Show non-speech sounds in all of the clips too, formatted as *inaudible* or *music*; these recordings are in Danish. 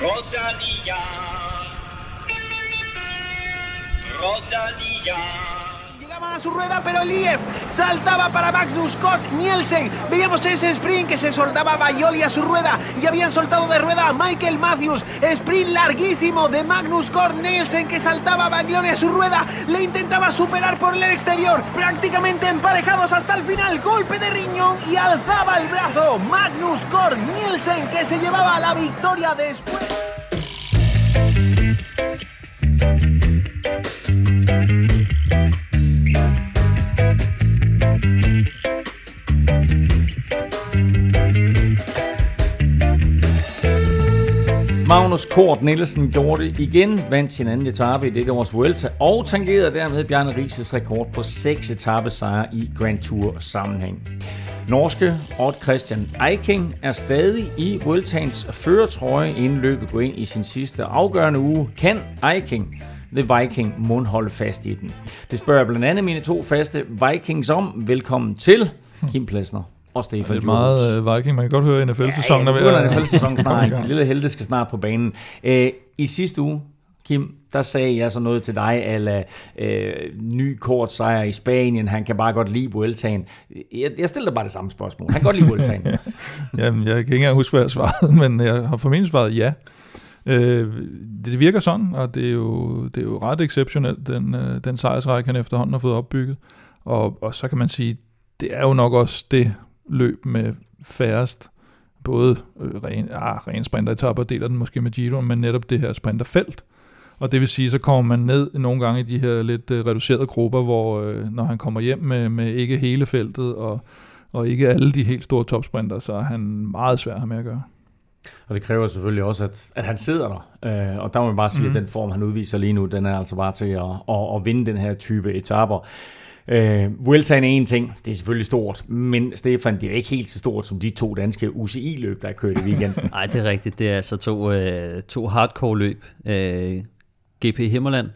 Rodanilla, Rodanilla. A su rueda, pero Liev saltaba para Magnus Kort Nielsen. Veíamos ese sprint que se soltaba Bayoli a su rueda y habían soltado de rueda a Michael Matthews. Sprint larguísimo de Magnus Kort Nielsen que saltaba a Baglioni a su rueda. Le intentaba superar por el exterior. Prácticamente emparejados hasta el final. Golpe de riñón y alzaba el brazo. Magnus Kort Nielsen que se llevaba la victoria después. Magnus Kort Nielsen gjorde det igen, vandt sin anden etape i dette års Vuelta og tangerede dermed Bjarne Rises rekord på seks etappesejre i Grand Tour sammenhæng. Norske Odd Christian Eiking er stadig i Vueltaens føretrøje inden løbet går ind i sin sidste afgørende uge. Kan Eiking The Viking må holde fast i den? Det spørger jeg blandt andet mine to faste Vikings om. Velkommen til, Kim Plesner og Stefan Det er meget uh, Viking, man kan godt høre NFL-sæsonen. Ja, ja, NFL-sæsonen snart. De lille helte skal snart på banen. Uh, I sidste uge, Kim, der sagde jeg så noget til dig, eller øh, ny kort sejr i Spanien, han kan bare godt lide Vueltaen. Jeg, jeg stiller bare det samme spørgsmål. Han kan godt lide Vueltaen. *laughs* Jamen, jeg kan ikke engang huske, hvad jeg svarede, men jeg har formentlig svaret ja. Øh, det virker sådan, og det er jo, det er jo ret exceptionelt, den, øh, den sejrsrække, han efterhånden har fået opbygget. Og, og så kan man sige, det er jo nok også det løb med færrest både øh, ren, ah, ren sprinteretapper deler den måske med Giro, men netop det her sprinterfelt. Og det vil sige, så kommer man ned nogle gange i de her lidt øh, reducerede grupper, hvor øh, når han kommer hjem med, med ikke hele feltet og, og ikke alle de helt store topsprinter, så er han meget svær at med at gøre. Og det kræver selvfølgelig også, at, at han sidder der. Øh, og der må man bare sige, mm. at mhm. den form, han udviser lige nu, den er altså bare til at, at, at vinde den her type etaper. Øh, Vueltaen er en ting, det er selvfølgelig stort, men Stefan, det er ikke helt så stort som de to danske UCI-løb, der er kørt i weekenden. *laughs* Nej, det er rigtigt. Det er altså to, øh, to hardcore-løb. Øh, GP Himmerland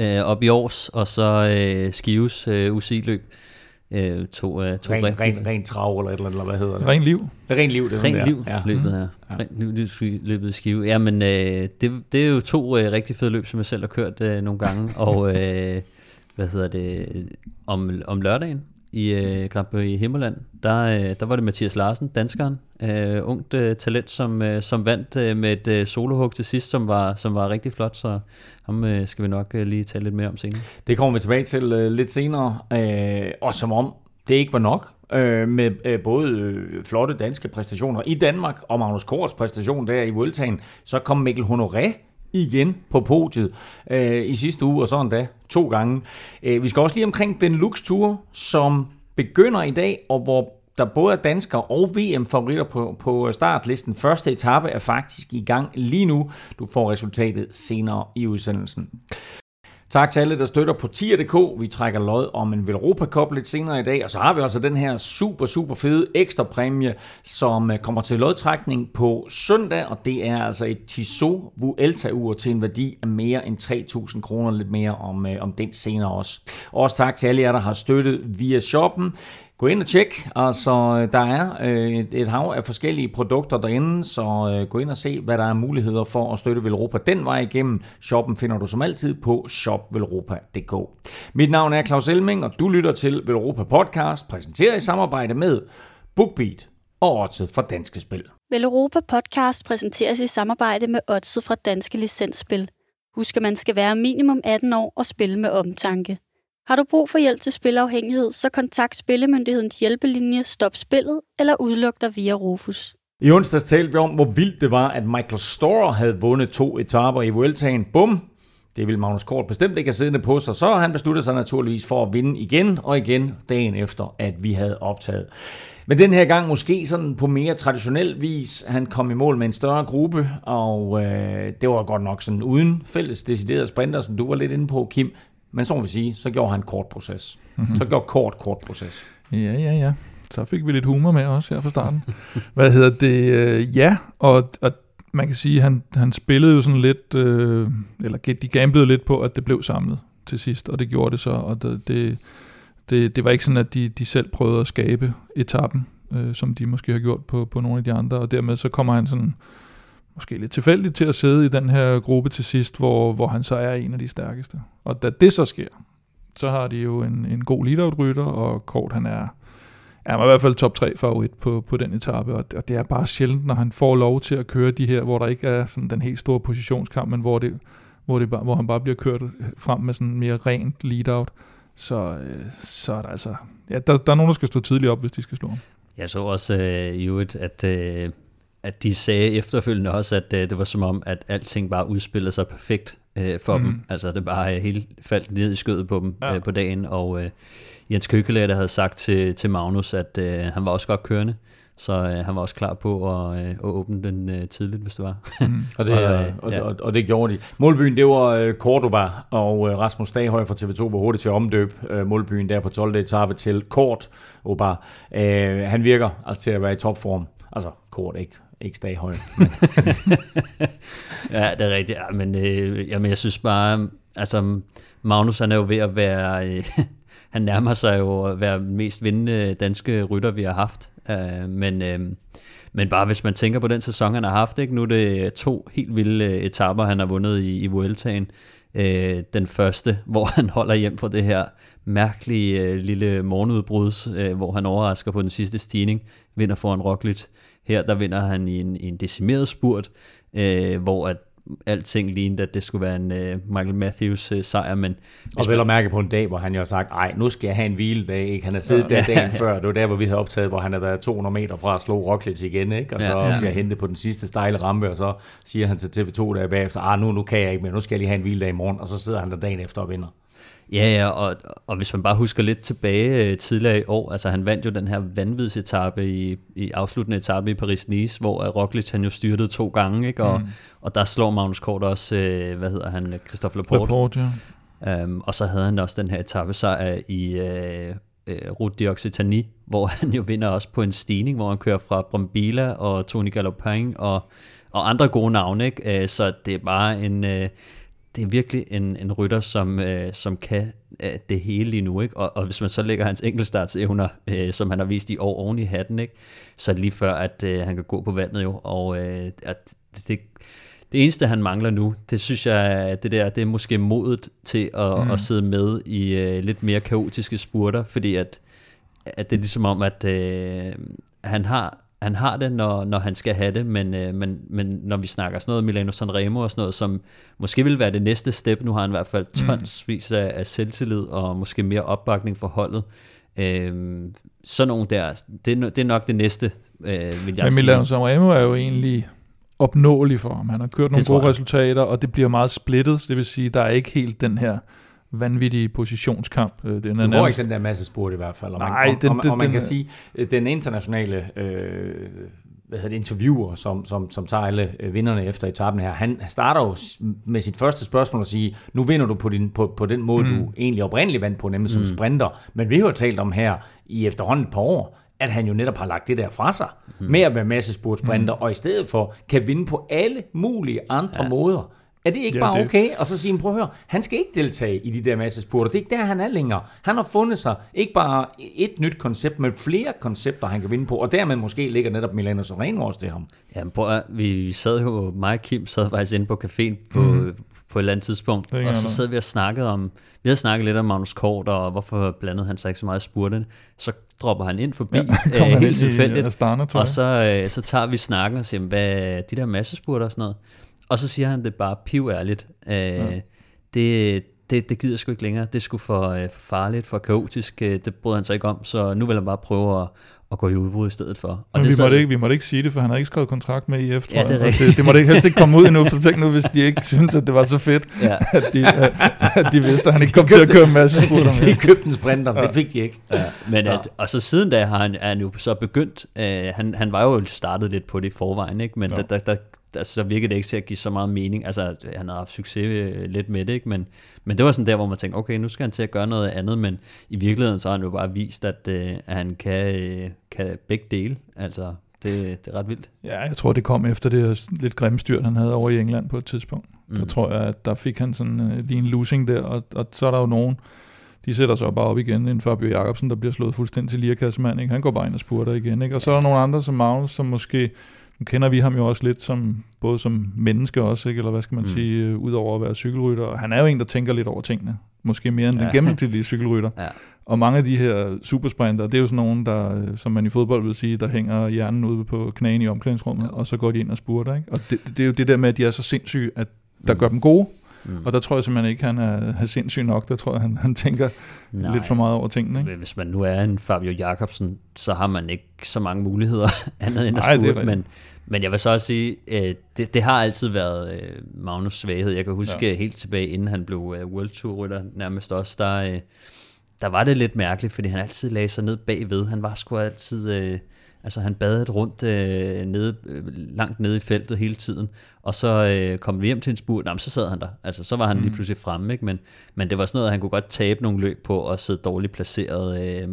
øh, op i års, og så øh, Skives øh, UCI-løb. Øh, to, øh, to ren, rigtig... ren, ren trav eller et eller andet, eller hvad hedder det? Ren liv. Det er ren liv, det er Ren liv, ja. løbet her. Ja. Ren liv, løbet Skive. Jamen, øh, det, det er jo to øh, rigtig fede løb, som jeg selv har kørt øh, nogle gange, og... Øh, hvad hedder det, om, om lørdagen i øh, Grand Prix i Himmerland, der, øh, der var det Mathias Larsen, danskeren, øh, ungt øh, talent, som, øh, som vandt øh, med et øh, solohug til sidst, som var, som var rigtig flot, så ham øh, skal vi nok øh, lige tale lidt mere om senere. Det kommer vi tilbage til øh, lidt senere, øh, og som om det ikke var nok, øh, med øh, både øh, flotte danske præstationer i Danmark, og Magnus Kors præstation der i Vueltaen, så kom Mikkel Honoré igen på podiet øh, i sidste uge, og sådan da to gange. Øh, vi skal også lige omkring Benelux Tour, som begynder i dag, og hvor der både er danskere og VM-favoritter på, på startlisten. Første etape er faktisk i gang lige nu. Du får resultatet senere i udsendelsen. Tak til alle, der støtter på tier.dk. Vi trækker lod om en Velropa Cup lidt senere i dag, og så har vi altså den her super, super fede ekstra præmie, som øh, kommer til lodtrækning på søndag, og det er altså et Tissot Vuelta-ur til en værdi af mere end 3.000 kroner, lidt mere om, øh, om den senere også. Også tak til alle jer, der har støttet via shoppen. Gå ind og tjek. Altså, der er øh, et, et hav af forskellige produkter derinde, så øh, gå ind og se, hvad der er muligheder for at støtte Velropa den vej igennem. Shoppen finder du som altid på shopvelropa.dk. Mit navn er Claus Elming, og du lytter til Velropa Podcast, præsenteret i samarbejde med BookBeat og Odset fra Danske Spil. Velropa Podcast præsenteres i samarbejde med Odset fra Danske Licensspil. Husk, at man skal være minimum 18 år og spille med omtanke. Har du brug for hjælp til spilafhængighed, så kontakt Spillemyndighedens hjælpelinje Stop Spillet eller udluk dig via Rufus. I onsdags talte vi om, hvor vildt det var, at Michael Storer havde vundet to etaper i Vueltaen. Bum! Det ville Magnus Kort bestemt ikke have siddende på sig, så han besluttede sig naturligvis for at vinde igen og igen dagen efter, at vi havde optaget. Men den her gang måske sådan på mere traditionel vis. Han kom i mål med en større gruppe, og øh, det var godt nok sådan uden fælles deciderede sprinter, som du var lidt inde på, Kim. Men så må vi sige, så gjorde han kort proces. Så gjorde kort, kort proces. Ja, ja, ja. Så fik vi lidt humor med også her fra starten. Hvad hedder det? Øh, ja, og, og man kan sige, han, han spillede jo sådan lidt, øh, eller de gamblede lidt på, at det blev samlet til sidst, og det gjorde det så, og det, det, det, det var ikke sådan, at de, de selv prøvede at skabe etappen, øh, som de måske har gjort på, på nogle af de andre, og dermed så kommer han sådan måske lidt tilfældigt til at sidde i den her gruppe til sidst, hvor, hvor han så er en af de stærkeste. Og da det så sker, så har de jo en, en god lead-out-rytter, og Kort han er, er i hvert fald top 3 favorit på, på den etape, og det, og det er bare sjældent, når han får lov til at køre de her, hvor der ikke er sådan den helt store positionskamp, men hvor, det, hvor, det, hvor han bare bliver kørt frem med sådan mere rent lead-out, så, øh, så er der altså, ja, der, der er nogen, der skal stå tidligt op, hvis de skal slå ham. Jeg så også øh, i øvrigt, at, øh, at de sagde efterfølgende også, at øh, det var som om, at alting bare udspillede sig perfekt øh, for mm. dem. Altså det bare øh, helt faldt ned i skødet på dem ja. øh, på dagen, og øh, Jens Køkkelæger der havde sagt til, til Magnus, at øh, han var også godt kørende, så øh, han var også klar på at, øh, at åbne den øh, tidligt, hvis det var. Mm. *laughs* og, det, og, øh, og, ja. og, og det gjorde de. Målbyen, det var øh, Cordoba, og øh, Rasmus Daghøj fra TV2 var hurtigt til at omdøbe øh, målbyen der på 12. etape til Cordoba. Øh, han virker altså til at være i topform. Altså, kort ikke ikke Staghøj. *laughs* ja, det er rigtigt. Ja, men, øh, jamen, jeg synes bare, altså Magnus han er jo ved at være, øh, *laughs* han nærmer sig jo at være den mest vindende danske rytter, vi har haft. Uh, men, uh, men bare hvis man tænker på den sæson, han har haft, ikke? nu er det to helt vilde etapper, han har vundet i, i Vueltaen. Uh, den første, *laughs* hvor han holder hjem fra det her mærkelige uh, lille morgenudbrud, uh, hvor han overrasker på den sidste stigning, vinder foran Roglic. Her der vinder han i en, i en decimeret spurt, uh, hvor at alting lignede, at det skulle være en uh, Michael Matthews uh, sejr. Men og vel at mærke på en dag, hvor han jo har sagt, nej, nu skal jeg have en hviledag. Ikke? Han har siddet ja, der dagen *laughs* før, det var der, hvor vi havde optaget, hvor han har været 200 meter fra at slå Roglic igen, ikke? og så ja, ja. bliver hentet på den sidste stejle rampe, og så siger han til TV2 der bagefter, ah, nu, nu kan jeg ikke mere, nu skal jeg lige have en hviledag i morgen, og så sidder han der dagen efter og vinder. Ja, ja, og, og hvis man bare husker lidt tilbage øh, tidligere i år, altså han vandt jo den her vanvidsetappe i, i afsluttende etape i Paris-Nice, hvor Roglic han jo styrtede to gange, ikke? Og, mm. og der slår Magnus Kort også, øh, hvad hedder han, Christophe Laporte. Laporte, ja. Um, og så havde han også den her etape så i øh, øh, Route d'Occitanie, hvor *laughs* han jo vinder også på en stigning, hvor han kører fra Brambila og Tony Galopin og, og andre gode navne, ikke? Uh, så det er bare en... Øh, det er virkelig en, en rytter, som, øh, som kan øh, det hele lige nu. Ikke? Og, og hvis man så lægger hans enkeltstartsevner, øh, som han har vist i år oven i hatten, ikke? så lige før, at øh, han kan gå på vandet jo. Og øh, at det, det eneste, han mangler nu, det synes jeg, det der, det er måske modet til at, mm. at sidde med i øh, lidt mere kaotiske spurter, fordi at, at det er ligesom om, at øh, han har han har det, når, når han skal have det, men, øh, men, men når vi snakker sådan noget Milano Sanremo og sådan noget, som måske vil være det næste step, nu har han i hvert fald mm. tonsvis af, af selvtillid og måske mere opbakning for holdet. Øh, sådan nogle der, det, er, det er nok det næste, øh, vil jeg Men Milano Sanremo er jo egentlig opnåelig for ham. Han har kørt nogle gode resultater, og det bliver meget splittet, det vil sige, der er ikke helt den her vanvittig positionskamp. Øh, den du får ikke den der masse spurt i hvert fald. Og Nej, man, den, og, den, og man den, kan sige, øh, den internationale øh, hvad hedder det, interviewer, som, som, som tager alle øh, vinderne efter etappen her, han starter jo med sit første spørgsmål og siger, nu vinder du på, din, på, på den måde, mm. du egentlig oprindeligt vandt på, nemlig som mm. sprinter. Men vi har jo talt om her i efterhånden et par år, at han jo netop har lagt det der fra sig, mm. med at være masse spurtsprinter, mm. og i stedet for kan vinde på alle mulige andre ja. måder. Er det ikke ja, bare det... okay? Og så sige, prøv at høre, han skal ikke deltage i de der masse spurter. Det er ikke der, han er længere. Han har fundet sig ikke bare et nyt koncept, men flere koncepter, han kan vinde på. Og dermed måske ligger netop Milano Sereno også til ham. Ja, prøv at, vi sad jo, mig og Kim sad faktisk inde på caféen på, mm. på et eller andet tidspunkt. Og så sad vi og snakkede om, vi havde snakket lidt om Magnus Kort, og hvorfor blandede han sig ikke så meget i spurtene. Så dropper han ind forbi, ja, *laughs* øh, helt tilfældigt. Og så, øh, så tager vi snakken og siger, hvad de der massespurter og sådan noget og så siger han det bare piværligt. Øh, ja. det, det, det gider jeg sgu ikke længere. Det skulle for, øh, for farligt, for kaotisk. Øh, det bryder han sig ikke om, så nu vil han bare prøve at, at gå i udbrud i stedet for. Og Men det vi, måtte ikke, vi måtte ikke sige det, for han har ikke skrevet kontrakt med IF, tror ja, det, er jeg. det, det måtte ikke helst ikke komme ud endnu, for tænk nu, hvis de ikke synes, at det var så fedt, ja. at, de, at de vidste, at han ikke kom købte, til at køre en masse spurter med. *laughs* De købte en sprinter, ja. det fik de ikke. Ja. Men at, og så siden da har han, er han jo så begyndt, øh, han, han var jo startet lidt på det i forvejen, ikke? men ja. der, der, der, altså, så virkede det ikke til at give så meget mening. Altså, han har haft succes øh, lidt med det, ikke? Men, men det var sådan der, hvor man tænkte, okay, nu skal han til at gøre noget andet, men i virkeligheden så har han jo bare vist, at, øh, at han kan, øh, kan begge dele. Altså, det, det er ret vildt. Ja, jeg tror, det kom efter det lidt grimme styrt, han havde over i England på et tidspunkt. Mm. Der tror jeg, at der fik han sådan øh, lige en losing der, og, og så er der jo nogen, de sætter sig bare op igen, en Fabio Jacobsen, der bliver slået fuldstændig til lirakassemand, ikke? Han går bare ind og spurter igen, ikke? Og så er der nogle andre som Magnus, som måske nu kender vi ham jo også lidt som, både som menneske også, ikke? eller hvad skal man mm. sige, øh, udover at være cykelrytter. Og han er jo en, der tænker lidt over tingene. Måske mere end ja. den gennemsnitlige cykelrytter. *laughs* ja. Og mange af de her supersprinter, det er jo sådan nogen, der, som man i fodbold vil sige, der hænger hjernen ude på knæene i omklædningsrummet, ja. og så går de ind og spurter. Ikke? Og det, det er jo det der med, at de er så sindssyge, at der mm. gør dem gode. Mm. Og der tror jeg simpelthen ikke, han er, er sindssyg nok. Der tror jeg, han, han tænker Nej. lidt for meget over tingene. Ikke? Hvis man nu er en Fabio Jacobsen, så har man ikke så mange muligheder *laughs* andet end at spurte. Men, men jeg vil så også sige, øh, det, det har altid været øh, Magnus svaghed. Jeg kan huske ja. helt tilbage, inden han blev øh, World Tour rytter nærmest også, der, øh, der var det lidt mærkeligt, fordi han altid lagde sig ned bagved. Han var sgu altid... Øh, Altså han badede rundt øh, nede, øh, langt nede i feltet hele tiden, og så øh, kom vi hjem til en spurt, så sad han der. Altså så var han mm. lige pludselig fremme, ikke? Men, men det var sådan noget, at han kunne godt tabe nogle løb på og sidde dårligt placeret øh,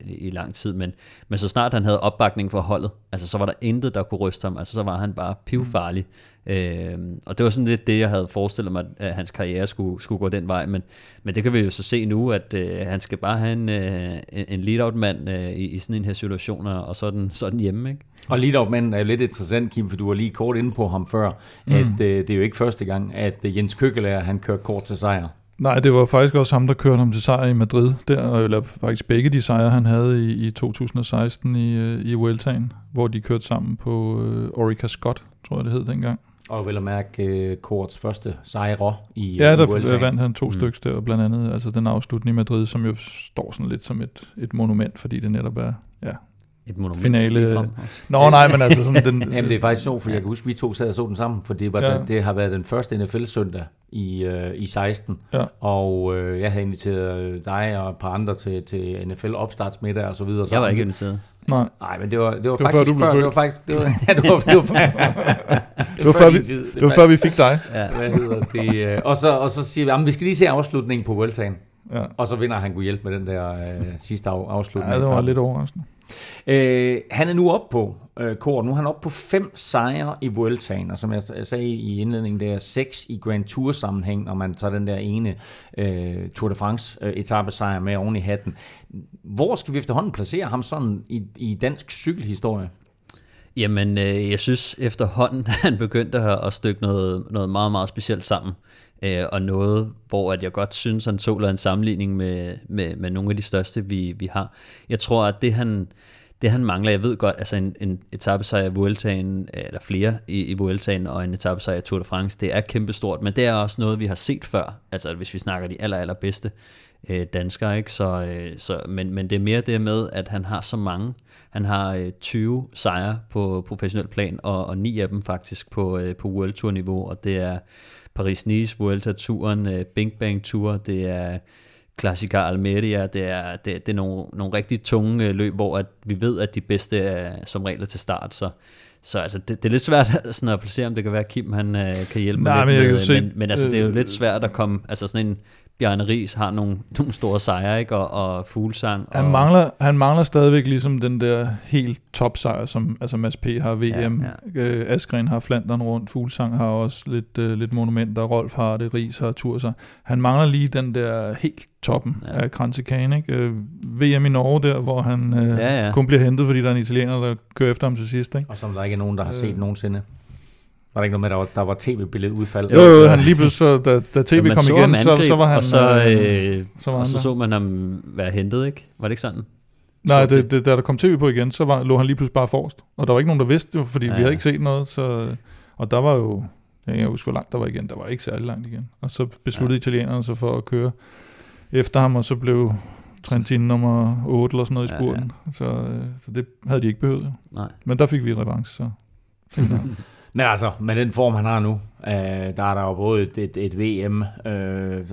i lang tid. Men, men så snart han havde opbakning for holdet, altså så var der intet, der kunne ryste ham. Altså så var han bare pivfarlig. Mm. Øh, og det var sådan lidt det, jeg havde forestillet mig, at hans karriere skulle, skulle gå den vej, men, men det kan vi jo så se nu, at øh, han skal bare have en, øh, en lead-out-mand øh, i, i sådan en her situation, og så den, så er den hjemme, ikke? Og lead-out-manden er jo lidt interessant, Kim, for du var lige kort inde på ham før, mm. at øh, det er jo ikke første gang, at øh, Jens Køkkelager, han kørte kort til sejr. Nej, det var faktisk også ham, der kørte ham til sejr i Madrid, der, eller faktisk begge de sejre, han havde i, i 2016 i, øh, i Vueltaen, hvor de kørte sammen på øh, Orica Scott, tror jeg det hed dengang. Og vil at mærke uh, Korts første sejre i Ja, der i vandt han to mm. stykker der, blandt andet altså den afslutning i Madrid, som jo står sådan lidt som et, et monument, fordi det netop er ja, et monument finale. Nå nej, men altså sådan den... *laughs* Jamen det er faktisk så, for jeg kan huske, vi to sad og så den sammen, for det, var ja. den, det har været den første NFL-søndag i, øh, i 16, ja. og øh, jeg havde inviteret dig og et par andre til, til NFL-opstartsmiddag og så videre. Jeg var ikke inviteret. Nej. Nej, men det var, det var, det var faktisk før, før det var faktisk, det var, ja, det var, det var, *laughs* det var, før, vi, det var før vi fik dig. Ja. Hvad hedder det? Øh, og så, og så siger vi, jamen, vi skal lige se afslutningen på Vueltaen. Ja. Og så vinder han kunne hjælpe med den der øh, sidste af, afslutning. Ja, det var lidt overraskende. Øh, han er nu op på, øh, Kort, nu er han op på fem sejre i Vueltaen, og som jeg, sagde i indledningen, det er seks i Grand Tour sammenhæng, når man tager den der ene øh, Tour de France øh, etape etappesejr med oven i hatten. Hvor skal vi efterhånden placere ham sådan i, i dansk cykelhistorie? Jamen, øh, jeg synes efterhånden, *laughs* han begyndte at stykke noget, noget meget, meget specielt sammen øh, og noget, hvor at jeg godt synes, han tåler en sammenligning med, med, med nogle af de største, vi, vi har. Jeg tror, at det han, det han mangler, jeg ved godt, altså en, en etappesejr i Vueltaen, eller flere i, i Vueltaen, og en etappesejr i Tour de France, det er kæmpestort, men det er også noget, vi har set før, altså hvis vi snakker de aller, allerbedste øh, danskere, ikke? Så, øh, så, men, men det er mere det med, at han har så mange. Han har øh, 20 sejre på professionel plan, og, og 9 af dem faktisk på, øh, på World Tour niveau, og det er Paris-Nice, Vuelta-turen, øh, Bing Bang Tour, det er Classica Almeria, det er, det, det er nogle, nogle rigtig tunge øh, løb, hvor at vi ved, at de bedste er som regel til start, så så altså, det, det er lidt svært *laughs* sådan at placere, om det kan være, at Kim han, øh, kan hjælpe Nej, med, men, med, se, men, men altså, det er jo lidt svært at komme, altså sådan en, Bjarne Ries har nogle, nogle store sejre, ikke? Og, og fuglesang. Han, mangler, han mangler stadigvæk ligesom den der helt top sejr, som altså Mads P. har VM. Ja, ja. Øh, Askren har Flandern rundt, fuglesang har også lidt, øh, lidt monumenter, Rolf har det, Ries har Turser. Han mangler lige den der helt toppen ja. af Kransekane, ikke? Øh, VM i Norge der, hvor han øh, ja, ja. kun bliver hentet, fordi der er en italiener, der kører efter ham til sidst, ikke? Og som der ikke er nogen, der har set øh, nogensinde. Var der ikke noget med, der var, der var tv-billedet udfald? Jo, jo, han lige pludselig, da, da tv kom igen, angreb, så, så var han... Og så, øh, så, var og så så man ham være hentet, ikke? Var det ikke sådan? Nej, det, det, da der kom tv på igen, så var, lå han lige pludselig bare forrest. Og der var ikke nogen, der vidste det, fordi ja. vi havde ikke set noget. Så, og der var jo, jeg kan ikke huske, hvor langt der var igen. Der var ikke særlig langt igen. Og så besluttede ja. italienerne sig for at køre efter ham, og så blev Trentin nummer 8 eller sådan noget i spurten. Ja, ja. Så, øh, så det havde de ikke behøvet. Nej. Men der fik vi revanche, så *laughs* Men altså, med den form, han har nu, øh, der er der jo både et, et, et VM øh,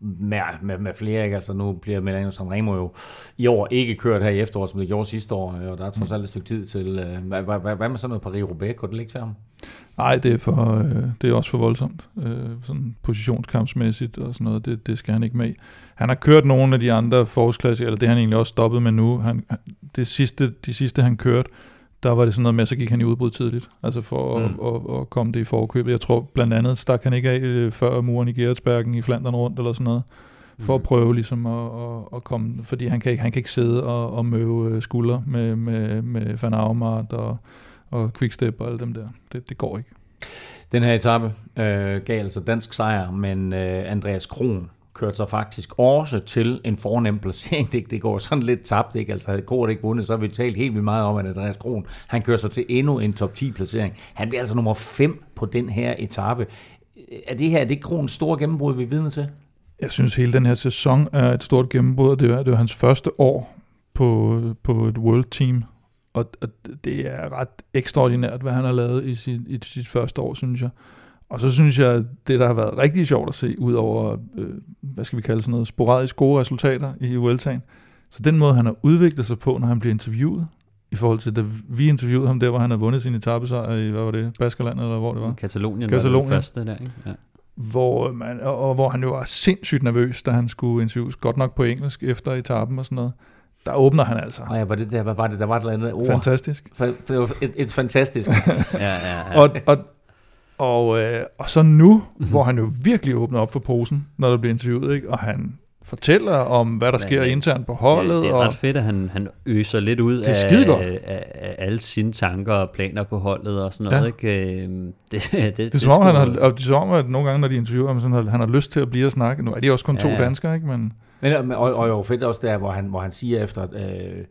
med, med, med flere, ikke? Altså nu bliver Milano Sanremo jo i år ikke kørt her i efteråret, som det gjorde sidste år, og der er trods alt et stykke tid til. Øh, hvad, hvad, hvad med sådan noget Paris-Roubaix? Kunne det ligge til ham? Nej, det er, for, øh, det er også for voldsomt. Øh, sådan positionskampsmæssigt og sådan noget, det, det skal han ikke med. Han har kørt nogle af de andre forårsklasser, eller det har han egentlig også stoppet med nu. Han, det sidste, de sidste, han kørte, der var det sådan noget med, så gik han i udbrud tidligt, altså for mm. at, at, at, komme det i forkøbet. Jeg tror blandt andet stak han ikke af øh, før muren i Geretsbergen i Flandern rundt eller sådan noget, for mm. at prøve ligesom at, at, at komme, fordi han kan ikke, han kan ikke sidde og, og møve øh, skulder med, med, med Van Aumart og, og Quickstep og alle dem der. Det, det går ikke. Den her etape øh, gav altså dansk sejr, men øh, Andreas Kron kørte sig faktisk også til en fornem placering. *laughs* Det, det går sådan lidt tabt, ikke? Altså havde Kort ikke vundet, så har vi talt helt vildt meget om, at Andreas Kron, han kører sig til endnu en top 10 placering. Han bliver altså nummer 5 på den her etape. Er det her, er det Krons store gennembrud, vi er vidne til? Jeg synes, hele den her sæson er et stort gennembrud. Det var, det var hans første år på, på et World Team, og, og det er ret ekstraordinært, hvad han har lavet i sit, i sit første år, synes jeg. Og så synes jeg, det, der har været rigtig sjovt at se, ud over, øh, hvad skal vi kalde sådan noget, sporadisk gode resultater i Vueltaen, så den måde, han har udviklet sig på, når han bliver interviewet, i forhold til, da vi interviewede ham der, hvor han havde vundet sin etappesejr i, hvad var det, Baskerland, eller hvor det var? Katalonien, Katalonien. var det første der, ikke? Ja. Hvor, man, og, og hvor han jo var sindssygt nervøs, da han skulle interviews, godt nok på engelsk efter etappen og sådan noget. Der åbner han altså. Og ja, var det der, hvad var det? Der var et eller andet ord. Fantastisk. Fa- Det var et, et fantastisk. *laughs* Ja, ja, ja. Og, og, og, øh, og så nu, hvor han jo virkelig åbner op for posen, når der bliver interviewet, ikke? og han fortæller om, hvad der Men- sker internt på holdet. det, det er og, ret fedt, at han, han øser lidt ud af, af, af, alle sine tanker og planer på holdet og sådan noget. Ja. Ikke? Øhm, *laughs* Det, det, det er som om, han har, og det er som om, at nogle gange, når de interviewer ham, sådan, han har lyst til at blive og snakke. Nu er de også kun to Ja. danskere, ikke? Men Men, og, og jo fedt også der, hvor han, hvor han siger efter, øh,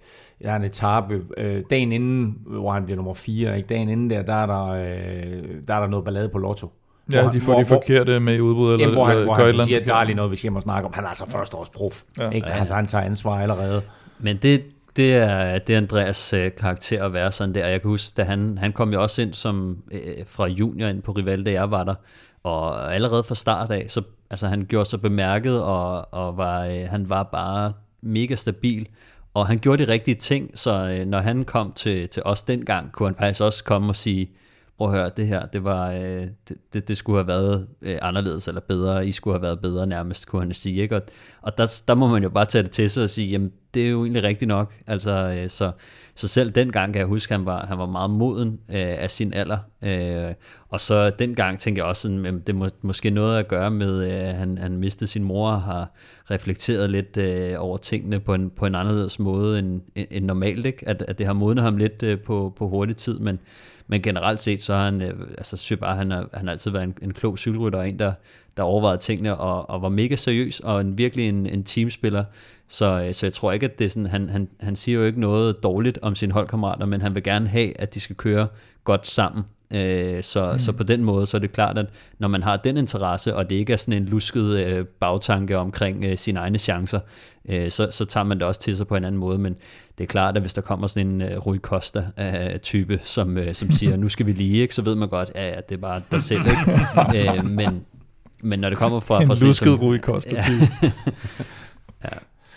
der er en etape, øh, dagen inden, hvor han bliver nummer 4, ikke? dagen inden der, der er der, øh, der, er der noget ballade på lotto. ja, Hvor de han- får hvor- de forkerte med i udbud, eller, hvor han, eller hvor han så siger, at der er lige noget, vi skal snakke om. Han er altså førsteårs prof. Ja. Ikke? Altså, han tager ansvar allerede. Men det, det er, det er Andreas øh, karakter at være sådan der. Jeg kan huske, da han, han kom jo også ind som øh, fra junior ind på Rival, da jeg var der. Og allerede fra start af, så altså, han gjorde sig bemærket, og, og var, øh, han var bare mega stabil. Og han gjorde de rigtige ting, så øh, når han kom til, til os dengang, kunne han faktisk også komme og sige, prøv at høre, det her, det, var, øh, det, det, det skulle have været øh, anderledes eller bedre, I skulle have været bedre nærmest, kunne han sige. Ikke? Og, og der, der må man jo bare tage det til sig og sige, jamen det er jo egentlig rigtigt nok. Altså, øh, så, så selv dengang kan jeg huske, at han var, han var meget moden øh, af sin alder. Øh, og så dengang tænkte jeg også, sådan, det må, måske noget at gøre med, at øh, han, han mistede sin mor og har reflekteret lidt øh, over tingene på en, på en anderledes måde end, end normalt. Ikke? At, at det har modnet ham lidt øh, på, på hurtig tid, men, men generelt set, så har han, øh, altså, synes jeg bare, han har, han har altid været en, en klog cykelrytter, og en, der, der overvejede tingene, og, og var mega seriøs, og en, virkelig en, en teamspiller. Så, øh, så jeg tror ikke, at det er sådan, han, han, han siger jo ikke noget dårligt om sine holdkammerater, men han vil gerne have, at de skal køre godt sammen. Øh, så, mm. så på den måde, så er det klart, at når man har den interesse, og det ikke er sådan en lusket øh, bagtanke omkring øh, sine egne chancer, øh, så, så tager man det også til sig på en anden måde. Men det er klart, at hvis der kommer sådan en øh, Rui Costa-type, som, øh, som *laughs* siger, nu skal vi lige, ikke, så ved man godt, at ja, det er bare dig selv. Ikke? *laughs* øh, men, men når det kommer fra... En fra en lusket Rui Costa *laughs* Ja. type.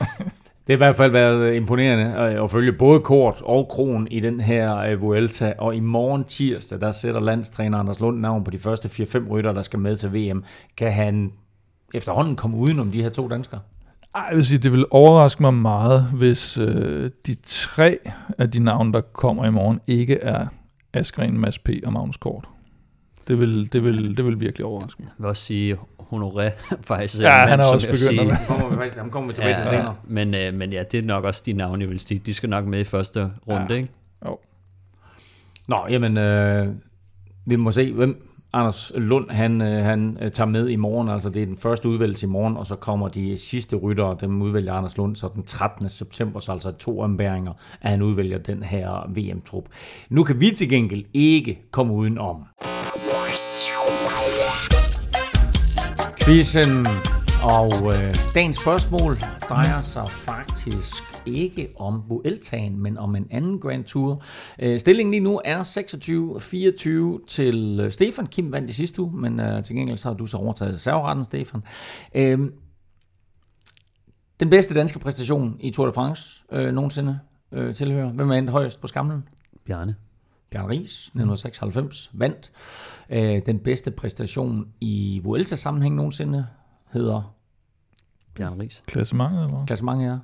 *laughs* Det har i hvert fald været imponerende øh, at følge både Kort og Kron i den her øh, Vuelta, og i morgen tirsdag, der sætter landstræner Anders Lund navn på de første 4-5 rytter, der skal med til VM. Kan han efterhånden komme udenom de her to danskere? Ej, jeg vil sige, det vil overraske mig meget, hvis øh, de tre af de navne, der kommer i morgen, ikke er Askren, Mads P. og Magnus Kort. Det vil, det vil, det vil virkelig overraske mig. Jeg vil også sige, Honoré *laughs* faktisk. Ja, han er også begyndt at Kommer vi faktisk, ham kommer vi tilbage til senere. men, øh, men ja, det er nok også de navne, jeg vil sige. De skal nok med i første runde, Ja. ikke? Nå, jamen, øh, vi må se, hvem Anders Lund, han, øh, han øh, tager med i morgen. Altså, det er den første udvælgelse i morgen, og så kommer de sidste ryttere, dem udvælger Anders Lund, så den 13. september, så altså to ombæringer, at han udvælger den her VM-trup. Nu kan vi til gengæld ikke komme uden om. Quizzen og øh, dagens spørgsmål drejer sig faktisk ikke om Vueltaen, men om en anden Grand Tour. Øh, stillingen lige nu er 26-24 til øh, Stefan. Kim vandt i sidste uge, men øh, til gengæld så har du så overtaget serveretten, Stefan. Øh, den bedste danske præstation i Tour de France øh, nogensinde øh, tilhører. Hvem er endt højst på skamlen? Bjarne. Bjørn Ries, 1996, vandt. Øh, den bedste præstation i Vuelta-sammenhæng nogensinde hedder Bjarne Ries. Klassementet, eller hvad? klassementet er. Nej,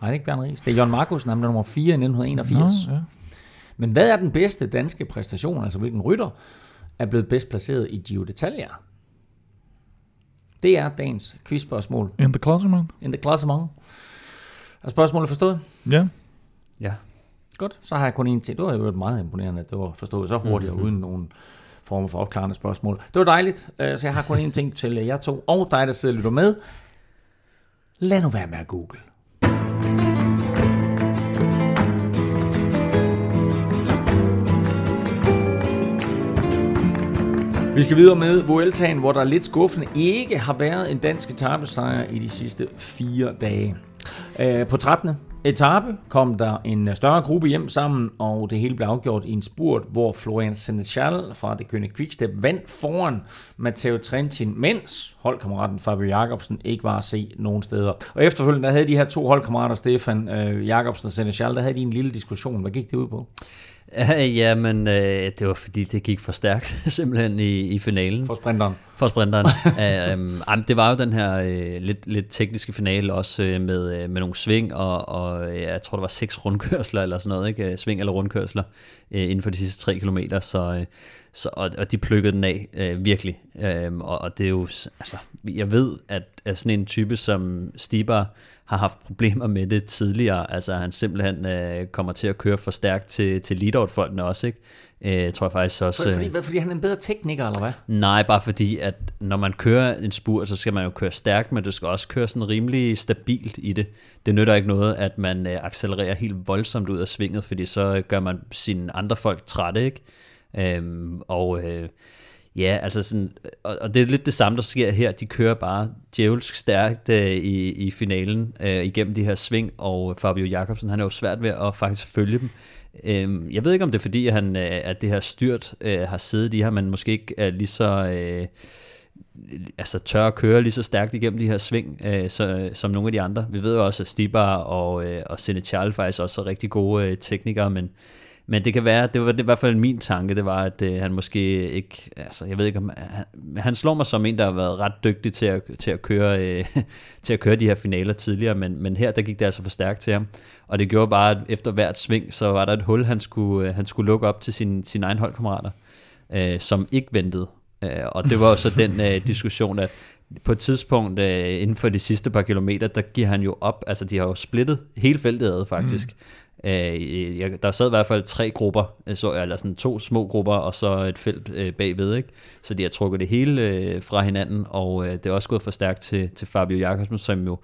det er ikke Bjørn Ries. Det er Jørgen Markusen, han blev nummer 4 i 1981. Nå, ja. Men hvad er den bedste danske præstation, altså hvilken rytter er blevet bedst placeret i Giro d'Italia? Det er dagens quizspørgsmål. In the Klassement? In the classement. Er spørgsmålet forstået? Ja. Ja. Godt, så har jeg kun en ting. Det var jo meget imponerende, det var forstået så hurtigt mm-hmm. og uden nogen former for opklarende spørgsmål. Det var dejligt, øh, så jeg har kun en ting til jer to, og dig, der sidder og lytter med. Lad nu være med at google. Vi skal videre med Vueltaen, hvor der lidt skuffende ikke har været en dansk etappesejr i de sidste fire dage. Øh, på 13 etape kom der en øh, større gruppe hjem sammen, og det hele blev afgjort i en spurt, hvor Florian Senechal fra det kønne Quickstep vandt foran Matteo Trentin, mens holdkammeraten Fabio Jacobsen ikke var at se nogen steder. Og efterfølgende der havde de her to holdkammerater, Stefan øh, Jacobsen og Senechal, der havde de en lille diskussion. Hvad gik det ud på? *laughs* Ja, men øh, det var fordi, det gik for stærkt *laughs* simpelthen i, i finalen. For sprinteren. For sprinteren. *laughs* uh, um, det var jo den her uh, lidt, lidt tekniske finale også uh, med, uh, med nogle sving, og, og uh, jeg tror, der var seks rundkørsler eller sådan noget, ikke? sving eller rundkørsler uh, inden for de sidste tre kilometer, så, uh, så, og, og de plukkede den af uh, virkelig. Uh, og, og det er jo, altså, jeg ved, at, at sådan en type som Stibar, har haft problemer med det tidligere. Altså han simpelthen øh, kommer til at køre for stærkt til, til lead-out-folkene også, ikke? Øh, tror jeg faktisk også... For, fordi, fordi han er en bedre tekniker, eller hvad? Nej, bare fordi, at når man kører en spur, så skal man jo køre stærkt, men du skal også køre sådan rimelig stabilt i det. Det nytter ikke noget, at man øh, accelererer helt voldsomt ud af svinget, fordi så gør man sine andre folk trætte, ikke? Øhm, og... Øh, Ja, altså sådan, og, og det er lidt det samme, der sker her. De kører bare djævelsk stærkt øh, i, i finalen øh, igennem de her sving, og Fabio Jacobsen, han er jo svært ved at faktisk følge dem. Øhm, jeg ved ikke, om det er fordi, han, øh, at det her styrt øh, har siddet i her, men måske ikke er lige så... Øh, altså tør at køre lige så stærkt igennem de her sving, øh, så, som nogle af de andre. Vi ved jo også, at Stibar og, øh, og Senechal faktisk også er rigtig gode øh, teknikere, men men det kan være, det var det i hvert fald min tanke, det var, at øh, han måske ikke, altså jeg ved ikke om, han, han slår mig som en, der har været ret dygtig til at, til at, køre, øh, *laughs* til at køre de her finaler tidligere, men, men her, der gik det altså for stærkt til ham. Og det gjorde bare, at efter hvert sving, så var der et hul, han skulle, øh, han skulle lukke op til sine sin egen holdkammerater, øh, som ikke ventede. Øh, og det var jo så den øh, *laughs* diskussion, at på et tidspunkt øh, inden for de sidste par kilometer, der giver han jo op, altså de har jo splittet hele feltet ad faktisk, mm. Øh, jeg, der sad i hvert fald tre grupper, øh, så, eller sådan to små grupper, og så et felt øh, bagved, ikke? Så de har trukket det hele øh, fra hinanden, og øh, det er også gået for stærkt til, til Fabio Jakobsen, som jo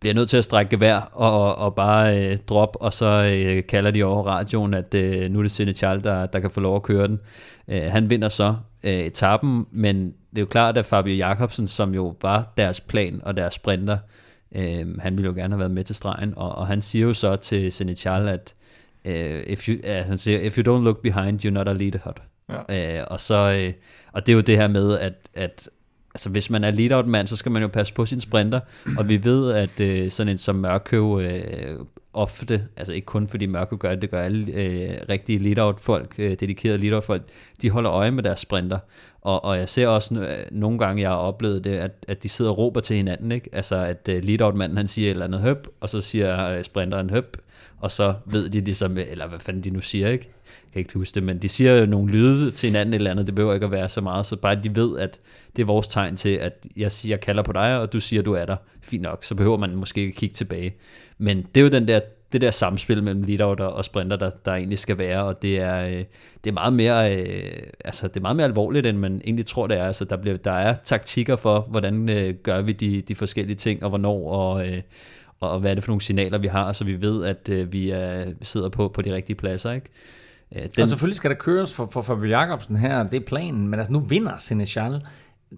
bliver nødt til at strække gevær og, og bare øh, drop, og så øh, kalder de over radioen, at øh, nu er det Senechal, der, der kan få lov at køre den. Øh, han vinder så øh, etappen, men det er jo klart, at Fabio Jakobsen, som jo var deres plan og deres sprinter, Øh, han ville jo gerne have været med til stregen, og, og han siger jo så til Senechal, at uh, if you, uh, han siger, if you don't look behind, you're not a leader. Ja. Uh, og, så, uh, og det er jo det her med, at, at altså, hvis man er lead mand, så skal man jo passe på sin sprinter, og vi ved, at øh, sådan en som Mørkøv øh, ofte, altså ikke kun fordi Mørkøv gør det, det gør alle øh, rigtige lead folk, øh, dedikerede lead folk, de holder øje med deres sprinter, og, og jeg ser også øh, nogle gange, jeg har oplevet det, at, at de sidder og råber til hinanden. Ikke? Altså at øh, lead-out-manden han siger et eller andet høb, og så siger øh, sprinteren høb, og så ved de ligesom, eller hvad fanden de nu siger, ikke? Jeg kan ikke huske det, men de siger jo nogle lyde til hinanden eller andet, det behøver ikke at være så meget, så bare de ved, at det er vores tegn til, at jeg siger, jeg kalder på dig, og du siger, du er der. Fint nok, så behøver man måske ikke kigge tilbage. Men det er jo den der det der samspil mellem lead og sprinter, der, der egentlig skal være, og det er, øh, det er meget mere øh, altså det er meget mere alvorligt, end man egentlig tror, det er. Altså, der, bliver, der er taktikker for, hvordan øh, gør vi de, de forskellige ting, og hvornår, og, øh, og hvad er det for nogle signaler, vi har, så vi ved, at øh, vi er, sidder på, på de rigtige pladser. Ikke? Øh, den... Og selvfølgelig skal der køres for, for Fabio Jacobsen her, det er planen, men altså nu vinder Senechal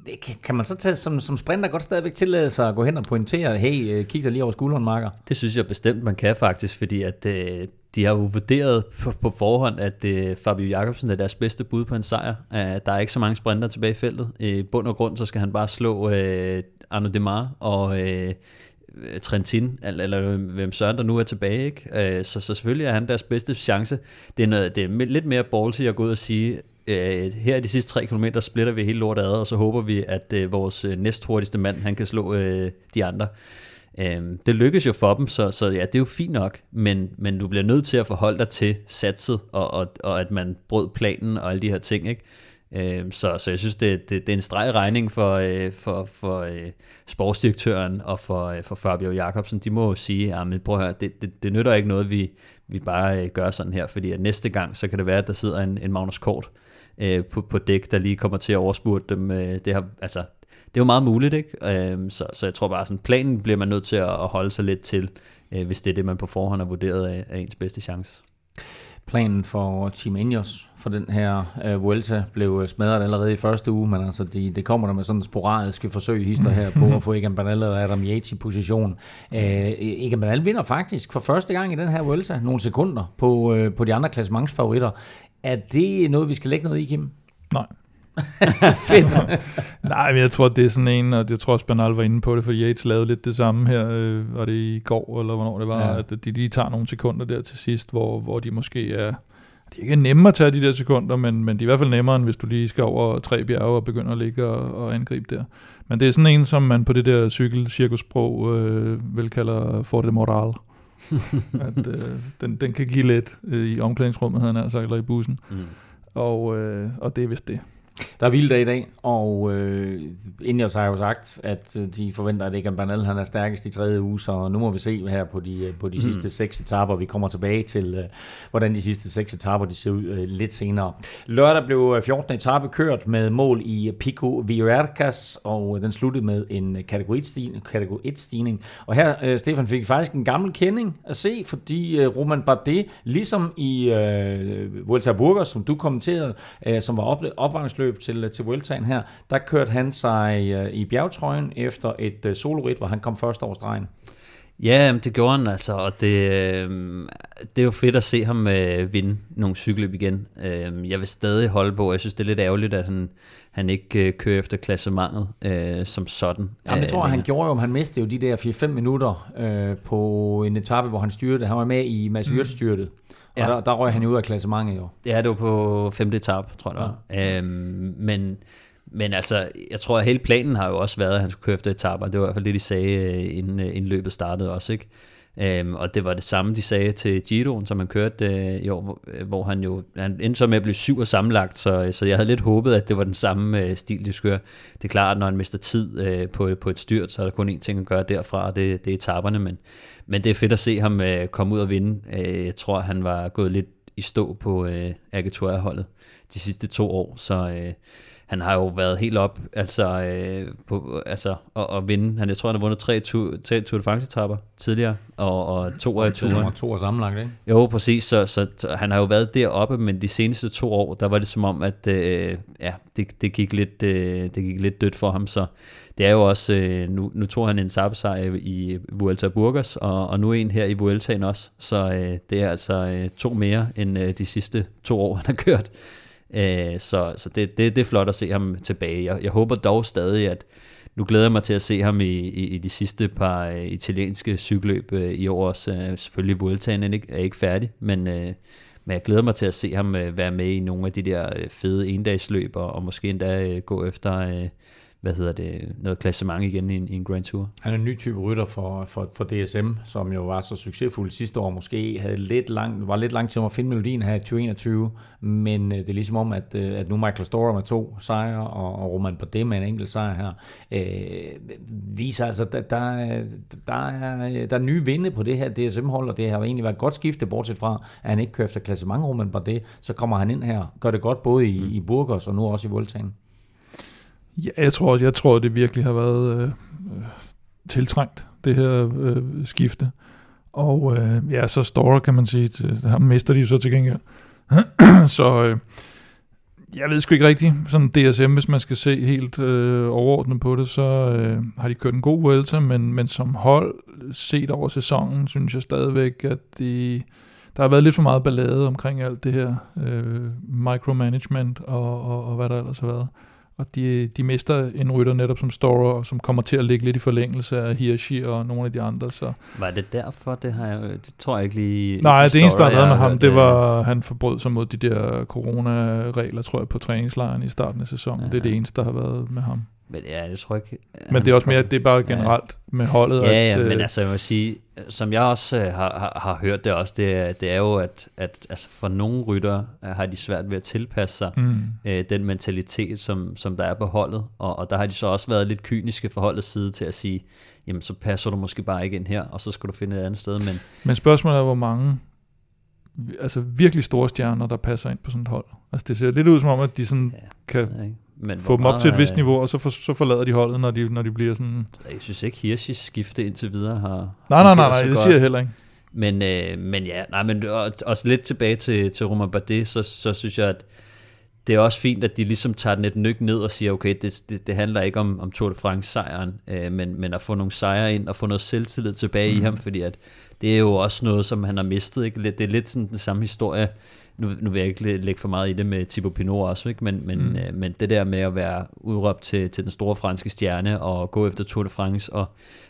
det kan, man så tage, som, som sprinter godt stadigvæk tillade sig at gå hen og pointere, hey, øh, kig dig lige over skulderen, Marker? Det synes jeg bestemt, man kan faktisk, fordi at øh, de har jo vurderet på, på forhånd, at øh, Fabio Jacobsen er deres bedste bud på en sejr. Uh, der er ikke så mange sprinter tilbage i feltet. I bund og grund, så skal han bare slå øh, Arno Demar og øh, Øh, Trentin, eller, eller hvem søren der nu er tilbage. Ikke? Øh, så, så selvfølgelig er han deres bedste chance. Det er, noget, det er lidt mere ballsy at gå ud og sige, øh, her i de sidste 3 km splitter vi hele lortet ad, og så håber vi, at øh, vores øh, næsthurtigste mand, han kan slå øh, de andre. Øh, det lykkes jo for dem, så, så ja, det er jo fint nok, men, men du bliver nødt til at forholde dig til satset, og, og, og at man brød planen og alle de her ting, ikke? Øh, så, så jeg synes, det, det, det er en streg regning for, øh, for, for øh, sportsdirektøren og for, øh, for Fabio Jacobsen. De må jo sige, at prøv at høre, det, det, det nytter ikke noget, vi, vi bare øh, gør sådan her, fordi at næste gang, så kan det være, at der sidder en, en Magnus Kort øh, på, på dæk, der lige kommer til at overspurte dem. Øh, det, har, altså, det er jo meget muligt, ikke? Øh, så, så jeg tror bare, sådan planen bliver man nødt til at, at holde sig lidt til, øh, hvis det er det, man på forhånd har vurderet af, af ens bedste chance. Planen for Team Ineos for den her uh, Vuelta blev øh, smadret allerede i første uge, men altså de, det kommer der med sådan en sporadiske forsøg hister her på at få Egan Bernal og Adam Yates i position. Uh, Egan Bernal vinder faktisk for første gang i den her Vuelta nogle sekunder på, uh, på de andre klassementsfavoritter. Er det noget, vi skal lægge noget i, Kim? Nej. *laughs* Fedt. Nej, men jeg tror, det er sådan en, og jeg tror også, Bernal var inde på det, for Yates lavede lidt det samme her, øh, var det i går, eller hvornår det var, ja. at de lige tager nogle sekunder der til sidst, hvor, hvor de måske er, de er ikke nemme at tage de der sekunder, men, men de er i hvert fald nemmere, end hvis du lige skal over tre bjerge og begynder at ligge og, og angribe der. Men det er sådan en, som man på det der cykelcirkussprog øh, vel kalder for det moral. *laughs* at, øh, den, den kan give lidt øh, i omklædningsrummet, havde han altså, eller i bussen. Mm. Og, øh, og det er vist det. Der er vilddag i dag, og øh, Ineos har jo sagt, at øh, de forventer, at Egan Bernal han er stærkest i tredje uge, så nu må vi se her på de, øh, på de mm. sidste seks etaper. Vi kommer tilbage til, øh, hvordan de sidste seks etaper de ser ud øh, lidt senere. Lørdag blev 14. etape kørt med mål i Pico Viercas, og den sluttede med en kategori 1-stigning. Kategori 1-stigning. Og her, øh, Stefan, fik faktisk en gammel kending at se, fordi øh, Roman Bardet, ligesom i øh, Vuelta Burgos, som du kommenterede, øh, som var op, opvarmningsløb, løb til, til Vueltaen her, der kørte han sig øh, i bjergtrøjen efter et øh, solorit, hvor han kom først over stregen. Ja, det gjorde han altså, og det, øh, det er jo fedt at se ham vinde nogle cykelløb igen. jeg vil stadig holde på, jeg synes det er lidt ærgerligt, at han, han ikke kører efter klassementet øh, som sådan. Jamen, det tror jeg, han gjorde jo, han mistede jo de der 4-5 minutter øh, på en etape, hvor han styrte. Han var med i Mads mm. styrtet. Ja. Og der, der røg han jo ud af klassementet jo. Ja, det var på femte etap, tror jeg det var. Ja. Øhm, men, men altså, jeg tror, at hele planen har jo også været, at han skulle køre efter etaper. Det var i hvert fald det, de sagde, øh, inden, øh, inden løbet startede også, ikke? Øhm, og det var det samme, de sagde til Giroen, som han kørte øh, i år, hvor, øh, hvor han jo han endte så med at blive syv og sammenlagt, så, øh, så jeg havde lidt håbet, at det var den samme øh, stil, de skulle. Det er klart, når han mister tid øh, på, på et styrt, så er der kun én ting at gøre derfra, og det, det er etaperne, men, men det er fedt at se ham øh, komme ud og vinde. Øh, jeg tror, han var gået lidt i stå på øh, Agatoria-holdet de sidste to år, så øh, han har jo været helt op altså, øh, på, altså, at, at vinde. Han, jeg tror, han har vundet tre Tour, tre Tour de France-etapper tidligere, og, og to af turen. To år sammenlagt, ikke? Jo, præcis. Så, så, så, han har jo været deroppe, men de seneste to år, der var det som om, at øh, ja, det, det, gik lidt, øh, det gik lidt dødt for ham, så det er jo også, øh, nu, nu tog han en sabsejr i Vuelta Burgos, og, og nu en her i Vueltaen også, så øh, det er altså øh, to mere end øh, de sidste to år, han har kørt. Øh, så så det, det, det er flot at se ham tilbage. Jeg, jeg håber dog stadig, at nu glæder jeg mig til at se ham i, i, i de sidste par uh, italienske cykelløb uh, i år også. Uh, selvfølgelig Vueltaen er ikke, er ikke færdig, men, uh, men jeg glæder mig til at se ham uh, være med i nogle af de der uh, fede endagsløb, og, og måske endda uh, gå efter... Uh, hvad hedder det, noget klassement igen i en, i en Grand Tour. Han er en ny type rytter for, for, for DSM, som jo var så succesfuld sidste år, måske havde lidt lang, var lidt lang tid om at finde melodien her i 2021, men øh, det er ligesom om, at, øh, at nu Michael Storer med to sejre, og, og Roman Bardet med en enkelt sejr her, øh, viser altså, der, der, der, er, der er nye vinde på det her DSM-hold, og det har egentlig været et godt skifte, bortset fra, at han ikke kører efter klassement Roman Bardet, så kommer han ind her, gør det godt både i, mm. i Burgos og nu også i Voltaen. Ja, jeg tror jeg tror, det virkelig har været øh, øh, tiltrængt, det her øh, skifte. Og øh, ja, så Store, kan man sige, til, ham mister de jo så til gengæld. *clears throat* så øh, jeg ved sgu ikke rigtigt, sådan DSM, hvis man skal se helt øh, overordnet på det, så øh, har de kørt en god Vuelta, men, men som hold set over sæsonen, synes jeg stadigvæk, at de, der har været lidt for meget ballade omkring alt det her øh, micromanagement og, og, og hvad der ellers har været og de, de mister en rytter netop som Storer, som kommer til at ligge lidt i forlængelse af Hirschi og nogle af de andre. Så. Var det derfor? Det, har jeg, det tror jeg ikke lige... Nej, det eneste, der havde med ham, det var, han forbrød sig mod de der corona-regler, tror jeg, på træningslejren i starten af sæsonen. Ja. Det er det eneste, der har været med ham. Men ja, jeg tror ikke... Men det er også mere, at det er bare generelt ja. med holdet. Ja, ja, at, men øh, altså jeg må sige, som jeg også øh, har, har, har hørt det også, det er, det er jo, at, at altså for nogle rytter øh, har de svært ved at tilpasse sig mm, øh, den mentalitet, som, som der er på holdet, og, og der har de så også været lidt kyniske for holdets side til at sige, jamen så passer du måske bare ikke ind her, og så skal du finde et andet sted, men men spørgsmålet er, hvor mange altså virkelig store stjerner, der passer ind på sådan et hold. Altså det ser lidt ud som om, at de sådan Ja, kan. Men få dem op til et vist niveau, og så, for, så forlader de holdet, når de, når de bliver sådan... Jeg synes ikke, Hirschis skifte indtil videre har... Nej, nej, nej, nej, det siger jeg heller ikke. Men, øh, men ja, nej, men og- også lidt tilbage til, til Romain Bardet, så, så synes jeg, at det er også fint, at de ligesom tager den et nyk ned og siger, okay, det, det, det handler ikke om, om Tour de France sejren, øh, men, men at få nogle sejre ind og få noget selvtillid tilbage mm. i ham, fordi at det er jo også noget, som han har mistet. Ikke? Det er lidt sådan den samme historie, nu, nu vil jeg ikke læ- lægge for meget i det med Thibaut Pinot også, ikke? Men, men, mm. øh, men det der med at være udråbt til, til den store franske stjerne og gå efter Tour de France og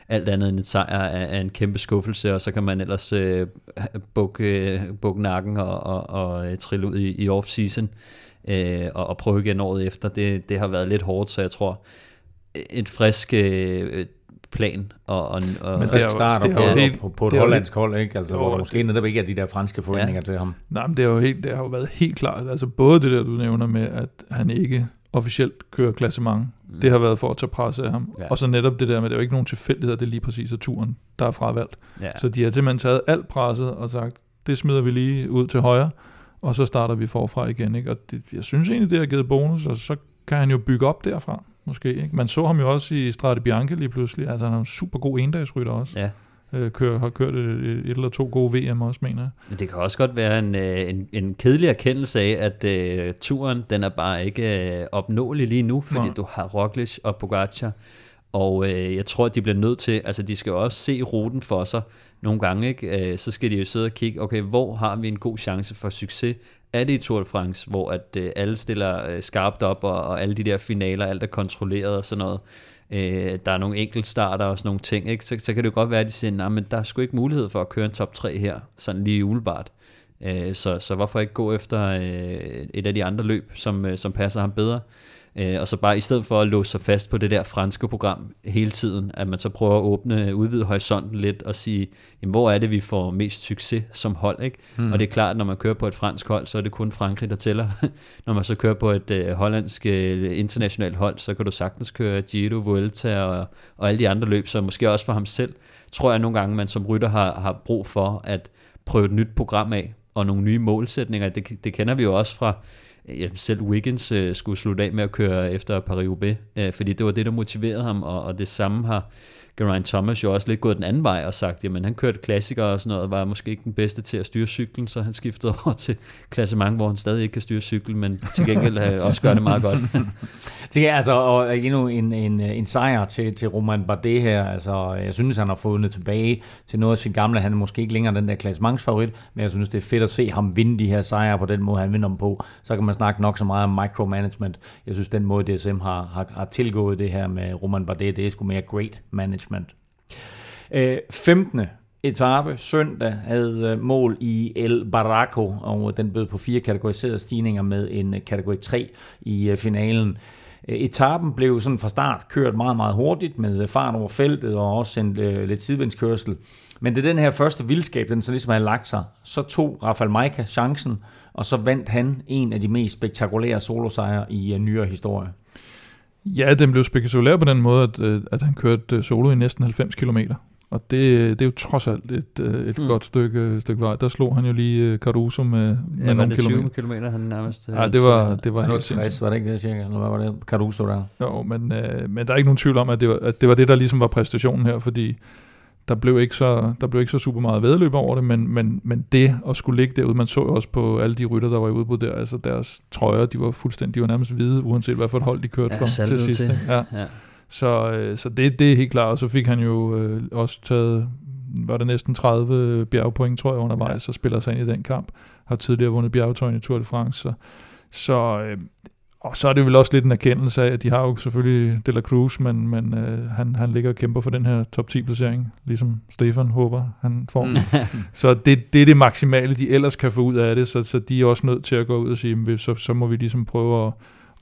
alt andet end et sejr er, er en kæmpe skuffelse, og så kan man ellers øh, bukke, bukke nakken og, og, og øh, trille ud i, i off-season øh, og, og prøve igen året efter. Det, det har været lidt hårdt, så jeg tror, et frisk øh, plan og, og, og Men det er starter det på, er jo på, helt- på, på et det er hollandsk hold, ikke? Altså, Jo, hvor der det- måske netop ikke er de der franske forventninger til ham. Nej, men det, er jo helt, det har jo været helt klart. Altså både det der, du nævner med, at han ikke officielt kører klassement, mm. det har været for at tage pres af ham. Ja. Ja. Og så netop det der med, det er jo ikke nogen tilfældighed, det er lige præcis af turen, der er fravalgt. ja. Så de har simpelthen taget alt presset og sagt, det smider vi lige ud til højre, og så starter vi forfra igen. Ikke? Og det, jeg synes egentlig, det har givet bonus, og så kan han jo bygge op derfra, måske. Ikke? Man så ham jo også i Strade Bianche lige pludselig. Altså, han er en super god endagsrytter også. ja. Øh, kører, har kørt et, eller to gode VM også, mener jeg. Det kan også godt være en, øh, en, en kedelig erkendelse af, at øh, turen den er bare ikke øh, opnåelig lige nu, fordi Nej. du har Roglic og Pogacar, og øh, jeg tror, at de bliver nødt til, altså de skal jo også se ruten for sig nogle gange, ikke? Øh, så skal de jo sidde og kigge, okay, hvor har vi en god chance for succes? Er det i Tour de France, hvor at øh, alle stiller øh, skarpt op, og, og alle de der finaler, alt er kontrolleret og sådan noget, øh, der er nogle enkeltstarter og sådan nogle ting, ikke? Så, så kan det jo godt være, at de siger, nej, men der er sgu ikke mulighed for at køre en top 3 her, sådan lige umiddelbart. Øh, så, så hvorfor ikke gå efter øh, et af de andre løb, som, øh, som passer ham bedre? Øh, og så bare i stedet for at låse sig fast på det der franske program hele tiden, at man så prøver at åbne, udvide horisonten lidt og sige, jamen, hvor er det, vi får mest succes som hold? Ikke? Mm. Og det er klart, at når man kører på et fransk hold, så er det kun Frankrig, der tæller. *laughs* når man så kører på et øh, hollandsk øh, internationalt hold, så kan du sagtens køre Giro, Vuelta og, og alle de andre løb, så måske også for ham selv, tror jeg nogle gange, man som rytter har, har brug for at prøve et nyt program af, og nogle nye målsætninger. Det, det kender vi jo også fra, ja, selv Wiggins øh, skulle slutte af med at køre efter Paris-Roubaix, øh, fordi det var det, der motiverede ham, og, og det samme har Geraint Thomas jo også lidt gået den anden vej og sagt, jamen han kørte klassikere og sådan noget, var måske ikke den bedste til at styre cyklen, så han skiftede *laughs* over til klassement, hvor han stadig ikke kan styre cyklen, men til gengæld øh, også gør det meget godt. *laughs* til, ja, altså, og endnu en, en, en sejr til, til Roman Bardet her. Altså, jeg synes, han har fundet tilbage til noget af sit gamle. Han er måske ikke længere den der klassementsfavorit, men jeg synes, det er fedt at se ham vinde de her sejre på den måde, han vinder dem på. Så kan man snakke nok så meget om micromanagement. Jeg synes, den måde DSM har, har, har tilgået det her med Roman Bardet, det er sgu mere great management management. Øh, 15. etape søndag havde øh, mål i El Barraco, og den bød på fire kategoriserede stigninger med en øh, kategori 3 i finalen. Etappen blev sådan fra start kørt meget, meget hurtigt med fart over feltet og også en øh, lidt sidevindskørsel. Men det den her første vildskab, den så ligesom havde lagt sig. Så tog Rafael Maika chancen, og så vandt han en af de mest spektakulære solosejre i øh, nyere historie. Ja, den blev spektakulær på den måde, at, øh, at han kørte øh, solo i næsten 90 km. Og det, det er jo trods alt et, øh, et Mm. godt stykke, stykke vej. Der slog han jo lige øh, Caruso med, med Ja, var nogle det 20 kilometer. kilometer, han nærmest... øh, Ja, det var, det var helt sindssygt. 60, var det ikke det, cirka? Eller hvad var det? Caruso der? Jo, men, øh, men der er ikke nogen tvivl om, at det, var, at det var det, der ligesom var præstationen her, fordi der blev ikke så, der blev ikke så super meget vedløb over det, men, men, men det at skulle ligge derude, man så jo også på alle de rytter, der var i udbrud der, altså deres trøjer, de var fuldstændig, de var nærmest hvide, uanset hvad for et hold de kørte Ja, for til sidst. til. Ja. Ja. Så, øh, så det, det er helt klart, og så fik han jo øh, også taget, var det næsten 30 bjergpoint, tror jeg, undervejs, ja. så spiller sig ind i den kamp. Har tidligere vundet bjergetøjen i Tour de France, så, så øh, og så er det vel også lidt en erkendelse af, at de har jo selvfølgelig De La Cruz, men, men øh, han, han ligger og kæmper for den her top 10 placering, ligesom Stefan håber, han får. Mm. *laughs* Så det, det er det maksimale, de ellers kan få ud af det, så, så de er også nødt til at gå ud og sige, "Men så, så må vi ligesom prøve at,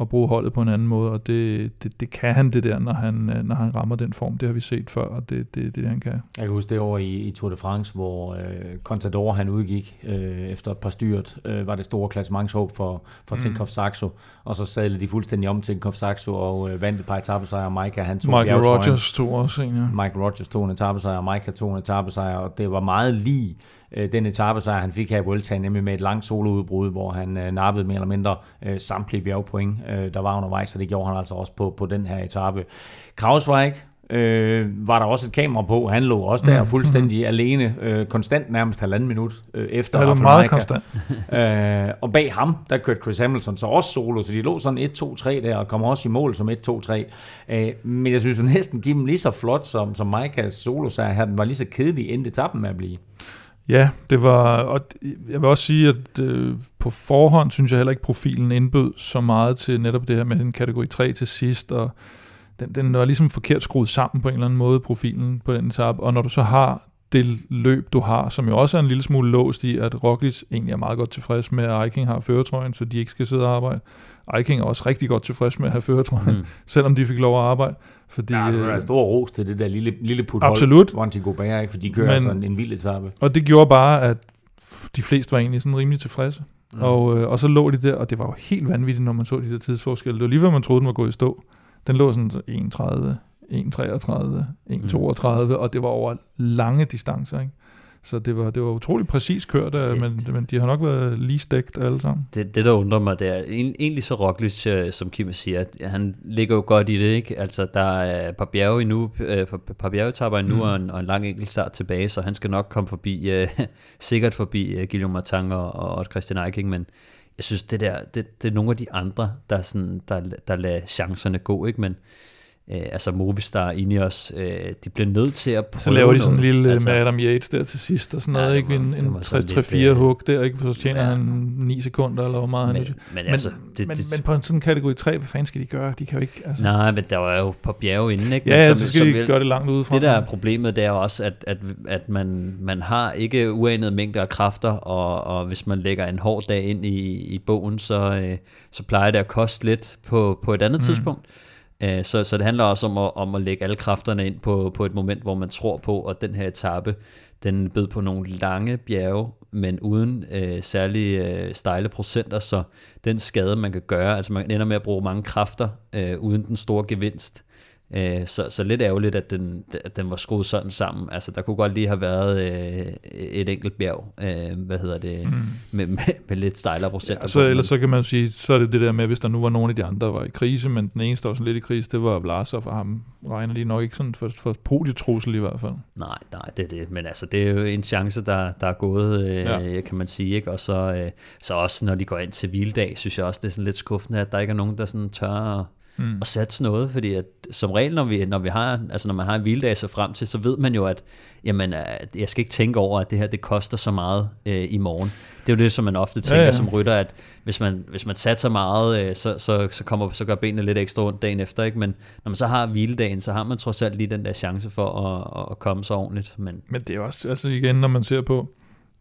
at bruge holdet på en anden måde, og det, det, det kan han det der, når han, øh, når han rammer den form. Det har vi set før, og det, det, det det, han kan. Jeg kan huske det over i, i Tour de France, hvor øh, Contador han udgik øh, efter et par styrt, øh, var det store klassementshåb for, for mm. Tinkoff Saxo, og så sadlede de fuldstændig om Tinkoff Saxo og øh, vandt et par etappesejre, og Mike han tog Michael Rogers tog også en, ja. Michael Rogers tog en etappesejr, og Mike tog en etappesejr, og det var meget lige øh, den etappesejr, han fik her i Vueltaen, nemlig med et langt soloudbrud, hvor han øh, nappede mere eller mindre øh, samtlige bjergpoint, øh, der var undervejs, så det gjorde han altså også på, på den her etape. Krausweig, øh, var der også et kamera på. Han lå også der fuldstændig *laughs* alene, øh, konstant nærmest halvanden minut øh, efter. Det var meget konstant. *laughs* øh, og bag ham, der kørte Chris Hamilton så også solo, så de lå sådan 1-2-3 der, og kom også i mål som 1-2-3. Øh, men jeg synes jo næsten dem lige så flot, som, som Maikas solo sagde her. Den var lige så kedelig, endte etappen med at blive. Ja, det var, og jeg vil også sige, at øh, på forhånd synes jeg heller ikke, profilen indbød så meget til netop det her med en kategori 3 til sidst, og den, den var ligesom forkert skruet sammen på en eller anden måde, profilen på den etape, og når du så har det løb, du har, som jo også er en lille smule låst i, at Roglic egentlig er meget godt tilfreds med, at Eiking har føretrøjen, så de ikke skal sidde og arbejde. Eiking er også rigtig godt tilfreds med at have føretrøjen, mm. *laughs* selvom de fik lov at arbejde. Fordi, ja, altså, der er øh, stor ros til det der lille, lille put Absolut. Monty Gobert, ikke? for de kører Men, sådan en vild etape. Og det gjorde bare, at de fleste var egentlig sådan rimelig tilfredse. Mm. Og, øh, og så lå de der, og det var jo helt vanvittigt, når man så de der tidsforskelle. Det var lige før man troede, den var gået i stå. Den lå sådan 31, 1,33, 1,32, mm. og det var over lange distancer. Ikke? Så det var, det var utrolig præcis kørt, det, men, men de har nok været lige stegt alle sammen. Det, det der undrer mig, det er egentlig så Roglic, øh, som Kim siger, at han ligger jo godt i det, ikke? Altså, der er et par bjerge endnu, øh, et par bjergetapper endnu, mm. og, en, og en lang enkelt start tilbage, så han skal nok komme forbi, uh, *laughs* sikkert forbi uh, Guillaume Martin og, og Christian Eiking, men jeg synes, det der, det, det er nogle af de andre, der, sådan, der, der lader chancerne gå, ikke? Men øh, altså Movistar, Ineos, øh, de bliver nødt til at prøve Så laver de sådan en lille altså, med Adam Yates der til sidst, og sådan noget, ja, ikke? En, en 3-4 øh, hug der, ikke? For så tjener ja. han 9 sekunder, eller hvor meget men, han men, altså, det, men, det, men, på en sådan kategori 3, hvad fanden skal de gøre? De kan jo ikke... Altså. Nej, men der var jo på bjerge inden, ikke? Ja, ja, så skal som, de gøre det langt udefra. Det der er problemet, det er også, at, at, at man, man har ikke uanede mængder af kræfter, og, og hvis man lægger en hård dag ind i, i bogen, så, øh, så plejer det at koste lidt på, på et andet mm. tidspunkt. Øh, så, så det handler også om at, om at lægge alle kræfterne ind på, på et moment, hvor man tror på, at den her etape, den bød på nogle lange bjerge, men uden øh, særlige øh, stejle procenter, så den skade, man kan gøre, altså man ender med at bruge mange kræfter øh, uden den store gevinst, Øh, så, så lidt ærgerligt, at den, at den var skruet sådan sammen. Altså, der kunne godt lige have været øh, et enkelt bjerg, øh, hvad hedder det, mm. med, med, med lidt stejlere procent. Ja, så, ellers så kan man sige, så er det det der med, hvis der nu var nogle af de andre, der var i krise, men den eneste, der var sådan lidt i krise, det var Vlasov, og ham regner de nok ikke sådan for, for podietrusel i hvert fald. Nej, nej, det er det. Men altså, det er jo en chance, der, der er gået, øh, ja. kan man sige. Ikke? Og så, øh, så også, når de går ind til hviledag, synes jeg også, det er sådan lidt skuffende, at der ikke er nogen, der sådan tør mm. og satse noget, fordi at, som regel, når, vi, når, vi har, altså når man har en hviledag så frem til, så ved man jo, at jamen, jeg skal ikke tænke over, at det her det koster så meget øh, i morgen. Det er jo det, som man ofte tænker ja, ja. som rytter, at hvis man, hvis man satser meget, øh, så, så, så, kommer, så gør benene lidt ekstra ondt dagen efter. Ikke? Men når man så har hviledagen, så har man trods alt lige den der chance for at, at komme så ordentligt. Men, men det er også, altså igen, når man ser på,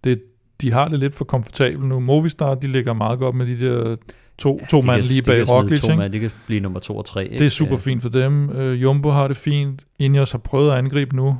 det, de har det lidt for komfortabelt nu. Movistar, de ligger meget godt med de der to, ja, to mand lige bag Roglic. To mand, de kan blive nummer to og tre. Ikke? Det er super fint for dem. Uh, Jumbo har det fint. Ineos har prøvet at angribe nu.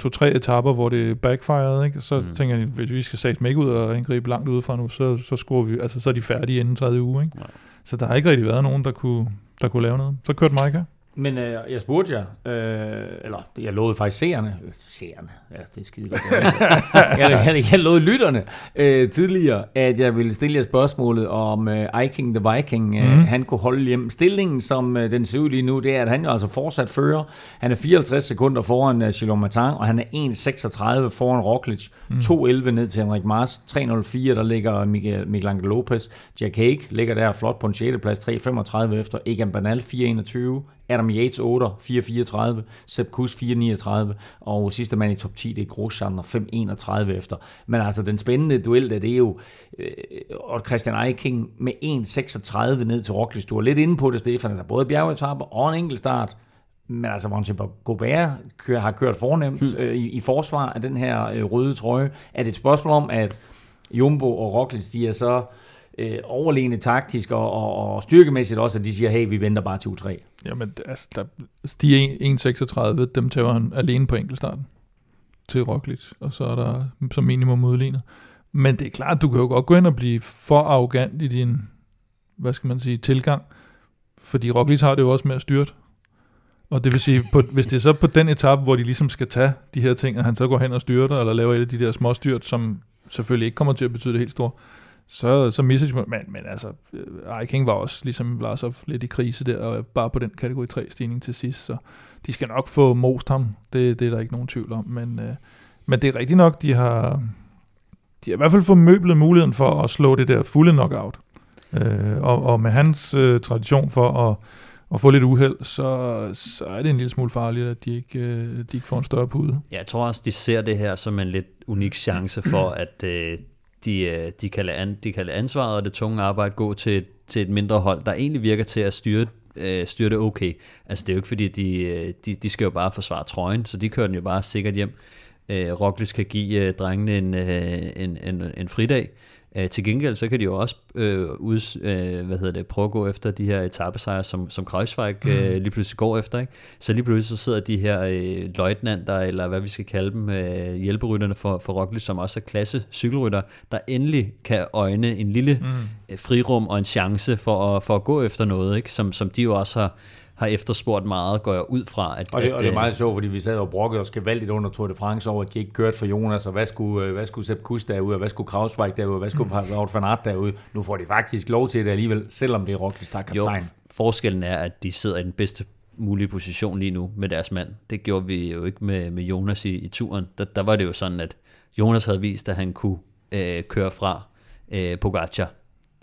To-tre etapper, hvor det backfired, ikke? Så mm. tænker jeg, hvis vi skal sætte ikke ud og angribe langt udefra nu, så, så, skruer vi, altså, så er de færdige inden tredje uge. Ikke? Ja. Så der har ikke rigtig været nogen, der kunne, der kunne lave noget. Så kørte Maika. Men øh, jeg spurgte jer, øh, eller jeg lovede faktisk seerne, seerne, ja, det er skide godt. *laughs* jeg, jeg, jeg lovede lytterne øh, tidligere, at jeg ville stille jer spørgsmålet om øh, Iking the Viking, øh, mm. han kunne holde hjem. Stillingen, som øh, den ser ud lige nu, det er, at han jo altså fortsat fører. Han er 54 sekunder foran øh, Chilon Martin, og han er 1.36 foran Roglic. Mm. 2.11 ned til Henrik Mars. 3.04, der ligger Miguel, Miguel Angel Lopez. Jack Hague ligger der flot på en 6. plads, 3.35 efter. Egan Bernal 4.21. Adam Yates 8, 4.34, Sepp Kuss 4.39, og sidste mand i top 10, det er Grosjean 5.31 efter. Men altså, den spændende duel, det er jo øh, og Christian Eiking med 1.36 ned til Roglic. Du er lidt inde på det, Stefan, der er både bjergetapper og en enkelt start. Men altså, Monty Gobert kører, har kørt fornemt hmm. øh, i, i forsvar af den her øh, røde trøje. Er det et spørgsmål om, at Jumbo og Roglic, de er så øh, overlegne taktisk og, og, og styrkemæssigt også, at de siger, hey, vi venter bare til U3. Jamen, altså, der, altså, de 1,36, dem tager han alene på enkeltstarten til Roglic, og så er der som minimum udlignet. Men det er klart, du kan jo godt gå ind og blive for arrogant i din, hvad skal man sige, tilgang, fordi Roglic har det jo også med at styrte. Og det vil sige, på, hvis det er så på den etape, hvor de ligesom skal tage de her ting, at han så går hen og styrter, eller laver et af de der små styrt, som selvfølgelig ikke kommer til at betyde det helt store, så, så misser de, men, men altså, øh, Eiking var også ligesom Vlasov lidt i krise der, og bare på den kategori 3 stigning til sidst, så de skal nok få most ham, det, det er der ikke nogen tvivl om, men, øh, men det er rigtigt nok, de har, de har i hvert fald fået møblet muligheden for at slå det der fulde knockout, øh, og, og med hans øh, tradition for at og få lidt uheld, så, så er det en lille smule farligt, at de ikke, øh, de ikke får en større pude. Ja, jeg tror også, de ser det her som en lidt unik chance for, at øh, de, øh, de, kan lade an, de kan lade ansvaret og det tunge arbejde gå til, til et mindre hold, der egentlig virker til at styre, øh, styre det okay. Altså det er jo ikke fordi, de, øh, de, de skal jo bare forsvare trøjen, så de kører den jo bare sikkert hjem. Øh, Roglic kan give øh, drengene en, øh, en, en, en fridag, Øh, til gengæld så kan de jo også øh, ud, øh, hvad hedder det, prøve at gå efter de her etappesejre, som, som Kreuzweig mm. øh, lige pludselig går efter. Ikke? Så lige pludselig så sidder de her øh, løjtnanter, eller hvad vi skal kalde dem, øh, hjælperytterne for, for Roglic, som også er klasse cykelrytter, der endelig kan øjne en lille mm. øh, frirum og en chance for at, for at gå efter noget, ikke? Som, som de jo også har har efterspurgt meget, går jeg ud fra. At, og, det, at, og det er øh, meget sjovt, fordi vi sad og brokkede os gevaldigt under Tour de France over, at de ikke kørte for Jonas, og hvad skulle, øh, hvad skulle Sepp Kuss derude, og hvad skulle Krausweig derude, og hvad skulle mm. Wout van Aert derude. Nu får de faktisk lov til det alligevel, selvom det er Roglic, der er kaptajn. Jo, forskellen er, at de sidder i den bedste mulige position lige nu med deres mand. Det gjorde vi jo ikke med, med Jonas i, i turen. Der, der var det jo sådan, at Jonas havde vist, at han kunne øh, køre fra øh, Pogacar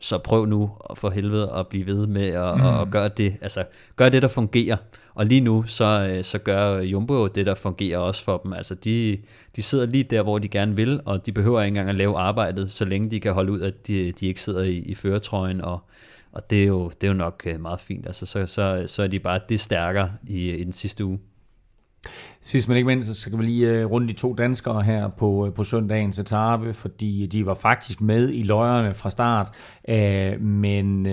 så prøv nu for helvede at blive ved med at, mm. at gøre det, altså gør det, der fungerer. Og lige nu, så, øh, så gør Jumbo jo det, der fungerer også for dem. Altså de, de sidder lige der, hvor de gerne vil, og de behøver ikke engang at lave arbejdet, så længe de kan holde ud, at de, de ikke sidder i, i føretrøjen, og, og det, er jo, det er jo nok øh, meget fint. Altså så, så, så er de bare det stærkere i, i den sidste uge. Sidst men ikke mindst, så skal vi lige uh, runde de to danskere her på, uh, på søndagens etape, fordi de var faktisk med i løjerne fra start, uh, men uh,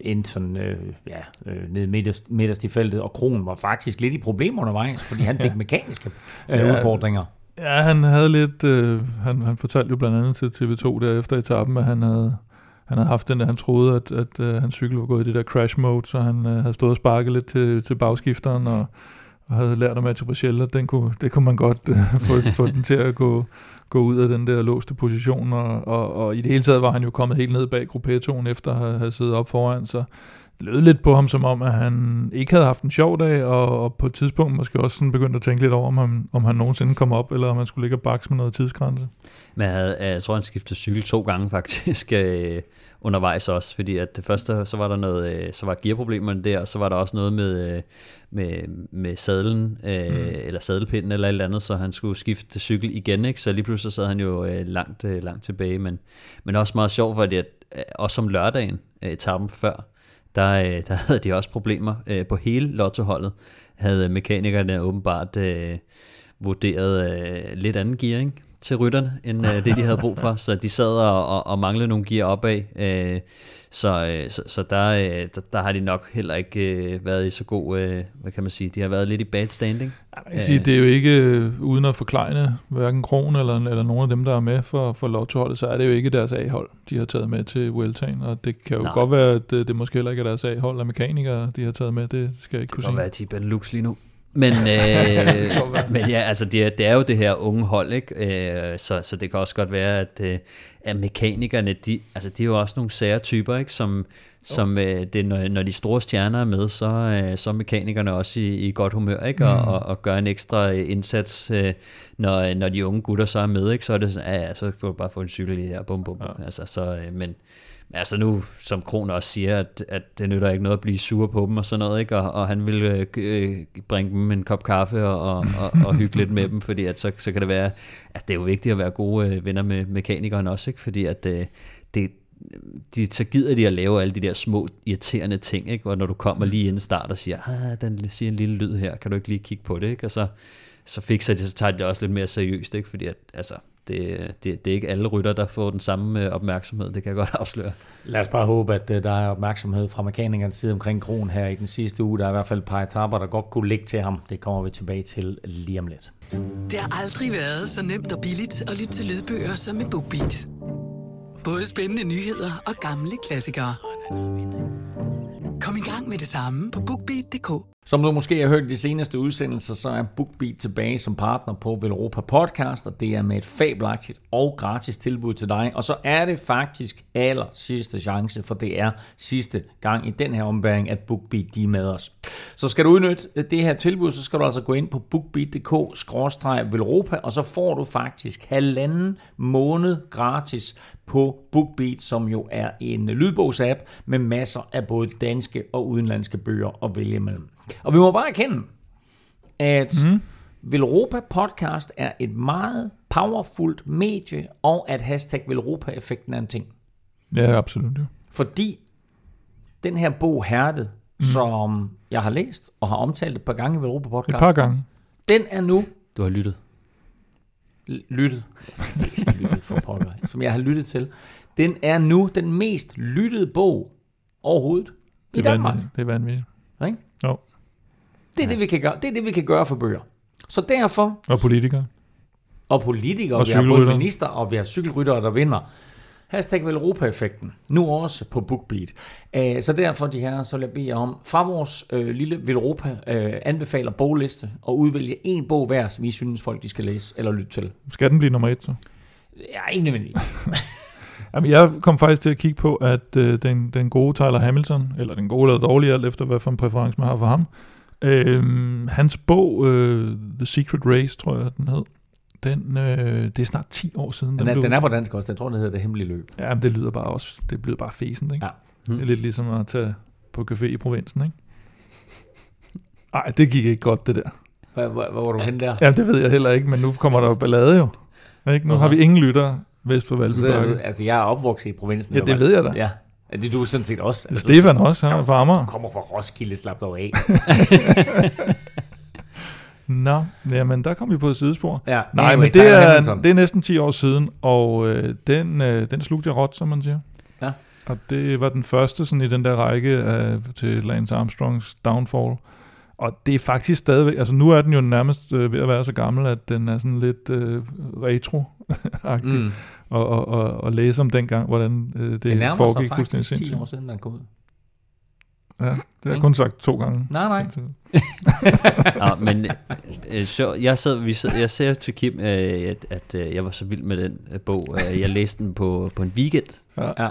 endte sådan, uh, ja, uh, ned midterst, midterst i feltet, og Kron var faktisk lidt i problemer undervejs, fordi han fik *laughs* mekaniske uh, ja, udfordringer. Ja, han havde lidt, uh, han, han fortalte jo blandt andet til TV2 der efter etappen, at han havde, han havde haft den der, han troede, at, at uh, hans cykel var gået i det der crash mode, så han uh, havde stået og sparket lidt til, til bagskifteren, og og havde lært om Atropachella, den kunne, det kunne man godt uh, *laughs* få, få den til at gå, gå ud af den der låste position, og, og, og i det hele taget var han jo kommet helt ned bag gruppettoen, efter at have, have siddet op foran, så det lød lidt på ham som om, at han ikke havde haft en sjov dag, og, og på et tidspunkt måske også sådan begyndte at tænke lidt over, om han, om han nogensinde kom op, eller om han skulle ligge og bakse med noget tidsgrænse. Men jeg, havde, jeg tror, han skiftede cykel to gange faktisk, øh, undervejs også, fordi at det første, så var der noget, øh, så var gearproblemerne der, og så var der også noget med, øh, med, med sadlen, øh, mm. eller sadelpinden eller et eller andet, så han skulle skifte til cykel igen, ikke? så lige pludselig sad han jo langt, langt tilbage, men, men også meget sjovt, fordi at, også som lørdagen, etappen før, der, *laughs* der havde de også problemer på hele lottoholdet, havde mekanikerne åbenbart øh, vurderet øh, lidt anden gearing, til rytterne, end øh, det de havde brug for, så de sad og, og, og manglede nogle gear opad, øh, så, øh, så, så der, øh, der, der har de nok heller ikke øh, været i så god, øh, hvad kan man sige, de har været lidt i bad standing. Ja, man kan sige, det er jo ikke øh, uden at forklejne hverken Kron eller, eller nogen af dem, der er med for, for Lotto-holdet, så er det jo ikke deres A-hold, de har taget med til Vueltaen, og det kan jo Nej. godt være, at det, det måske heller ikke er deres A-hold af mekanikere, de har taget med, det skal jeg ikke kunne sige. Det kan være, at de er lige nu. Men, *laughs* øh, men ja, altså det, det er jo det her unge hold, ikke? Øh, så, så det kan også godt være, at, øh, at mekanikerne, de, altså de er jo også nogle sære typer, ikke? Som, som øh, det, når, når de store stjerner er med, så, øh, så er mekanikerne også i, i godt humør, ikke? Og, mm. og, og gør en ekstra indsats, øh, når, når de unge gutter så er med, ikke? Så er det sådan, ja, ja så får du bare få en cykel i her, bum, bum, bum. Ja. Altså, så, øh, men, altså nu, som Kron også siger, at, at det nytter ikke noget at blive sur på dem og sådan noget, ikke? Og, og han vil øh, øh, bringe dem en kop kaffe og, og, og, og hygge lidt med dem, fordi at så, så kan det være, at det er jo vigtigt at være gode øh, venner med mekanikeren også, ikke? Fordi at øh, det, de, så gider de at lave alle de der små irriterende ting, ikke? Og når du kommer lige inden start og siger, ah, den siger en lille lyd her, kan du ikke lige kigge på det, ikke? Og så, så fikser de, så tager de det også lidt mere seriøst, ikke? Fordi at, altså, det, det, det er ikke alle rytter, der får den samme øh, opmærksomhed, det kan jeg godt *laughs* afsløre. Lad os bare håbe, at øh, der er opmærksomhed fra mekanikernes side omkring Kron her i den sidste uge. Der er i hvert fald et par etapper, der godt kunne ligge til ham. Det kommer vi tilbage til lige om lidt. Det har aldrig været så nemt og billigt at lytte til lydbøger som med BookBeat. Både spændende nyheder og gamle klassikere. Kom i gang med det samme på BookBeat.dk. Som du måske har hørt i de seneste udsendelser, så er BookBeat tilbage som partner på Velropa Podcast, og det er med et fabelagtigt og gratis tilbud til dig. Og så er det faktisk aller sidste chance, for det er sidste gang i den her ombæring, at BookBeat de er med os. Så skal du udnytte øh, det her tilbud, så skal du altså gå ind på bookbeat.dk-velropa, og så får du faktisk halvanden måned gratis på BookBeat, som jo er en lydbogsapp med masser af både danske og udenlandske bøger at vælge mellem. Og vi må bare erkende, at mm. Velropa Podcast er et meget powerfult medie, og at hashtag Velropa-effekten er en ting. Ja, absolut. Ja. Fordi den her bog Hærdet, mm. som jeg har læst og har omtalt et par gange i Velropa Podcast, Et par gange. den er nu Du har lyttet. Lyttet, læst lyttet for pokker, som jeg har lyttet til, den er nu den mest lyttede bog overhovedet i Det er Danmark. vanvittigt. Det er vanvittigt. Ikke? Jo. Det er, det, vi kan gøre. det er det, vi kan gøre for bøger. Så derfor, Og politikere. og politikere, Og vi har både minister, og vi har cykelryttere, der vinder. Hashtag vel Europa-effekten. Nu også på BookBeat. Uh, så derfor, de her, så vil jeg bede om, fra vores uh, lille Velropa uh, anbefaler bogliste, og udvælge en bog hver, som vi synes, folk de skal læse eller lytte til. Skal den blive nummer et så? Ja, ikke nødvendigt. *laughs* Jamen, jeg kom faktisk til at kigge på, at øh, den, den gode Tyler Hamilton, eller den gode eller dårlige, alt efter hvad for en præference man har for ham, øh, hans bog, øh, The Secret Race, tror jeg, den hed, den, øh, det er snart 10 år siden. Den er, blev- den er på dansk også. Jeg tror, den hedder Det Hemmelige Løb. Ja, men det lyder bare også, det lyder bare fesen, ikke? Ja. Det er lidt ligesom at tage på café i provinsen, ikke? Nej, det gik ikke godt, det der. Hvor, hvor, hvor var du henne der? Ja, det ved jeg heller ikke, men nu kommer der jo ballade jo. Ikke? Nu har vi ingen lyttere vest for Valby Så, altså, jeg er opvokset i provinsen. Ja, det ved jeg da. Ja, det er du sådan set også. Altså, Stefan også, han er fra Amager. Du kommer fra Roskilde, slap dog af. *laughs* Nå, jamen der kom vi på et sidespor. Ja, Nej, anyway, men det Tyler er, Hamilton. det er næsten 10 år siden, og øh, den, øh, den slugte jeg råt, som man siger. Ja. Og det var den første sådan i den der række af, til Lance Armstrongs downfall. Og det er faktisk stadigvæk, altså nu er den jo nærmest øh, ved at være så gammel, at den er sådan lidt øh, retro-agtig. Mm. Og, og, og, og læse om dengang, hvordan øh, det, Det nærmer foregik sig fuldstændig faktisk 10 sindssygt. år siden, den kom ud. Ja, det har jeg kun sagt to gange. Nej, nej. ja, *laughs* men øh, så, jeg, sad, vi sad, jeg sagde til Kim, øh, at, at øh, jeg var så vild med den øh, bog. Øh, jeg læste den på, på en weekend. Ja.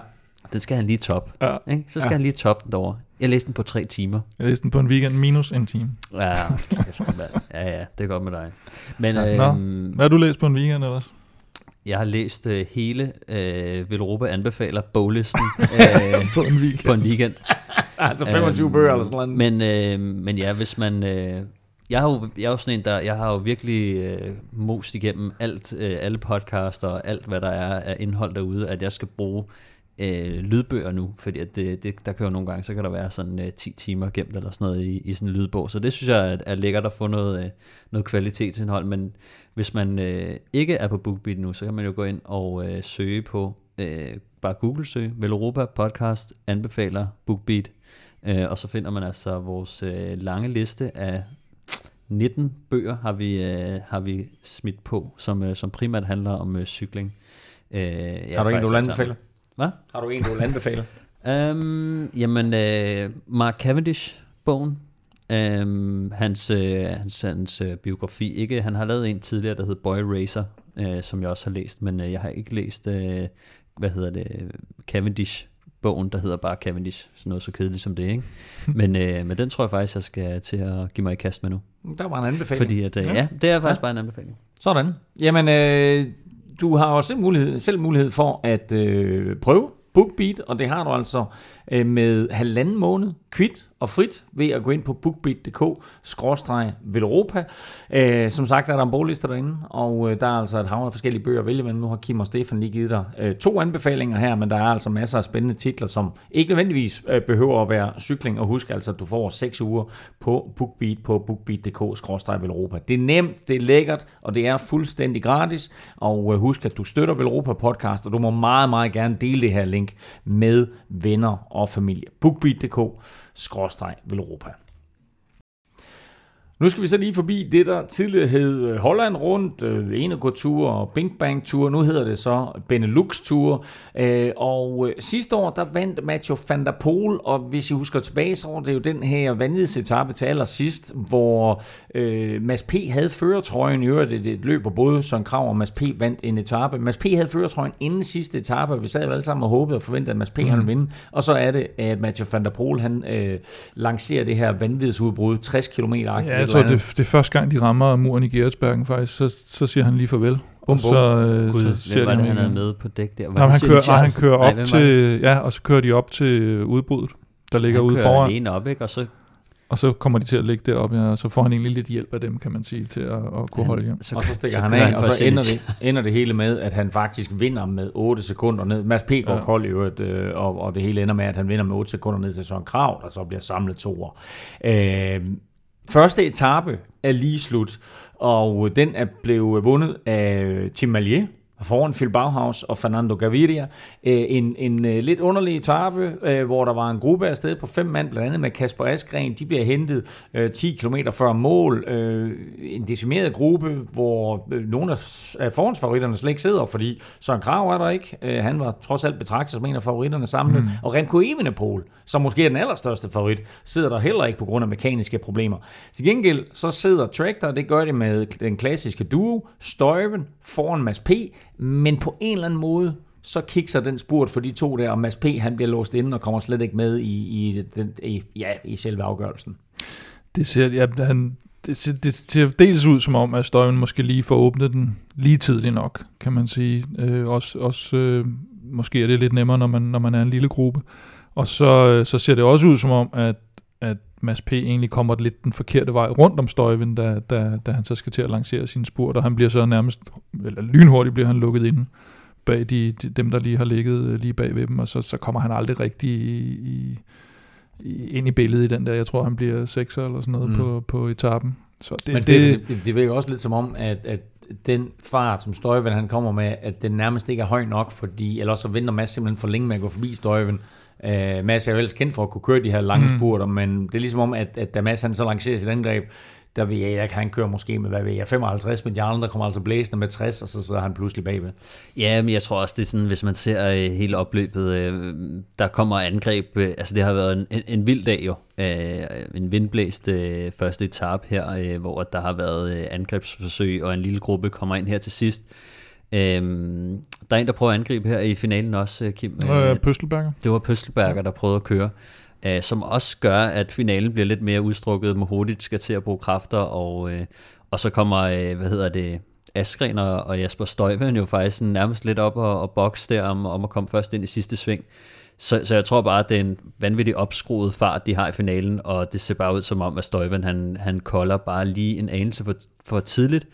Den skal han lige top. Ja. Ikke? Så skal Ja. han lige top den derovre. Jeg læste den på tre timer. Jeg læste den på en weekend minus en time. Ja, kæft, ja, ja, det er godt med dig. Men Ja, øh, nå. Hvad har du læst på en weekend ellers? Jeg har læst øh, hele øh, Velropa anbefaler boglisten *laughs* øh, På en weekend. på en weekend. Altså 25 Øhm, bøger eller sådan noget. Men, øh, men ja, hvis man... Øh, jeg, har jo, jeg er jo sådan en, der... Jeg har jo virkelig øh, most igennem alt, øh, alle podcaster og alt, hvad der er af indhold derude, at jeg skal bruge øh, lydbøger nu, fordi at det, det, der kan jo nogle gange, så kan der være sådan øh, 10 timer gemt eller sådan noget i, i sådan en lydbog, så det synes jeg er, er lækkert at få noget, øh, noget kvalitetsindhold, men hvis man øh, ikke er på BookBeat nu, så kan man jo gå ind og øh, søge på, øh, bare Google søge, Velropa Podcast anbefaler BookBeat, øh, og så finder man altså vores øh, lange liste af 19 bøger har vi, øh, har vi smidt på, som, øh, som primært handler om øh, cykling. Øh, jeg Har du en, du vil alt anbefale? Hvad? Har du en, du vil anbefale? Um, *laughs* jamen, øh, Mark Cavendish-bogen, um, hans, øh, hans, hans øh, biografi, ikke, han har lavet en tidligere, der hed Boy Racer, øh, som jeg også har læst, men øh, jeg har ikke læst, øh, hvad hedder det, Cavendish-bogen, der hedder bare Cavendish, sådan noget så kedeligt som det, ikke? *laughs* Men, øh, men den tror jeg faktisk, jeg skal til at give mig i kast med nu. Der var en anbefaling. Fordi at, øh, ja. ja, det er faktisk ja. bare en anbefaling. Sådan. Jamen, øh, du har også mulighed, selv mulighed for at øh, prøve BookBeat, og det har du altså øh, med halvanden måned kvit og frit ved at gå ind på bookbeat.dk-velropa. Øh, som sagt er der en boglister derinde, og øh, der er altså et hav af forskellige bøger at vælge men Nu har Kim og Stefan lige givet dig øh, to anbefalinger her, men der er altså masser af spændende titler, som ikke nødvendigvis øh, behøver at være cykling. Og husk altså, at du får 6 uger på BookBeat på bookbeat.dk-velropa. Det er nemt, det er lækkert, og det er fuldstændig gratis. Og øh, husk, at du støtter Velropa podcast, og du må meget, meget gerne dele det her link med venner og familie. bookbeat.dk-velropa. Nu skal vi så lige forbi det, der tidligere hed øh, Holland rundt, øh, Energo-tur og Bing Bang-tur. Nu hedder det så Benelux-tur. Øh, og sidste år, der vandt Mathieu van der Poel, og hvis I husker tilbage, så var det jo den her vanvidsetappe til allersidst, hvor øh, Mads P. havde føretrøjen i øvrigt et, et løb, hvor både Søren Krav og Mads P. vandt en etape. Mads P. havde føretrøjen inden sidste etape, og vi sad jo alle sammen og håbede og forventede, at Mads P. Mm. han vinde. Og så er det, at Mathieu van der Poel, han øh, lancerer det her vanvidsudbrud, 60 km aktivt. Ja, tror, det, det er første gang, de rammer muren i Geretsbergen faktisk, så, så siger han lige farvel. Bum, bum. Så, øh, Gud, så ser hvem var det, han er med på dæk der? Var han, kører, nej, han kører op nej, til, ja, og så kører de op til udbruddet, der ligger ude foran. Han kører op, ikke? Og så og så kommer de til at ligge deroppe, ja, og så får han egentlig lidt hjælp af dem, kan man sige, til at, at kunne holde hjem. Så, og så stikker så han af, han og så ender det, ender det hele med, at han faktisk vinder med 8 sekunder ned. Mads P. går ja. kold i øvrigt, øh, og, og det hele ender med, at han vinder med 8 sekunder ned til Søren Krav, der så bliver samlet to år. Øh, Første etape er lige slut, og den er blevet vundet af Tim Malier, foran Phil Bauhaus og Fernando Gaviria. Øh, en, en øh, lidt underlig etape, øh, hvor der var en gruppe af sted på fem mand, blandt andet med Kasper Askren. De bliver hentet 10 km før mål. En decimeret gruppe, hvor nogle af forhåndsfavoritterne slet ikke sidder, fordi Søren Krav er der ikke. Han var trods alt betragtet som en af favoritterne samlet. Mm. Og Renko Evenepoel, som måske er den allerstørste favorit, sidder der heller ikke på grund af mekaniske problemer. Til gengæld så sidder Tractor, det gør det med den klassiske duo, Støjven foran Mads P., men på en eller anden måde, så kikser den spurt for de to der, og Mads P. han bliver låst inde og kommer slet ikke med i, i, den, i, ja, i selve afgørelsen. Det ser, ja, han, det, ser, det ser dels ud som om, at Støjen måske lige får åbnet den lige tidligt nok, kan man sige. Øh, også også øh, måske er det lidt nemmere, når man, når man er en lille gruppe. Og så, øh, så ser det også ud som om, at, at Mads P. egentlig kommer lidt den forkerte vej rundt om Støjvind, da, da, da han så skal til at lancere sin spurt, og han bliver så nærmest, eller lynhurtigt bliver han lukket ind bag de, de, dem, der lige har ligget øh, lige bag ved dem, og så, så kommer han aldrig rigtig i, i, ind i billedet i den der, jeg tror han bliver sekser eller sådan noget mm. på, på etappen. Så det, Men det, det, det, det virker også lidt som om, at, at den fart, som Støjven han kommer med, at den nærmest ikke er høj nok, fordi ellers så venter Mads simpelthen for længe med at gå forbi Støjven. Uh, Mads er jo ellers kendt for at kunne køre de her lange mm. spurter, men det er ligesom om, at, at da Mads han så lancerer sit angreb, der vil jeg, at han kører måske med, hvad ved jeg, 55, men de andre kommer altså blæsende med 60, og så sidder han pludselig bagved. Ja, men jeg tror også, det er sådan, hvis man ser uh, hele opløbet, uh, der kommer angreb, uh, altså det har været en, en, en vild dag jo, en vindblæst første etape her, uh, hvor der har været angrebsforsøg, og en lille gruppe kommer ind her til sidst. Øhm, der er en, der prøver at angribe her i finalen også, Kim. Øh, Pøstelberger. Det var Pøstelberger, der prøvede at køre. Øh, som også gør, at finalen bliver lidt mere udstrukket. hurtigt skal til at bruge kræfter, og, øh, og så kommer, øh, hvad hedder det, Askren og, og Jasper Støjven jo faktisk nærmest lidt op og, og bokse der om, om at komme først ind i sidste sving. Så, så jeg tror bare, at det er en vanvittig opskruet fart, de har i finalen, og det ser bare ud som om, at Støjven han, han kolder bare lige en anelse for, for tidligt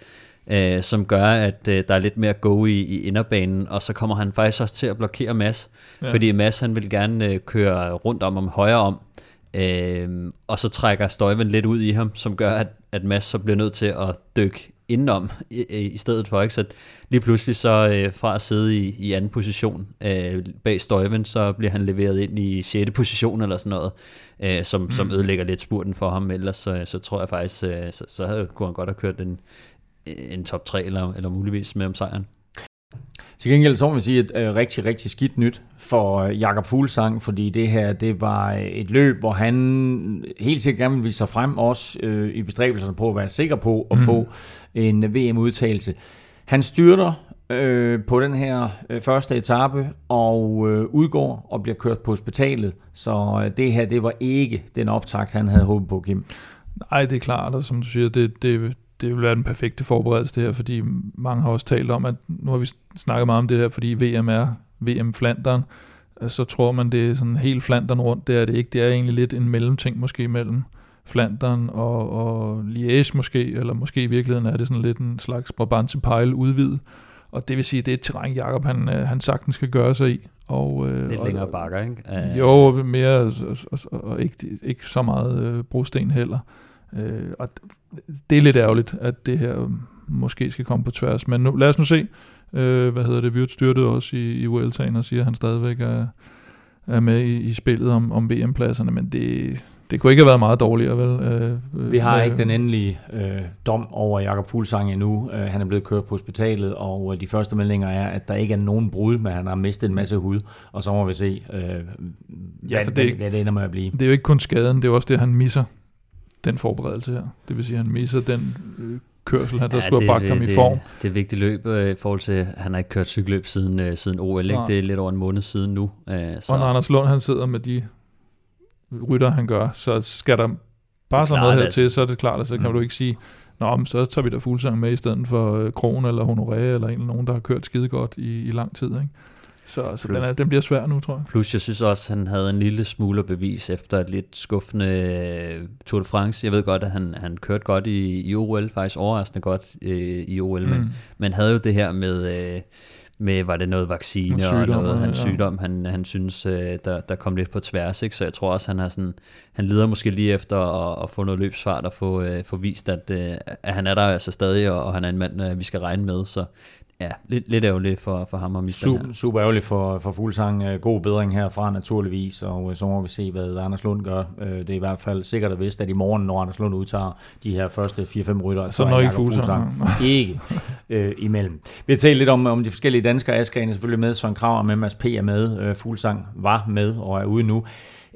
øh, som gør, at øh, der er lidt mere go i, i inderbanen, og så kommer han faktisk også til at blokere Mads, ja. fordi Mads han vil gerne øh, køre rundt om om højre om, øh, og så trækker Støjven lidt ud i ham, som gør, at, at Mads så bliver nødt til at dykke indenom i, i stedet for, ikke? Så lige pludselig så øh, fra at sidde i, i anden position øh, bag Støjven, så bliver han leveret ind i 6. position eller sådan noget, øh, som, mm. som ødelægger lidt spurten for ham, ellers så, så tror jeg faktisk, øh, så, så havde, kunne han godt have kørt en, en top 3 eller, eller muligvis med om sejren. Til gengæld så må vi sige, at øh, rigtig, rigtig skidt nyt for øh, Jakob Fuglsang, fordi det her, det var et løb, hvor han helt sikkert gerne ville vise sig frem, også øh, i bestræbelserne på at være sikker på at mm. få en VM-udtagelse. Han styrter øh, på den her øh, første etape og øh, udgår og bliver kørt på hospitalet, så øh, det her, det var ikke den optakt, han havde håbet på, Kim. Nej, det er klart, og som du siger, det, det, det vil være den perfekte forberedelse det her, fordi mange har også talt om, at nu har vi snakket meget om det her, fordi VM er VM Flandern, så tror man, det er sådan helt Flandern rundt. Det er det ikke. Det er egentlig lidt en mellemting måske mellem Flandern og, og Liège måske, eller måske i virkeligheden er det sådan lidt en slags Brabantse pejl udvidet. Og det vil sige, det er et terræn, Jacob han, øh, han sagtens skal gøre sig i. Og, øh, Lidt og, længere bakker, ikke? Uh, jo, mere, og, og, og ikke, ikke så meget øh, brosten heller. Øh, og det er lidt ærgerligt, at det her måske skal komme på tværs. Men nu, lad os nu se. Øh, hvad hedder det? Vyrt styrtede også i, i Vueltaen og siger, at han stadigvæk er, er med i, i spillet om, om VM-pladserne, men det, det kunne ikke have været meget dårligere, vel? Øh, Vi har med, ikke den endelige øh, dom over Jakob Fuglsang endnu. Øh, han er blevet kørt på hospitalet, og øh, de første meldinger er, at der ikke er nogen brud, men han har mistet en masse hud, og så må vi se, øh, ja, hvad, det, hvad, hvad det ender med at blive. Det er jo ikke kun skaden, det er også det, han misser den forberedelse her. Det vil sige, at han misser den øh, kørsel, han der ja, skulle have bragt ham det, i form. Det er vigtigt løb øh, i forhold til, at han har ikke kørt cykelløb siden, øh, siden OL. Ikke? Det er lidt over en måned siden nu. Øh, så. Og når Anders Lund han sidder med de rytter, han gør, så skal der bare sådan noget her til, så er det klart, at så kan mm. du ikke sige, Nå, men så tager vi da fuldsang med i stedet for Kron eller Honoré eller en eller nogen, der har kørt skide godt i, i lang tid. Ikke? Så, så den, er, den bliver svær nu, tror jeg. Plus, jeg synes også, han havde en lille smule bevis efter et lidt skuffende øh, Tour de France. Jeg ved godt, at han, han kørte godt i, i OL, faktisk overraskende godt øh, i OL, mm. men, men havde jo det her med... Øh, med, var det noget vaccine sygdom, og noget hans ja. sygdom, han, han synes, øh, der, der kom lidt på tværs, ikke? så jeg tror også, han har sådan, han lider måske lige efter at, at få noget løbsfart og få, øh, få vist, at, øh, at han er der altså stadig, og, og han er en mand, vi skal regne med, så ja, lidt, lidt ærgerligt for, for ham at miste super, den her. Super ærgerligt for, for Fuglsang. Øh, god bedring herfra naturligvis, og øh, så må vi se, hvad Anders Lund gør. Øh, det er i hvert fald sikkert at vist, at i morgen, når Anders Lund udtager de her første 4-5 rytter, så, når ikke Fuglsang. ikke øh, imellem. Vi har talt lidt om, om de forskellige danskere. Asgren er selvfølgelig med, Søren Krav er med, Mads P. er med, Fuglsang var med og er ude nu.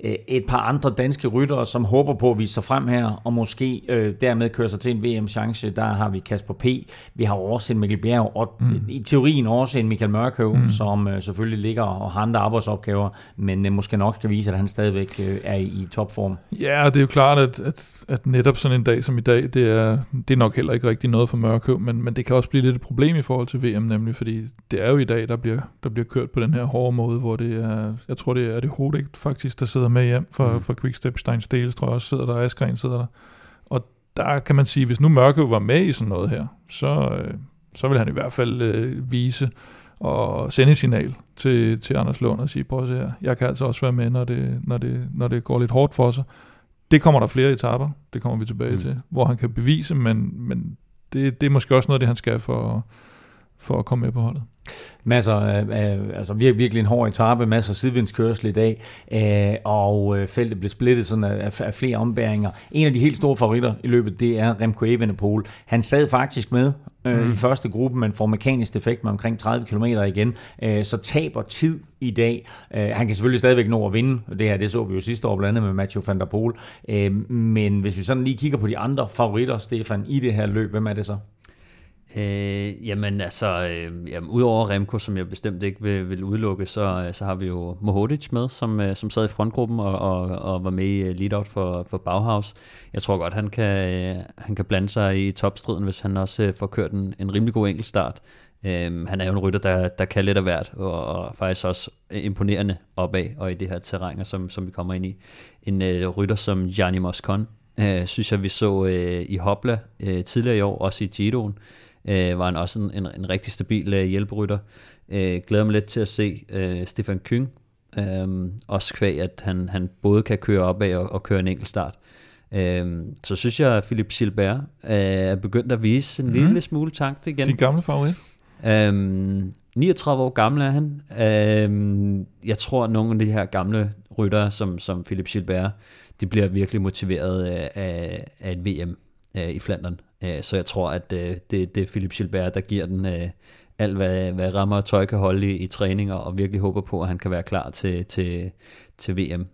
Øh, et par andre danske ryttere, som håber på at vise sig frem her, og måske øh, dermed køre sig til en VM-chance. Der har vi Kasper P., vi har også en Mikkel Bjerg, og mm. i teorien også en Michael Mørkøv, mm. som øh, selvfølgelig ligger og har andre arbejdsopgaver, men øh, måske nok skal vise, at han stadigvæk øh, er i, topform. Ja, det er jo klart, at, at, at netop sådan en dag som i dag, det er, det er nok heller ikke rigtig noget for Mørkøv, men, men det kan også blive lidt et problem i forhold til VM, nemlig fordi det er jo i dag, der bliver, der bliver kørt på den her hårde måde, hvor det er, jeg tror det er det Hodek faktisk, der sidder med hjem for, mm. for Quickstep. Stein Stales tror jeg også sidder der, Askren sidder der. Og der kan man sige, hvis nu Mørke var med i sådan noget her, så, øh, så vil han i hvert fald øh, vise og sende et signal til, til Anders Lund og sige, prøv at se her, jeg kan altså også være med, når det, når det, når det går lidt hårdt for sig. Det kommer der flere etaper, det kommer vi tilbage mm. til, hvor han kan bevise, men, men det, det er måske også noget af det, han skal for, for at komme med på holdet. Masser af, af altså virkelig, virkelig en hård etape, masser af sidevindskørsel i dag, øh, og øh, feltet blev splittet sådan af, af flere ombæringer. En af de helt store favoritter i løbet, det er Remco Evenepoel. Han sad faktisk med øh, mm. i første gruppe, men får mekanisk defekt med omkring 30 km igen, øh, så taber tid i dag. Øh, han kan selvfølgelig stadigvæk nå at vinde, det her det så vi jo sidste år blandt andet med Mathieu van der Poel, øh, men hvis vi sådan lige kigger på de andre favoritter, Stefan, i det her løb, hvem er det så? Øh, jamen altså, øh, jamen, udover Remco, som jeg bestemt ikke vil, vil udelukke, så, øh, så har vi jo Mohodic med, som, øh, som sad i frontgruppen og, og, og var med i øh, lead-out for, for Bauhaus. Jeg tror godt, han kan, øh, han kan blande sig i topstriden, hvis han også øh, får kørt en, en rimelig god enkeltstart. Øh, han er jo en rytter, der, der kan lidt af hvert, og, og faktisk også imponerende opad og i det her terræn, som, som vi kommer ind i. En øh, rytter som Gianni Moscon, øh, synes jeg, vi så øh, i Hopla øh, tidligere i år, også i Giroen øh, var han også en, en, en rigtig stabil øh, hjælperytter. Øh, glæder mig lidt til at se øh, Stefan Kyng, øh, også kvæg, at han, han både kan køre opad og, og køre en enkelt start. Øh, så synes jeg, at Philip Gilbert øh, er begyndt at vise en mm. lille smule takt igen. Din gamle favorit? Øhm, 39 år gammel er han. Øhm, jeg tror, at nogle af de her gamle ryttere, som, som Philip Gilbert, de bliver virkelig motiveret af, af et VM øh, i Flandern. Øh, så jeg tror, at øh, det, det er Philip Gilbert, der giver den øh, alt, hvad, hvad rammer og tøj kan holde i, i træninger, og virkelig håber på, at han kan være klar til, til, til VM.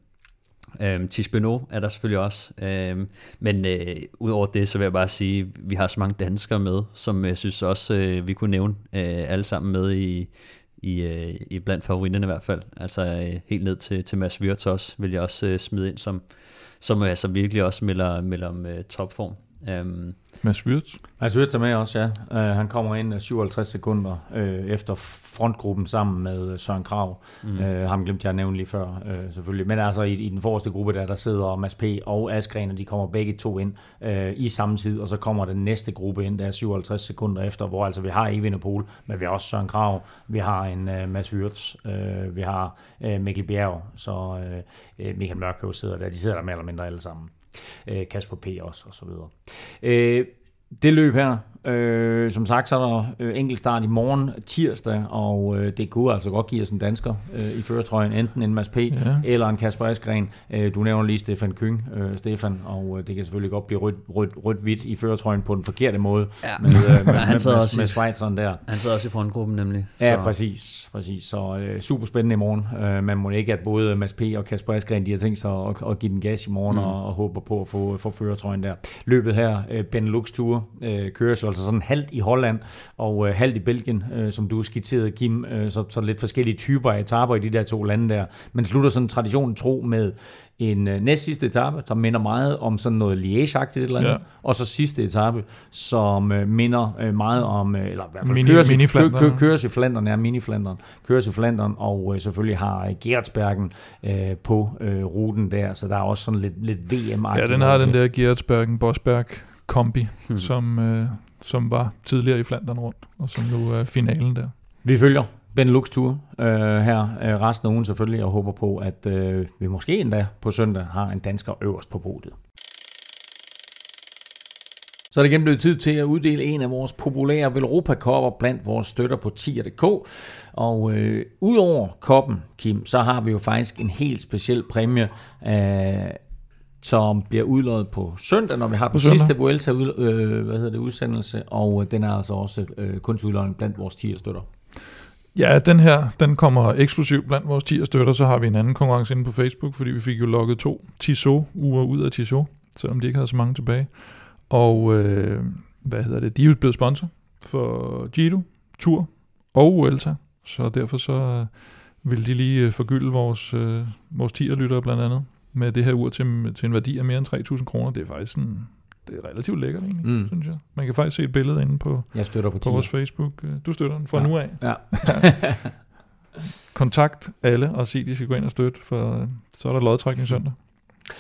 Øhm, Tisbeno er der selvfølgelig også, øhm, men øh, udover det, så vil jeg bare sige, at vi har så mange danskere med, som jeg synes også, øh, vi kunne nævne øh, alle sammen med i, i, øh, i blandt favoritterne i hvert fald. Altså øh, helt ned til, til Mads Wirtz også, vil jeg også øh, smide ind, som, som øh, altså virkelig også melder, melder om øh, topform. Øhm, Mads Wirtz. Mads Wirtz er med også, ja. Uh, han kommer ind 57 sekunder uh, efter frontgruppen sammen med Søren Krav. Mm. Uh, ham glemte jeg at nævne lige før, uh, selvfølgelig. Men altså i, i den forreste gruppe, der, der sidder Mads P. og Askren, og de kommer begge to ind uh, i samme tid, og så kommer den næste gruppe ind, der er 57 sekunder efter, hvor altså vi har Evin Pol, men vi har også Søren Krav, vi har en uh, Mads Wirtz, uh, vi har uh, Mikkel Bjerg, så uh, Michael Mørkøv sidder der. De sidder der mere eller mindre alle sammen øh, Kasper P. også, og så videre. Øh, det løb her, Øh, som sagt, så er der øh, enkelt start i morgen tirsdag, og øh, det kunne altså godt give os en dansker øh, i føretrøjen, enten en Mads P. Ja. eller en Kasper Askren. Øh, du nævner lige Stefan Kyng, øh, Stefan, og øh, det kan selvfølgelig godt blive rødt, rødt, rødt hvidt i føretrøjen på den forkerte måde. Ja. Med, øh, *laughs* med, han med, også med, Schweizeren der. Han sidder også i frontgruppen nemlig. Så. Ja, præcis. præcis. Så øh, super spændende i morgen. Øh, man må ikke, at både Mads P. og Kasper Askren, de har tænkt sig at, at give den gas i morgen, mm. og, og håber på at få, få føretrøjen der. Løbet her, øh, Benelux Tour, øh, køres jo altså sådan halvt i Holland og øh, halvt i Belgien, øh, som du skitserede, Kim. Øh, så, så lidt forskellige typer af etaper i de der to lande der. Men slutter sådan traditionen tro med en øh, næst sidste etape, der minder meget om sådan noget Liège-agtigt eller andet, ja. og så sidste etape, som øh, minder øh, meget om, øh, eller i hvert fald Mini, køres, mini i, kø, kø, køres i Flandern, ja, mini-Flandern, køres i Flandern, og øh, selvfølgelig har øh, Gertsbergen øh, på øh, ruten der, så der er også sådan lidt, lidt vm Ja, den har den der Gertsbergen-Bosberg kombi, hmm. som, øh, som var tidligere i Flandern rundt, og som nu er finalen der. Vi følger Benelux Tour øh, her øh, resten af ugen selvfølgelig, og håber på, at øh, vi måske endda på søndag har en dansker øverst på podiet. Så er det igen blevet tid til at uddele en af vores populære Velropa-kopper blandt vores støtter på tier.dk. Og øh, udover koppen, Kim, så har vi jo faktisk en helt speciel præmie, øh, som bliver udløjet på søndag, når vi har den sidste Vuelta ud, øh, hvad hedder det, udsendelse, og øh, den er altså også øh, kun til blandt vores tier-støtter. Ja, den her, den kommer eksklusivt blandt vores 10 støtter, så har vi en anden konkurrence inde på Facebook, fordi vi fik jo lukket to Tissot-uger ud af Tissot, selvom de ikke havde så mange tilbage. Og øh, hvad hedder det, de er jo blevet sponsor for Giro, Tour og Vuelta, så derfor så øh, vil de lige øh, forgylde vores, øh, vores 10'er-lyttere blandt andet med det her ur til, til en værdi af mere end 3.000 kroner. Det er faktisk sådan, det er relativt lækkert egentlig, mm. synes jeg. Man kan faktisk se et billede inde på, jeg støtter på, på vores Facebook. Du støtter den fra ja. nu af. Ja. *laughs* Kontakt alle og sig, de skal gå ind og støtte, for så er der lodtrækning søndag.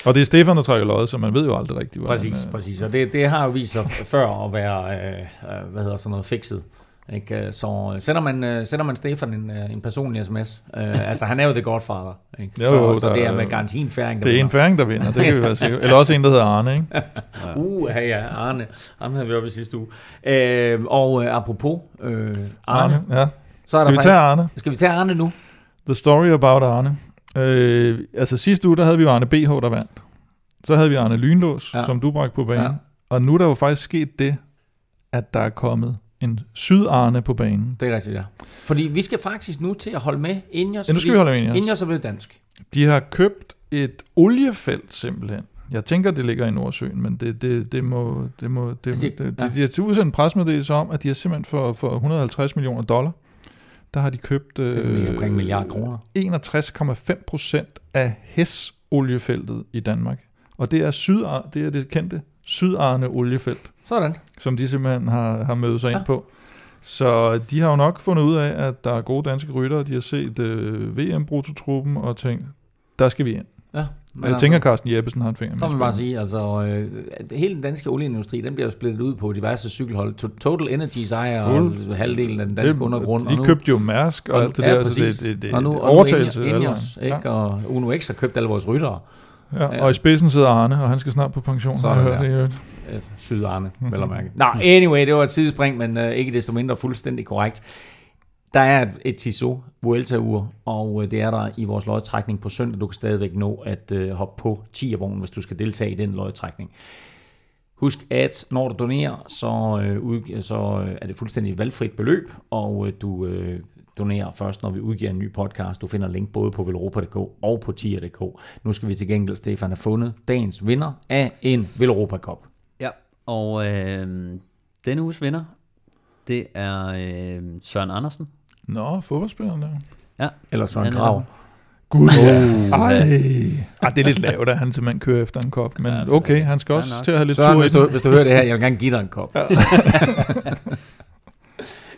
Og det er Stefan, der trækker lod, så man ved jo aldrig rigtigt, hvordan... Præcis, præcis. Og det, det har jo vist sig før at være, øh, hvad hedder sådan noget, fikset. Ikke? Så øh, sender man, øh, sender man Stefan en, øh, en personlig sms. Uh, *laughs* altså, han er jo the godfather. Ikke? Jo, jo, så, så det er med garanti en færing, der Det er en færing, der vinder, det kan vi være *laughs* sikre. Eller også en, der hedder Arne, ikke? *laughs* uh, ja, ja, Arne. Ham havde vi oppe i sidste uge. Uh, og uh, apropos uh, Arne, Arne ja. så er skal der vi tage Arne? Skal vi tage Arne nu? The story about Arne. Uh, altså sidste uge, der havde vi jo Arne BH, der vandt. Så havde vi Arne Lynlås, ja. som du bragte på banen. Ja. Og nu er der jo faktisk sket det, at der er kommet en sydarne på banen. Det er rigtigt, ja. Fordi vi skal faktisk nu til at holde med Ingers. Ja, nu skal vi holde med Ingers. Ingers er blevet dansk. De har købt et oliefelt simpelthen. Jeg tænker, det ligger i Nordsøen, men det, det, det må... Det må det, altså, det, det, ja. de, de har udsendt en presmeddelelse om, at de har simpelthen for, for 150 millioner dollar, der har de købt det er sådan øh, milliard kroner. 61,5 procent af HES oliefeltet i Danmark. Og det er, syd, det er det kendte Sydarne oliefelt. Sådan. Som de simpelthen har, har mødt sig ja. ind på. Så de har jo nok fundet ud af, at der er gode danske ryttere. De har set øh, VM-brutotruppen og tænkt, der skal vi ind. Ja, men jeg altså, tænker, Carsten Jeppesen har en finger med. Så vil bare sige, altså, øh, hele den danske olieindustri, den bliver splittet ud på diverse cykelhold. Total Energies ejer og halvdelen af den danske det, undergrund. De og nu, købte jo Mærsk og, og alt det ja, der, præcis. så det, det, det og nu, overtagelse. Og nu Ingers, ikke? Ja. og Uno X har købt alle vores ryttere. Ja, og i spidsen sidder Arne, og han skal snart på pension. Så har jeg hørt det. Øh, Syd Arne, vel at mærke. Nå, anyway, det var et tidsspring, men uh, ikke desto mindre fuldstændig korrekt. Der er et, et Tissot Vuelta-ur, og uh, det er der i vores lodtrækning på søndag. Du kan stadigvæk nå at uh, hoppe på 10 hvis du skal deltage i den lodtrækning. Husk, at når du donerer, så, øh, ud, så er det fuldstændig valgfrit beløb, og øh, du øh, donerer først, når vi udgiver en ny podcast. Du finder link både på velropa.dk og på tier.dk. Nu skal vi til gengæld, Stefan, have fundet dagens vinder af en Velropa Cup. Ja, og øh, denne uges vinder, det er øh, Søren Andersen. Nå, fodboldspilleren der. Ja. Eller Søren Krav. Gud, ja. Ej. Ej, det er lidt lavt, at han simpelthen kører efter en kop. Men okay, han skal også til at have lidt Søren, tur hvis du, hvis du hører det her, jeg vil gerne give dig en kop. Ja. *laughs*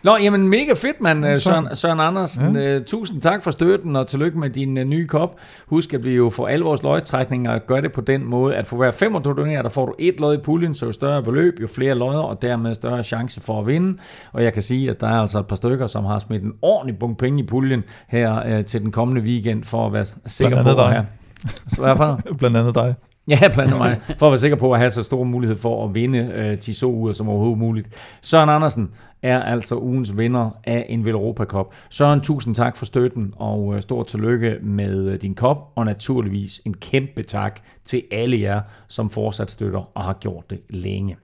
Nå, jamen mega fedt, mand, øh, Søren, Søren Andersen. Ja. Uh, tusind tak for støtten, og tillykke med din uh, nye kop. Husk, at vi jo får alle vores løgtrækninger gør det på den måde, at for hver fem du donerer, der får du et løg i puljen, så jo større beløb, jo flere løjer, og dermed større chance for at vinde. Og jeg kan sige, at der er altså et par stykker, som har smidt en ordentlig bunke penge i puljen her uh, til den kommende weekend, for at være sikker på at have... Så hvad for noget? *laughs* Blandt andet dig. *laughs* Ja, blandt mig. For at være sikker på at have så stor mulighed for at vinde øh, 10 så uger som overhovedet muligt. Søren Andersen er altså ugens vinder af en Velropa Cup. Søren, tusind tak for støtten, og øh, stort tillykke med øh, din kop, og naturligvis en kæmpe tak til alle jer, som fortsat støtter og har gjort det længe.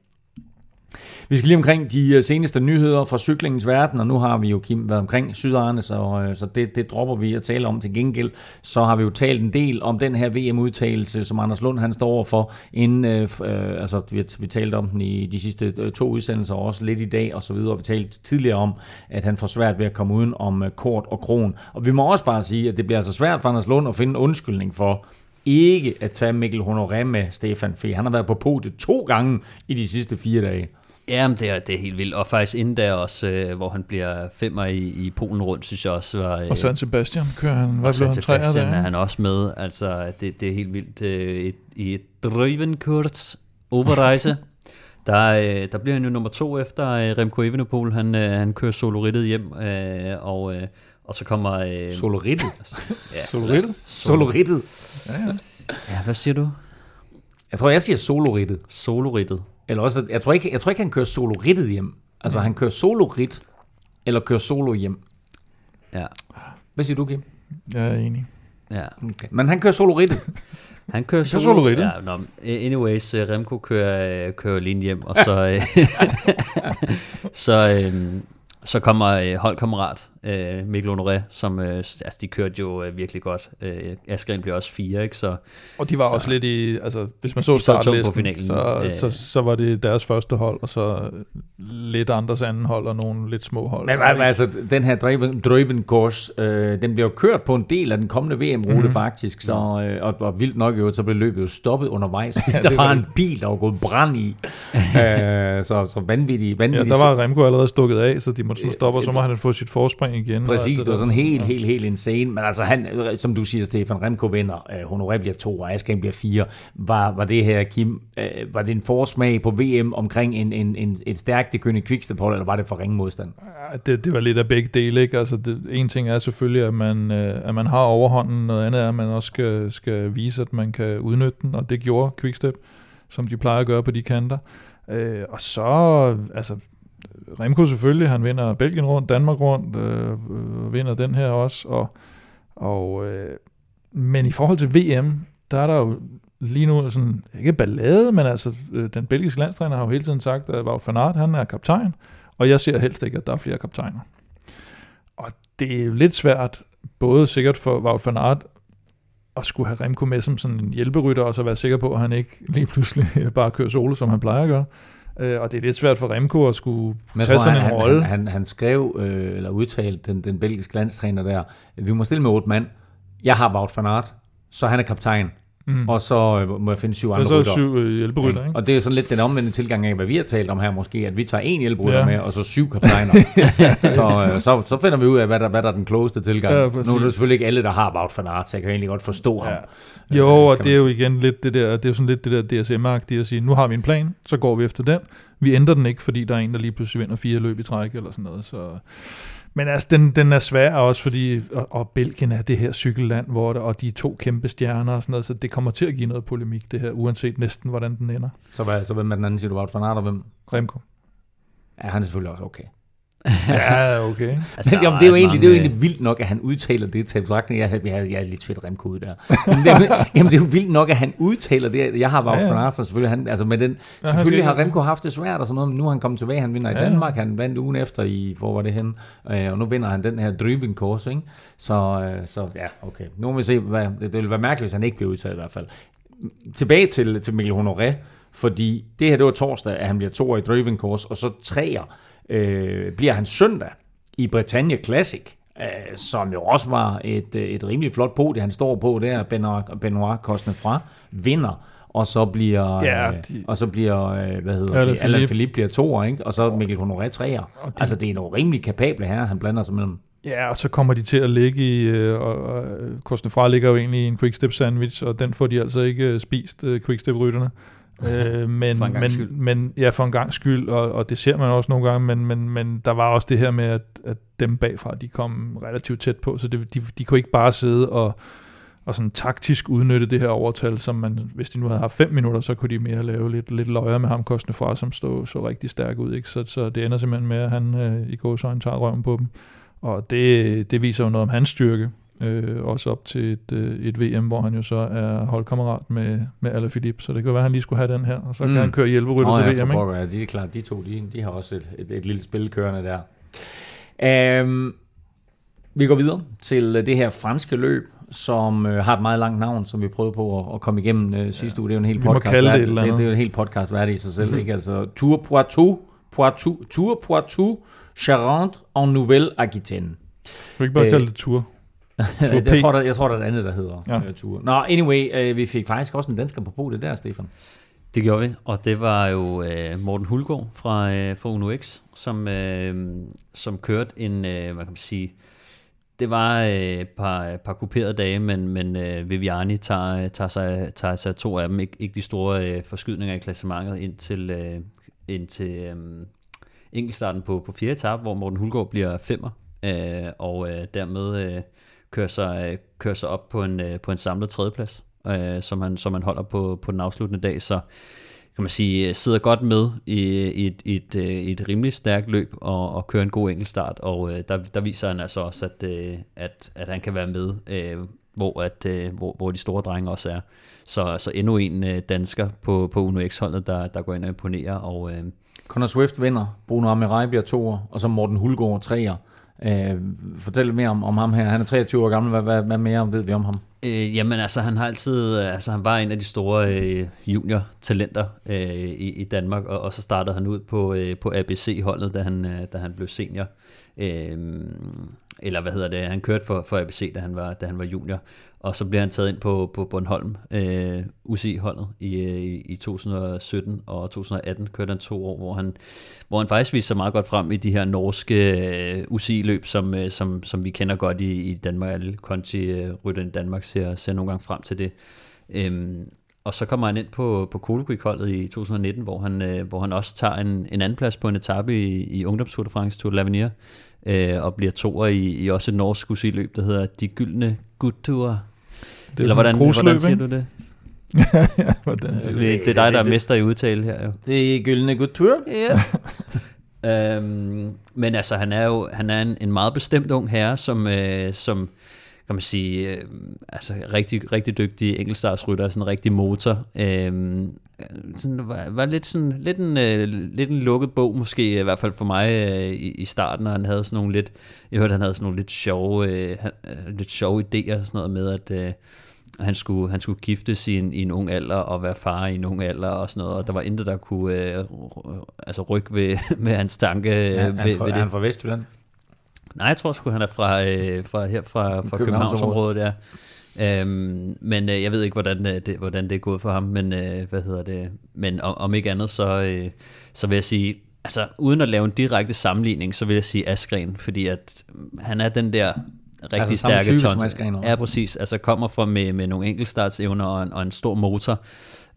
Vi skal lige omkring de øh, seneste nyheder fra cyklingens verden, og nu har vi jo, Kim, været omkring Sydarne, så, øh, så det, det dropper vi at tale om til gengæld. Så har vi jo talt en del om den her VM-udtalelse, som Anders Lund han står overfor, inden, øh, øh, altså vi, vi talte om den i de sidste to udsendelser, og også lidt i dag og så videre. Vi talte tidligere om, at han får svært ved at komme uden om kort og kron. Og vi må også bare sige, at det bliver altså svært for Anders Lund at finde en undskyldning for, ikke at tage Mikkel Honoré med Stefan Fee. Han har været på podiet to gange i de sidste fire dage. Jamen, det er, det er helt vildt. Og faktisk inden der også, øh, hvor han bliver femmer i, i Polen rundt, synes jeg også var... Øh, Og San Sebastian kører han. Hvad og blev San han træer Sebastian er der? han også med. Altså, det, det er helt vildt. Øh, et, I et Drøvenkurs Oberreise, *laughs* der, øh, der bliver han jo nummer to efter øh, Remco Evenepoel. Han, øh, han kører solorittet hjem, øh, og, øh, og så kommer... Øh, Solorittet. *laughs* Solorittet? Solorittet. Ja, ja. ja, hvad siger du? Jeg tror, jeg siger solorittet. Solorittet. Eller også, jeg tror ikke, jeg tror ikke han kører solorittet hjem. Altså, han kører solorit, eller kører solo hjem. Ja, Hvad siger du, Kim? Jeg er enig. ja. Okay. Men han kører solorittet. *laughs* Han kører solo. solorittet. Ja, no, anyways, øh, Remco kører, øh, kører lige hjem, og *laughs* så, øh, *laughs* så, øh, så kommer øh, holdkammerat øh, Mikkel Honoré, som øh, altså, de kørte jo øh, virkelig godt. Øh, Askren blev også fire, ikke? Så Og de var Så- også lidt i, altså hvis man så tungt på startlisten, finalen. så, Øh. så, så var det deres første hold, og så lidt andres anden hold, og nogle lidt små hold. Men men, altså, den her Drøven, Drøven Kors, øh, den bliver jo kørt på en del af den kommende VM-rute Mhm. mm-hmm. faktisk, så, øh, og, og vildt nok jo, så blev løbet jo stoppet undervejs, *laughs* Ja, der det var en bil, der var gået brand i. *laughs* øh, så, så vanvittig, Ja, vanvittig. der var Remco allerede stukket af, så de måtte sådan stoppe, og så må tror- han få sit forspring igen. Præcis, alt det var sådan helt, helt, helt insane. Men altså, han, som du siger, Stefan Remco vinder, øh, Honoré bliver to, og Askren bliver fire. Var, var det her, Kim, øh, var det en forsmag på VM omkring en, en, en, et stærkt det kønne quickstep eller var det for ringe modstand? Ja, det, det var lidt af begge dele, ikke? Altså, det, en ting er selvfølgelig, at man, øh, at man har overhånden, noget andet er, at man også skal, skal vise, at man kan udnytte den, og det gjorde Quickstep, som de plejer at gøre på de kanter. Øh, og så, altså, Remco selvfølgelig, han vinder Belgien rundt, Danmark rundt, øh, øh, vinder den her også, og, og øh, men i forhold til VM, der er der jo lige nu sådan, ikke ballade, men altså, øh, den belgiske landstræner har jo hele tiden sagt, at Wout van Aert, han er kaptajn, og jeg ser helst ikke, at der er flere kaptajner. Og det er jo lidt svært, både sikkert for Wout van Aert, at skulle have Remco med som sådan en hjælperytter, og så være sikker på, at han ikke lige pludselig *laughs* bare kører solo, som han plejer at gøre. Øh, og det er lidt svært for Remco at skulle Men tage tror, sådan han, en han, rolle. han, han, han skrev, øh, eller udtalte, den, den belgiske landstræner der, vi må stille med otte mand. Jeg har Wout van Aert, så han er kaptajn. Mm. Og så øh, må jeg finde syv Der er andre så syv øh, hjælperytter, ikke? Og det er sådan lidt den omvendte tilgang af, hvad vi har talt om her måske, at vi tager en hjælperytter Ja. med, og så syv kaptajner. *laughs* så, øh, så, så finder vi ud af, hvad der, hvad der er den klogeste tilgang. Ja, præcis. nu er det selvfølgelig ikke alle, der har Wout van Aert, så jeg kan egentlig godt forstå ham. Ja. Jo, Øh, og det er jo igen lidt det der, det er jo sådan lidt det der DSM-agtige at sige, nu har vi en plan, så går vi efter den. Vi ændrer den ikke, fordi der er en, der lige pludselig vinder fire løb i træk eller sådan noget. Så. Men altså, den, den er svær også, fordi, og, og Belgien er det her cykelland, hvor der, og de to kæmpe stjerner og sådan noget, så det kommer til at give noget polemik, det her, uanset næsten, hvordan den ender. Så, hvad, så hvem er den anden, siger du, Wout van Aert, og hvem? Remco. Ja, han er selvfølgelig også okay. *laughs* Ja, okay. altså, Men, jamen, det, er jo egentlig, det er jo mange, egentlig vildt nok, at han udtaler det til betragtning. Jeg, jeg, jeg er lidt fedt remko ud der. Men det, er- *laughs* jamen, det er jo vildt nok, at han udtaler det. Jeg har Wout Ja, ja. så selvfølgelig, han, altså med den, Ja, han selvfølgelig har Remco haft det svært og sådan noget, men nu er han kommet tilbage, han vinder i Ja, ja. Danmark, han vandt ugen efter i, hvor var det hen, øh, og nu vinder han den her Driving Course, ikke? Så, øh, så ja, okay. Nu må vi se, hvad, det, det ville være mærkeligt, hvis han ikke bliver udtaget i hvert fald. Tilbage til, til Mikkel Honoré, fordi det her, det var torsdag, at han bliver to i Driving Course, og så treer øh, bliver han søndag i Britannia Classic. øh, som jo også var et, øh, et rimelig flot det han står på der, Benoit, Benoit fra, vinder, og så bliver, Ja, øh, de- og så bliver øh, hvad hedder Alain det, Alain Philippe. Philippe bliver toer, ikke? og så Mikkel Honoré treer. Og de- Altså, det er nogle rimelig kapable her, han blander sig mellem. Ja, og så kommer de til at ligge i, øh, og, og Kostnefra ligger jo egentlig i en quickstep sandwich, og den får de altså ikke øh, spist, øh, quickstep-rytterne. Øh, men, For en men, skyld. men, ja, for en gang skyld, og, og det ser man også nogle gange, men, men, men der var også det her med, at, at dem bagfra, de kom relativt tæt på, så det, de, de kunne ikke bare sidde og, og sådan taktisk udnytte det her overtal, som man, hvis de nu havde haft fem minutter, så kunne de mere lave lidt, lidt løjer med ham kostende fra, som stod så rigtig stærk ud. Ikke? Så, så det ender simpelthen med, at han øh, i gåsøjne tager røven på dem. Og det, det viser jo noget om hans styrke, øh, også op til et, øh, et VM, hvor han jo så er holdkammerat med, med Alaphilippe, så det kan være, at han lige skulle have den her, og så kan Mm. han køre hjælperytter Nå til ja, VM. Ikke? ja, de er klart, de to, de, de har også et, et, et lille spil kørende der. Um, vi går videre til det her franske løb, som øh, har et meget langt navn, som vi prøvede på at, at komme igennem øh, sidste uge. Det er jo en hel Vi podcast. det det, det er jo en hel podcast værd i sig selv, ikke? Altså Tour Poitou, Poitou, Tour Poitou, Charente og Nouvelle-Aquitaine. Kan du ikke bare Øh, kalde det? Tour. Jeg, tror, der, jeg tror, der er et andet, der hedder Ja. uh, Tour. Nå, anyway, øh, vi fik faktisk også en dansker på bordet der, Stefan. Det gjorde vi, og det var jo øh, Morten Hulgaard fra, øh, fra Uno X, som, øh, som kørte en, øh, hvad kan man sige, det var øh, et par, par kuperede dage, men, men øh, Viviani tager, tager, sig, tager sig to af dem, ikke, ikke de store øh, forskydninger i klassementet ind til, øh, ind til øh, enkeltstarten på, på fjerde etape, hvor Morten Hulgaard bliver femmer, øh, og øh, dermed øh, kører, sig, øh, kører sig op på en, øh, på en samlet tredjeplads, øh, som, han, som han holder på, på den afsluttende dag, så kan man sige, øh, sidder godt med i, i, et, i, et, i et rimelig stærkt løb og, og kører en god enkeltstart, og øh, der, der viser han altså også, at, øh, at, at han kan være med, øh, hvor, at, øh, hvor, hvor de store drenge også er. Så, så endnu en øh, dansker på, på Uno X-holdet, der, der går ind og imponerer, og øh, Connor Swift vinder, Bruno Amirai bliver toer, og så Morten Hulgaard treer. Øh, fortæl lidt mere om, om ham her. Han er 23 år gammel. Hvad, hvad, hvad mere ved vi om ham? Øh, jamen altså, han har altid, øh, altså han var en af de store øh, junior-talenter øh, i, i Danmark, og, og så startede han ud på, øh, på ABC-holdet, da han, øh, da han blev senior. Øh, eller hvad hedder det, han kørte for, for ABC, da han, var, da han var junior, og så blev han taget ind på, på Bornholm, øh, UCI-holdet øh, i, i, 2017 og 2018 kørte han to år, hvor han, hvor han faktisk viste sig meget godt frem i de her norske øh, UCI-løb, som, øh, som, som vi kender godt i, i Danmark. Alle Conti-rytter øh, i Danmark ser, ser nogle gange frem til det. Øhm, og så kommer han ind på, på Kolekvik-holdet i 2019, hvor han, øh, hvor han også tager en, en anden plads på en etape i, i Ungdomstour de France, Tour de l'Avenir, øh, og bliver toer i, i også et norsk UCI-løb, der hedder De Gyldne Gudture. Det er Eller hvordan, hvordan grusløb, *laughs* siger du det? ja, hvordan siger Det, det er dig, der er mester i udtale her, jo. Det er Gyldne Kultur. Ja. *laughs* øhm, men altså, han er jo han er en, en meget bestemt ung herre, som, øh, som kan man sige, øh, altså rigtig, rigtig dygtig enkeltstartsrytter, sådan en rigtig motor. Øhm, sådan, var, var lidt, sådan, lidt, en, øh, lidt en lukket bog, måske i hvert fald for mig øh, i, i starten, og han havde sådan nogle lidt, jeg hørte, han havde sådan nogle lidt sjove, øh, han, øh, lidt sjove idéer, sådan noget med, at øh, han skulle, han skulle giftes i en, i en ung alder og være far i en ung alder og sådan noget, og der var intet, der kunne øh, altså rykke ved, *laughs* med hans tanke øh, Ja, ved, han, er ved er det. han fra Vestjylland? Nej, jeg tror sgu, han er fra, øh, fra her fra, fra Københavnsområdet. Ja. Øhm, men øh, jeg ved ikke, hvordan, øh, det, hvordan det er gået for ham, men øh, hvad hedder det? Men om, om ikke andet, så, øh, så vil jeg sige, altså uden at lave en direkte sammenligning, så vil jeg sige Askren, fordi at han er den der rigtig Altså stærke type tons. Ja, præcis. Altså kommer fra med, med nogle enkeltstartsevner og en, og en stor motor,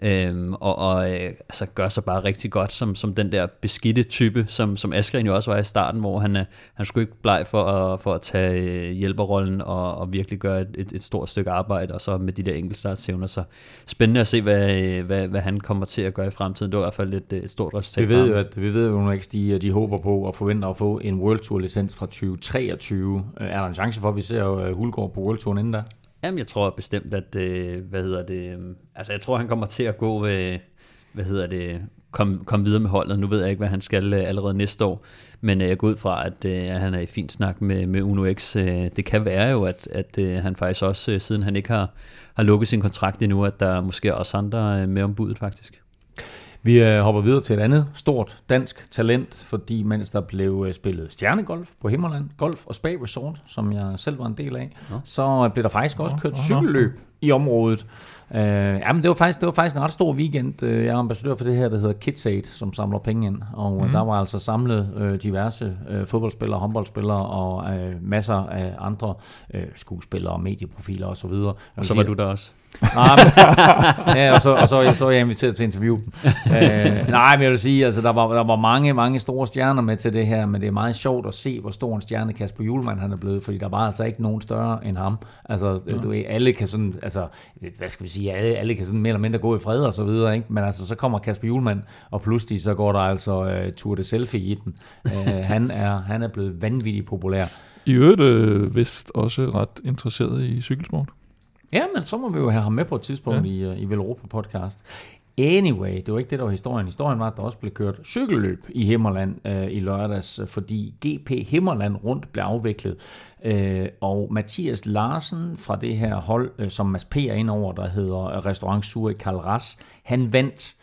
øhm, og, og øh, altså gør sig bare rigtig godt som, som den der beskidte type, som, som Askren jo også var i starten, hvor han, øh, han skulle ikke bleg for at, for at tage øh, hjælperrollen og, og virkelig gøre et, et, et stort stykke arbejde, og så med de der enkeltstartsevner. Så spændende at se, hvad, øh, hvad, hvad han kommer til at gøre i fremtiden. Det var i hvert fald et, et stort resultat Vi ved jo, at vi ved jo, at de, de håber på og forventer at få en World Tour licens fra 2023. Øh, Er der en chance for, at vi ser Hulgaard på World Touren inden da? Jamen, jeg tror bestemt, at, øh, hvad hedder det, øh, altså jeg tror, han kommer til at gå, øh, hvad hedder det, komme kom videre med holdet. Nu ved jeg ikke, hvad han skal øh, allerede næste år, men øh, jeg går ud fra, at øh, han er i fint snak med, med Uno X. Øh, det kan være jo, at, at øh, han faktisk også, øh, siden han ikke har, har lukket sin kontrakt endnu, at der måske også andre øh, med om budet faktisk. Vi øh, hopper videre til et andet stort dansk talent, fordi mens der blev øh, spillet stjernegolf på Himmerland, Golf og Spa Resort, som jeg selv var en del af, ja. så øh, blev der faktisk også kørt cykelløb i området. Uh, jamen, det var, faktisk, det var faktisk en ret stor weekend. Jeg er ambassadør for det her, der hedder KidsAid, som samler penge ind. Og mm. der var altså samlet uh, diverse uh, fodboldspillere, håndboldspillere og uh, masser af andre uh, skuespillere, medieprofiler osv. Og, så og så var du der også? Ah, *laughs* ja, og så, og så, så var jeg inviteret til interview. uh, *laughs* nej, men jeg vil sige, altså, der, var, der var mange, mange store stjerner med til det her, men det er meget sjovt at se, hvor stor en stjerne Kasper Julemand han er blevet, fordi der var altså ikke nogen større end ham. Altså, ja. du ved, alle kan sådan, altså, hvad skal vi sige, alle, alle kan sådan mere eller mindre gå i fred og så videre, ikke? men altså, så kommer Kasper Julemand, og pludselig så går der altså uh, Tour de Selfie i den. Uh, *laughs* han, er, han er blevet vanvittigt populær. I øvrigt øh, vist også ret interesseret i cykelsport. Ja, men så må vi jo have ham med på et tidspunkt ja. i, uh, i Velropa podcast. Anyway, det var ikke det, der var historien. Historien var, at der også blev kørt cykelløb i Himmerland øh, i lørdags, fordi GP Himmerland rundt blev afviklet. Øh, og Mathias Larsen fra det her hold, øh, som Mads P. er ind over, der hedder Restaurant Sur i Kalras, han vandt.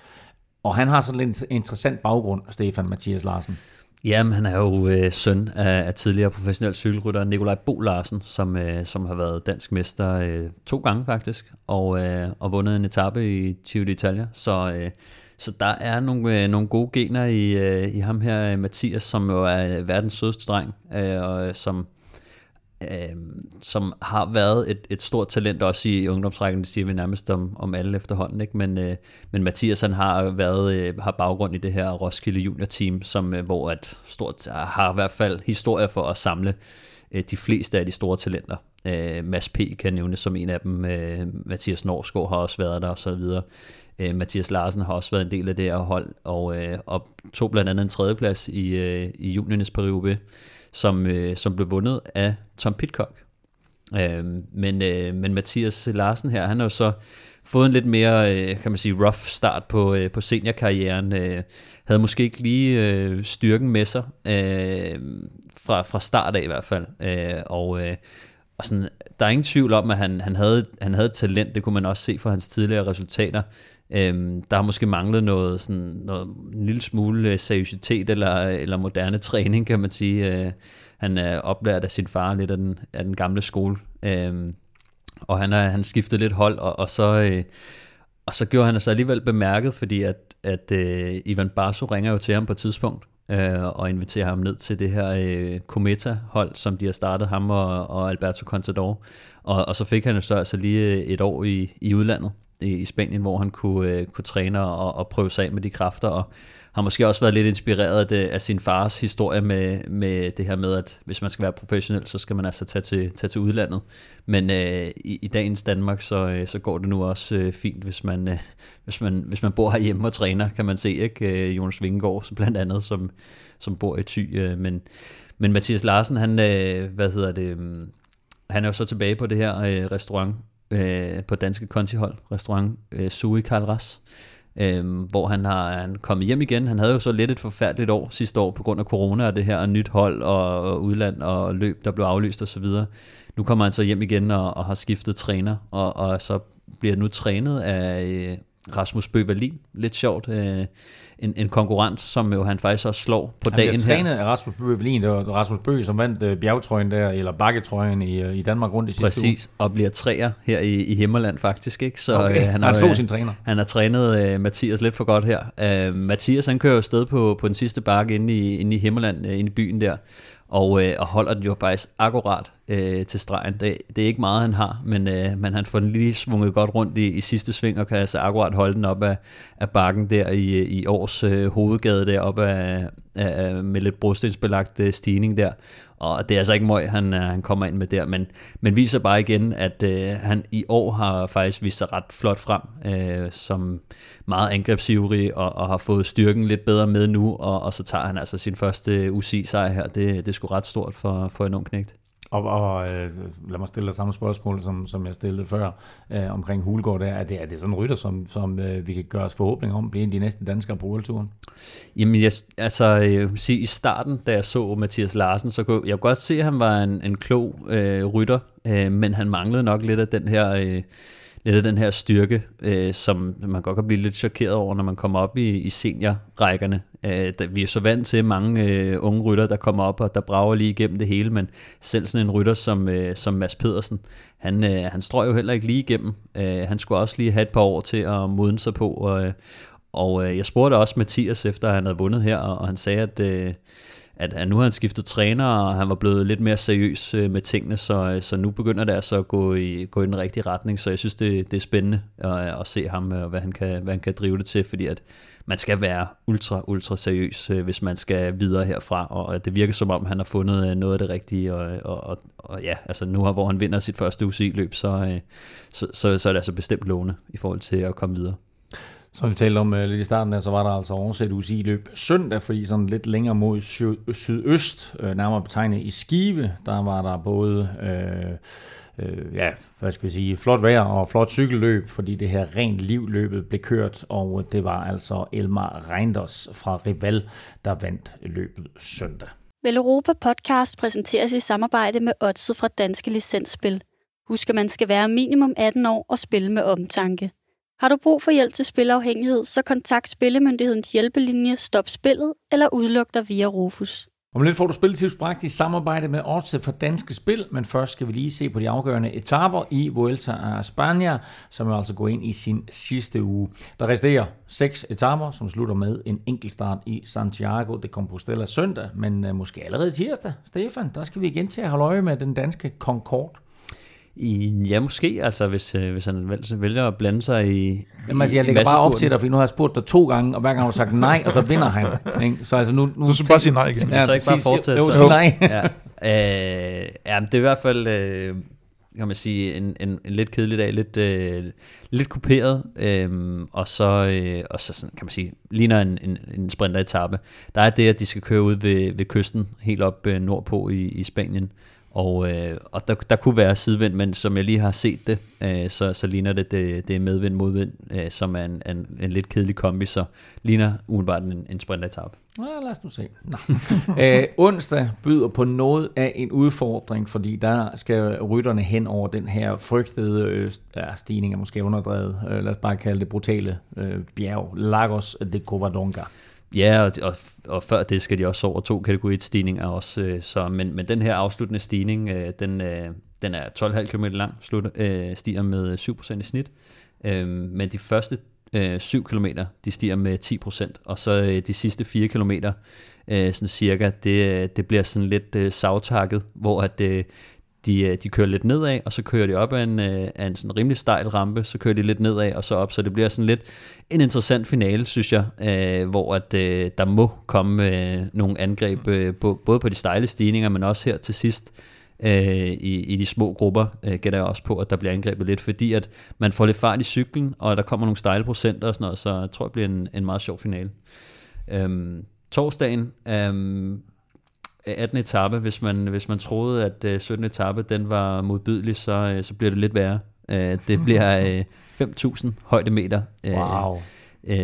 Og han har sådan en interessant baggrund, Stefan Mathias Larsen. Jamen, han er jo øh, søn af, af tidligere professionel cykelrytter Nikolaj Bo Larsen, som, øh, som har været dansk mester øh, to gange faktisk, og, øh, og vundet en etape i Giro d'Italia. Så, øh, så der er nogle, øh, nogle gode gener i, øh, i ham her, øh, Mathias, som jo er øh, verdens sødeste dreng, øh, og øh, som øh, som har været et, et stort talent også i ungdomsrækken, det siger vi nærmest om, om alle efterhånden, ikke? Men, øh, men Mathias han har været øh, har baggrund i det her Roskilde Junior Team, som, øh, hvor at stort, har i hvert fald historie for at samle øh, de fleste af de store talenter. Øh, Mads P. kan nævnes som en af dem, øh, Mathias Norsgaard har også været der og så videre. Øh, Mathias Larsen har også været en del af det her hold, og, øh, og tog blandt andet en tredjeplads i, øh, i juniernes periode som, øh, som blev vundet af Tom Pitcock. Øh, men, øh, men Mathias Larsen her, han har jo så fået en lidt mere, øh, kan man sige, rough start på, øh, på seniorkarrieren. Øh, havde måske ikke lige øh, styrken med sig, øh, fra, fra start af i hvert fald. Øh, og, øh, og sådan, der er ingen tvivl om, at han, han, havde, han havde talent, det kunne man også se fra hans tidligere resultater. Øhm, der har måske manglet noget, sådan, noget en lille smule øh, seriøsitet eller, eller moderne træning, kan man sige. Øh, han er oplært af sin far lidt af den, af den gamle skole. Øhm, og han, er, han skiftede lidt hold, og, og så... Øh, og så gjorde han sig alligevel bemærket, fordi at, at øh, Ivan Barso ringer jo til ham på et tidspunkt, øh, og inviterer ham ned til det her øh, Cometa-hold, som de har startet, ham og, og Alberto Contador. Og, og så fik han jo så altså lige øh, et år i, i udlandet, i, i Spanien, hvor han kunne, øh, kunne træne og, og prøve sig af med de kræfter, og har måske også været lidt inspireret af, det, af sin fars historie med, med det her med, at hvis man skal være professionel, så skal man altså tage til, tage til udlandet. Men øh, i, i dagens Danmark, så, øh, så går det nu også øh, fint, hvis man, øh, hvis, man, hvis man bor herhjemme og træner, kan man se, ikke? Øh, Jonas Vingegaard blandt andet, som, som bor i Thy. Øh, men, men Mathias Larsen, han, øh, hvad hedder det, øh, han er jo så tilbage på det her øh, restaurant, øh, på danske kontihold, restaurant øh, Sui Kalras, øh, hvor han har han kommet hjem igen. Han havde jo så lidt et forfærdeligt år sidste år på grund af corona og det her og nyt hold og, og udland og løb, der blev aflyst og så videre. Nu kommer han så hjem igen og, og har skiftet træner, og, og så bliver nu trænet af øh, Rasmus Bøvalin. Lidt sjovt. Øh, en, en konkurrent, som jo han faktisk også slår på han dagen her. Han trænet af Rasmus Bøvelin, det var Rasmus Bø, som vandt uh, bjergtrøjen der, eller bakketrøjen i, uh, i Danmark rundt i sidste Præcis, uge. Præcis, og bliver træer her i, i Himmerland faktisk. Ikke? Så okay. uh, han, har, han sin træner. Han har trænet uh, Mathias lidt for godt her. Uh, Mathias han kører jo sted på, på den sidste bakke inde i, inde i Himmerland, uh, inde i byen der, og, øh, og holder den jo faktisk akkurat øh, til stregen. Det, det er ikke meget, han har, men, øh, men han får den lige svunget godt rundt i, i sidste sving, og kan altså akkurat holde den op af, af bakken der i, i års øh, hovedgade deroppe af, af, med lidt brostensbelagt øh, stigning der. Og det er altså ikke møg, han, øh, han kommer ind med der, men, men viser bare igen, at øh, han i år har faktisk vist sig ret flot frem, øh, som meget angrebsivrig, og, og har fået styrken lidt bedre med nu, og, og så tager han altså sin første øh, UCI-sejr her. Det, det er sgu ret stort for, for en ung knægt. Og, og øh, lad mig stille dig samme spørgsmål, som, som jeg stillede før øh, omkring Hulgaard. Der. Er, det, er det sådan en rytter, som, som øh, vi kan gøre os forhåbning om, bliver en af de næste danskere på Worldtouren? Jamen, jeg, altså, øh, jeg vil sige, i starten, da jeg så Mathias Larsen, så kunne jeg kunne godt se, at han var en, en klog øh, rytter, øh, men han manglede nok lidt af den her... Øh, lidt af den her styrke, øh, som man godt kan blive lidt chokeret over, når man kommer op i, i seniorrækkerne. Øh, der, vi er så vant til mange øh, unge rytter, der kommer op og der brager lige igennem det hele, men selv sådan en rytter som, øh, som Mads Pedersen, han, øh, han strøg jo heller ikke lige igennem. Øh, han skulle også lige have et par år til at modne sig på, og, øh, og øh, jeg spurgte også Mathias, efter han havde vundet her, og han sagde, at... Øh, at, at nu har han skiftet træner, og han var blevet lidt mere seriøs øh, med tingene, så, øh, så nu begynder det altså at gå i, gå i den rigtige retning, så jeg synes, det, det er spændende at, øh, at se ham, og hvad han, kan, hvad han kan drive det til, fordi at man skal være ultra, ultra seriøs, øh, hvis man skal videre herfra, og det virker som om, han har fundet noget af det rigtige, og, og, og, og ja, altså nu hvor han vinder sit første UCI-løb, så, så, så, så er det altså bestemt lovende i forhold til at komme videre. Som vi talte om uh, lidt i starten der, så var der altså oversat UCI-løb søndag, fordi sådan lidt længere mod sy- sydøst, uh, nærmere betegnet i Skive, der var der både uh, uh, ja, hvad skal vi sige, flot vejr og flot cykelløb, fordi det her rent livløbet blev kørt, og det var altså Elmar Reinders fra Rival, der vandt løbet søndag. Vel Europa Podcast præsenteres i samarbejde med Odset fra Danske Licensspil. Husk, at man skal være minimum 18 år og spille med omtanke. Har du brug for hjælp til spilafhængighed, så kontakt Spillemyndighedens hjælpelinje Stop Spillet eller udluk dig via Rufus. Om lidt får du spilletips bragt i samarbejde med Odds for Danske Spil, men først skal vi lige se på de afgørende etaper i Vuelta a España, som altså går ind i sin sidste uge. Der resterer seks etaper, som slutter med en enkeltstart i Santiago de Compostela søndag, men øh, måske allerede tirsdag, Stefan, der skal vi igen til at holde øje med den danske Concorde. I, ja, måske, altså hvis, øh, hvis han vælger at blande sig i Jamen, altså, jeg lægger bare op til dig, for nu har jeg spurgt dig to gange, og hver gang har du sagt nej, og så vinder han. Ikke? Så altså nu... nu du skal bare sige nej igen. Ja, så ikke bare fortsætte. Jo, sig nej. ja. Øh, ja, det er i hvert fald... Øh, kan man sige, en, en, en lidt kedelig dag, lidt, øh, lidt kuperet, øh, og så, øh, og så sådan, kan man sige, ligner en, en, en sprinteretappe. Der er det, at de skal køre ud ved, ved kysten, helt op øh, nordpå i, i Spanien, og, øh, og der, der kunne være sidevind, men som jeg lige har set det, øh, så, så ligner det, det, det er medvind modvind, øh, som er en, en, en lidt kedelig kombi, så ligner umiddelbart en, en sprinteretap. Ja, lad os nu se. Æ, *laughs* øh, onsdag byder på noget af en udfordring, fordi der skal rytterne hen over den her frygtede øh, stigning, er måske underdrevet, øh, lad os bare kalde det brutale øh, bjerg, Lagos de Covadonga. Ja, og, og, og før det skal de også over to kategori stigninger også. Øh, så, men, men den her afsluttende stigning, øh, den, øh, den er 12,5 km lang, slut, øh, stiger med 7% i snit. Øh, men de første øh, 7 km, de stiger med 10%, og så øh, de sidste 4 km, øh, sådan cirka, det, øh, det bliver sådan lidt øh, savtakket, hvor at, øh, de, øh, de kører lidt nedad, og så kører de op af en, øh, af en sådan rimelig stejl rampe, så kører de lidt nedad og så op, så det bliver sådan lidt en interessant finale, synes jeg, øh, hvor at øh, der må komme øh, nogle angreb, øh, både på de stejle stigninger, men også her til sidst, øh, i, i de små grupper, øh, gætter jeg også på, at der bliver angrebet lidt, fordi at man får lidt fart i cyklen, og der kommer nogle stejle procenter og sådan noget, så jeg tror, det bliver en, en meget sjov finale. Øhm, torsdagen, øhm, 18. etape, hvis man, hvis man troede, at 17. Øh, etape den var modbydelig, så, øh, så bliver det lidt værre. Øh, det bliver *laughs* 5.000 højdemeter. Wow.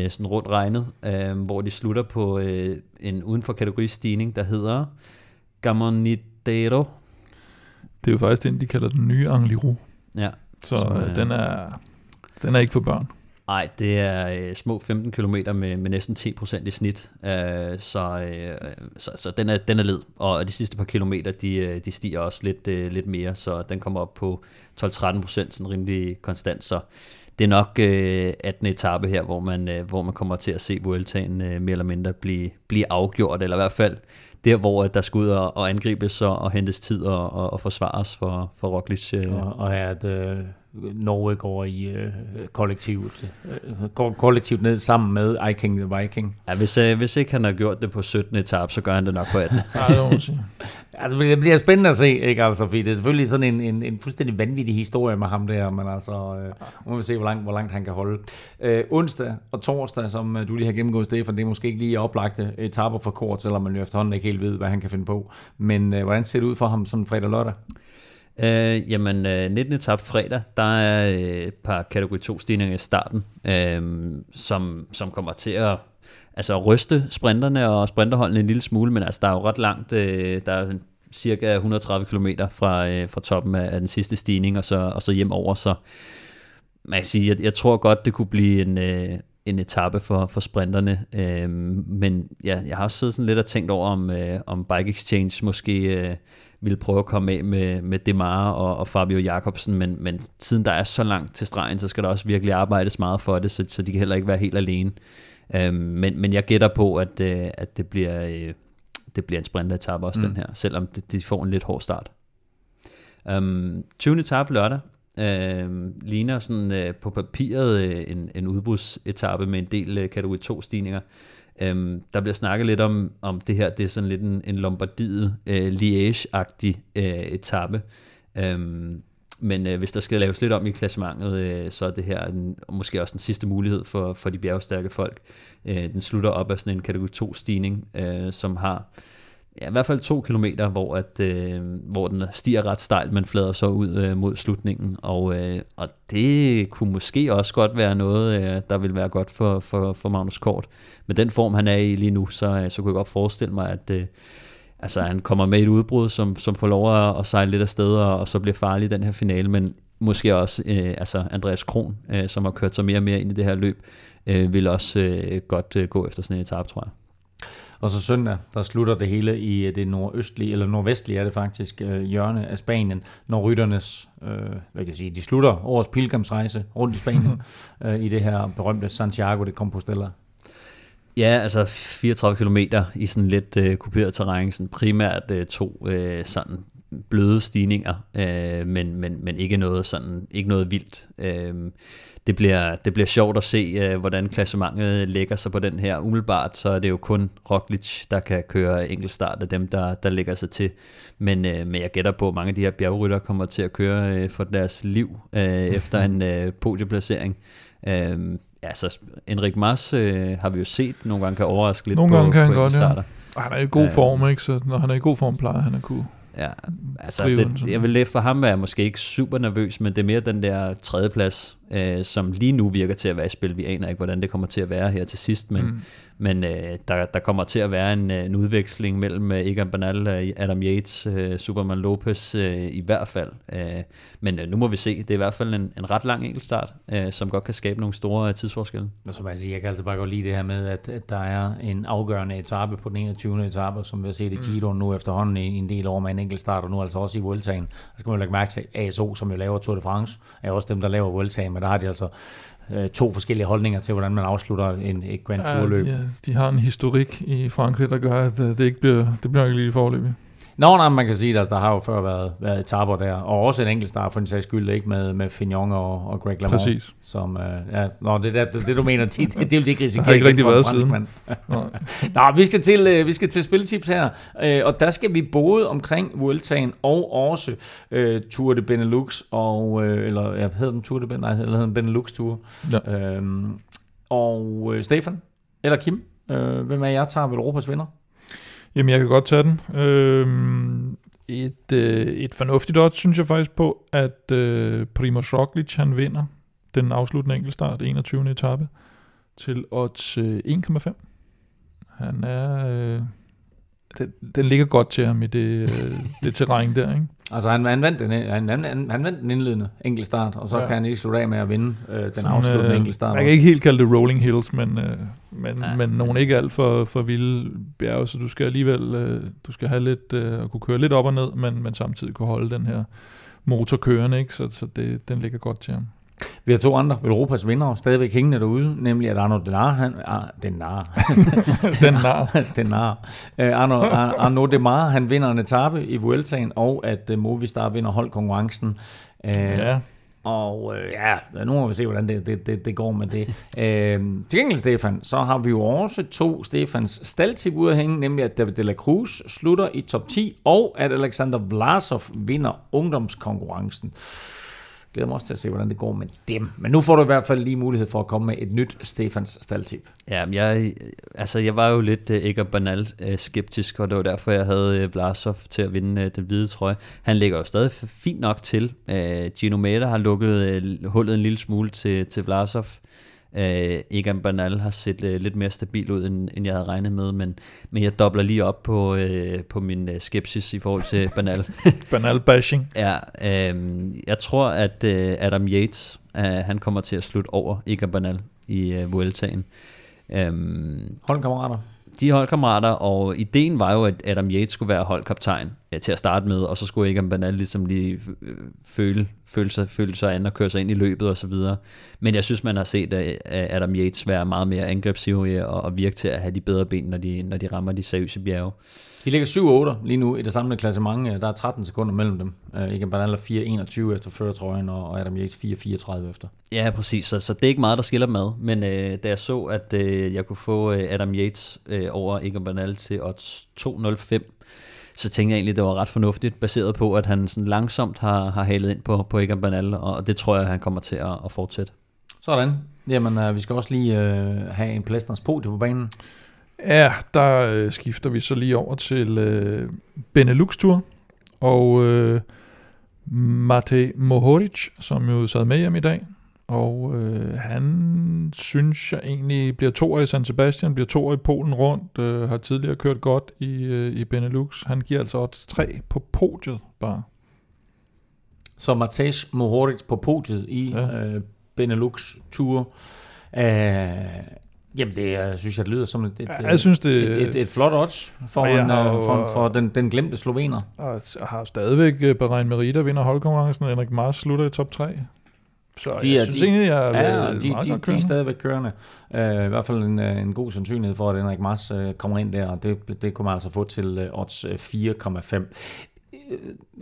sådan rundt regnet, hvor de slutter på en uden for kategori stigning, der hedder Gamonidero. Det er jo faktisk den, de kalder den nye Angliru. Ja. Så, så den, er, den er ikke for børn. Nej, det er øh, små 15 km med, med næsten 10% i snit, øh, så, øh, så, så den, er, den er led, og de sidste par kilometer, de, øh, de stiger også lidt, øh, lidt mere, så den kommer op på 12-13% sådan rimelig konstant, så det er nok øh, 18. etape her, hvor man, øh, hvor man kommer til at se Vueltaen øh, mere eller mindre blive, blive afgjort, eller i hvert fald der, hvor øh, der skal ud og, og angribes og, og hentes tid og, og, og forsvares for, for Roglic. Øh. Og, og at øh, Norge går i øh, kollektivt, øh, går kollektivt ned sammen med Iking the Viking. Ja, hvis, øh, hvis ikke han har gjort det på 17. etape, så gør han det nok på 18. *laughs* ja, det altså, det bliver spændende at se, ikke altså, fordi det er selvfølgelig sådan en, en, en fuldstændig vanvittig historie med ham der, men altså, øh, må vi se, hvor langt, hvor langt han kan holde. Øh, onsdag og torsdag, som øh, du lige har gennemgået, Stefan, det er måske ikke lige oplagte etaper for kort, selvom man jo efterhånden ikke helt ved, hvad han kan finde på. Men øh, hvordan ser det ud for ham sådan fredag og lørdag? Øh, jamen, øh, 19. etap fredag, der er øh, et par kategori 2 stigninger i starten, øh, som, som kommer til at altså, ryste sprinterne og sprinterholdene en lille smule, men altså, der er jo ret langt, øh, der er cirka 130 km fra, øh, fra toppen af, af den sidste stigning, og så, og så hjem over, så man kan sige, jeg, jeg tror godt, det kunne blive en, øh, en etape for, for sprinterne, øh, men ja, jeg har også siddet sådan lidt og tænkt over, om, øh, om Bike Exchange måske øh, ville prøve at komme af med, med Demar og, og Fabio Jacobsen, men, men siden der er så langt til stregen, så skal der også virkelig arbejdes meget for det, så, så de kan heller ikke være helt alene. Øh, men, men jeg gætter på, at, øh, at det bliver... Øh, det bliver en sprinteretappe også, mm. den her, selvom de, får en lidt hård start. Um, 20. etape lørdag, uh, ligner sådan uh, på papiret uh, en, en udbudsetappe med en del uh, kategori 2 stigninger. Øhm, der bliver snakket lidt om, om det her, det er sådan lidt en, en Lombardiet øh, Liège-agtig øh, etape. Øhm, men øh, hvis der skal laves lidt om i klassementet, øh, så er det her en, måske også den sidste mulighed for, for de bjergstærke folk. Øh, den slutter op af sådan en kategori 2 stigning, øh, som har ja, i hvert fald to kilometer, hvor, at, øh, hvor den stiger ret stejlt, men flader så ud øh, mod slutningen. Og, øh, og det kunne måske også godt være noget, øh, der vil være godt for, for, for Magnus Kort. Med den form, han er i lige nu, så, øh, så kunne jeg godt forestille mig, at, øh, altså, han kommer med et udbrud, som, som får lov at, at sejle lidt af sted, og, og så bliver farlig i den her finale, men måske også øh, altså Andreas Kron, øh, som har kørt sig mere og mere ind i det her løb, øh, vil også øh, godt øh, gå efter sådan en etape, tror jeg. Og så søndag, der slutter det hele i øh, det nordøstlige, eller nordvestlige er det faktisk, øh, hjørne af Spanien, når rytternes, øh, hvad kan jeg sige, de slutter årets pilgrimsrejse rundt i Spanien, *laughs* øh, i det her berømte Santiago de Compostela. Ja, altså 34 km i sådan lidt øh, kuperet terræn, sådan primært øh, to øh, sådan bløde stigninger, øh, men, men, men ikke noget sådan ikke noget vildt. Øh, det bliver, det bliver sjovt at se, øh, hvordan klassementet lægger sig på den her. Umiddelbart så er det jo kun Roglic, der kan køre enkeltstart af dem, der, der lægger sig til. Men, øh, men jeg gætter på, at mange af de her bjergrytter kommer til at køre øh, for deres liv øh, efter *laughs* en øh, podieplacering. Øh, ja, så Enrik Mars øh, har vi jo set nogle gange kan overraske lidt nogle på, gange kan på han godt. Ja. Han er i god form, ikke? Så når han er i god form, plejer han at kunne Ja, altså det, jeg vil lidt for ham være måske ikke super nervøs, men det er mere den der tredjeplads, øh, som lige nu virker til at være i spil. Vi aner ikke, hvordan det kommer til at være her til sidst, men, mm. men øh, der, der kommer til at være en, øh, en udveksling mellem øh, Egan Bernal, Adam Yates, øh, Superman Lopez øh, i hvert fald. Øh, men øh, nu må vi se. Det er i hvert fald en, en ret lang enkeltstart, øh, som godt kan skabe nogle store øh, tidsforskelle. Og så jeg sige, jeg kan altså bare godt lide det her med, at, at der er en afgørende etape på den 21. etape, som vi har set i Giro nu efterhånden i en del år med en enkelt start, og nu altså også i Vueltaen. Så skal man lægge mærke til ASO, som jo laver Tour de France, er også dem, der laver Vueltaen, men der har de altså øh, to forskellige holdninger til, hvordan man afslutter en, et Grand Tour-løb. Ja, de, de har en historik i Frankrig, der gør, at øh, det ikke bliver, det bliver ikke lige forløbet. Nå, nej, man kan sige, at der har jo før været, været etaper der, og også en enkelt start for en sags skyld, ikke med, med Fignon og, og Greg LeMond. Præcis. Som, øh, ja, nå, det, der, det, det, du mener, det, det vil de ikke risikere. Det har ikke rigtig været siden. *laughs* nå, vi skal til, øh, vi skal til spiltips her, øh, og der skal vi både omkring Vueltaen og også øh, Tour de Benelux, og, øh, eller jeg hedder den Tour de Benelux, nej, hedder den Benelux Tour. Ja. Øhm, og øh, Stefan, eller Kim, øh, hvem af jer tager Europas vinder? Jamen, jeg kan godt tage den. Øhm, et, øh, et fornuftigt odds, synes jeg faktisk på, at øh, Primoz Roglic, han vinder den afsluttende enkeltstart, 21. etape, til odds øh, 1,5. Han er... Øh, den, den ligger godt til ham i det, øh, det terræn der, ikke? Altså han, han, vandt den, han, han, han vandt den indledende enkeltstart, og så ja. kan han ikke slutte af med at vinde øh, den Sådan, afsluttende øh, enkeltstart. Man kan ikke helt kalde det rolling hills, men, øh, men, ja. men nogle ikke alt for, for vilde bjerge, så du skal alligevel øh, du skal have lidt, øh, kunne køre lidt op og ned, men, men samtidig kunne holde den her motor kørende, ikke? så, så det, den ligger godt til ham. Vi har to andre Europas vinder stadigvæk hængende derude, nemlig at Arno Denar, han, ah, Denar, *laughs* Denar, *laughs* Denar, uh, Arno, Arno Demar, han vinder en etape i Vueltaen, og at uh, Movistar vinder holdkonkurrencen. Uh, ja. Og øh, ja, nu må vi se, hvordan det, det, det, det går med det. øh, til gengæld, Stefan, så har vi jo også to Stefans staldtip ud at hænge, nemlig at David de la Cruz slutter i top 10, og at Alexander Vlasov vinder ungdomskonkurrencen glæder mig også til at se, hvordan det går med dem. Men nu får du i hvert fald lige mulighed for at komme med et nyt Stefans staldtip. Ja, jeg, altså jeg var jo lidt uh, ikke banal øh, skeptisk, og det var derfor, jeg havde uh, Vlasov til at vinde den hvide trøje. Han ligger jo stadig fint nok til. Uh, Gino Meta har lukket hullet en lille smule til, til Vlasov. Øh, Egan Bernal har set øh, lidt mere stabil ud, end, end jeg havde regnet med, men, men jeg dobler lige op på, øh, på min øh, skepsis i forhold til *laughs* Bernal. *laughs* Bernal bashing. ja, øh, jeg tror, at øh, Adam Yates, øh, han kommer til at slutte over Egan Bernal i øh, Vueltaen. Øh, Holdkammerater. de er holdkammerater, og ideen var jo, at Adam Yates skulle være holdkaptajn ja, til at starte med, og så skulle Egan Bernal ligesom lige øh, føle, føle, sig, føle sig an og køre sig ind i løbet og så videre. Men jeg synes, man har set at Adam Yates være meget mere angrebsivrig og, og virke til at have de bedre ben, når de, når de rammer de seriøse bjerge. De ligger 7-8 lige nu i det samlede klassement. Der er 13 sekunder mellem dem. Uh, Egan Bernal er 4-21 efter førertrøjen, og Adam Yates 4-34 efter. Ja, præcis. Så, så det er ikke meget, der skiller dem ad. Men øh, da jeg så, at øh, jeg kunne få øh, Adam Yates øh, over Egan Bernal til odds 2.05, så tænkte jeg egentlig, det var ret fornuftigt, baseret på, at han sådan langsomt har, har halet ind på, på Egan Bernal, og det tror jeg, han kommer til at, at fortsætte. Sådan. Jamen, uh, vi skal også lige uh, have en Plæstners podium på banen. Ja, der øh, skifter vi så lige over til øh, Benelux-tur, og øh, Mate Mohoric, som jo sad med hjem i dag, og øh, han synes jeg egentlig bliver to i San Sebastian, bliver to i Polen rundt, øh, har tidligere kørt godt i, øh, i Benelux. Han giver altså odds 3 på podiet bare. Så Matej Mohoric på podiet i Ja. uh, Benelux Tour. Uh, jamen, det jeg synes jeg, det lyder som et, et, jeg synes, det- et, et, et flot odds for, en, har uh, jo- for, for den, den glemte slovener. Og jeg har stadigvæk øh, Bahrain Merida vinder holdkonkurrencen, Henrik Mars slutter i top 3. Så De er- jeg synes de- egentlig, jeg er Ja, øh, de, de, godt de er kørende. stadigvæk kørende. Uh, I hvert fald en, uh, en god sandsynlighed for, at Henrik Mars uh, kommer ind der, og det, det kunne man altså få til uh, odds uh, 4,5. Øh,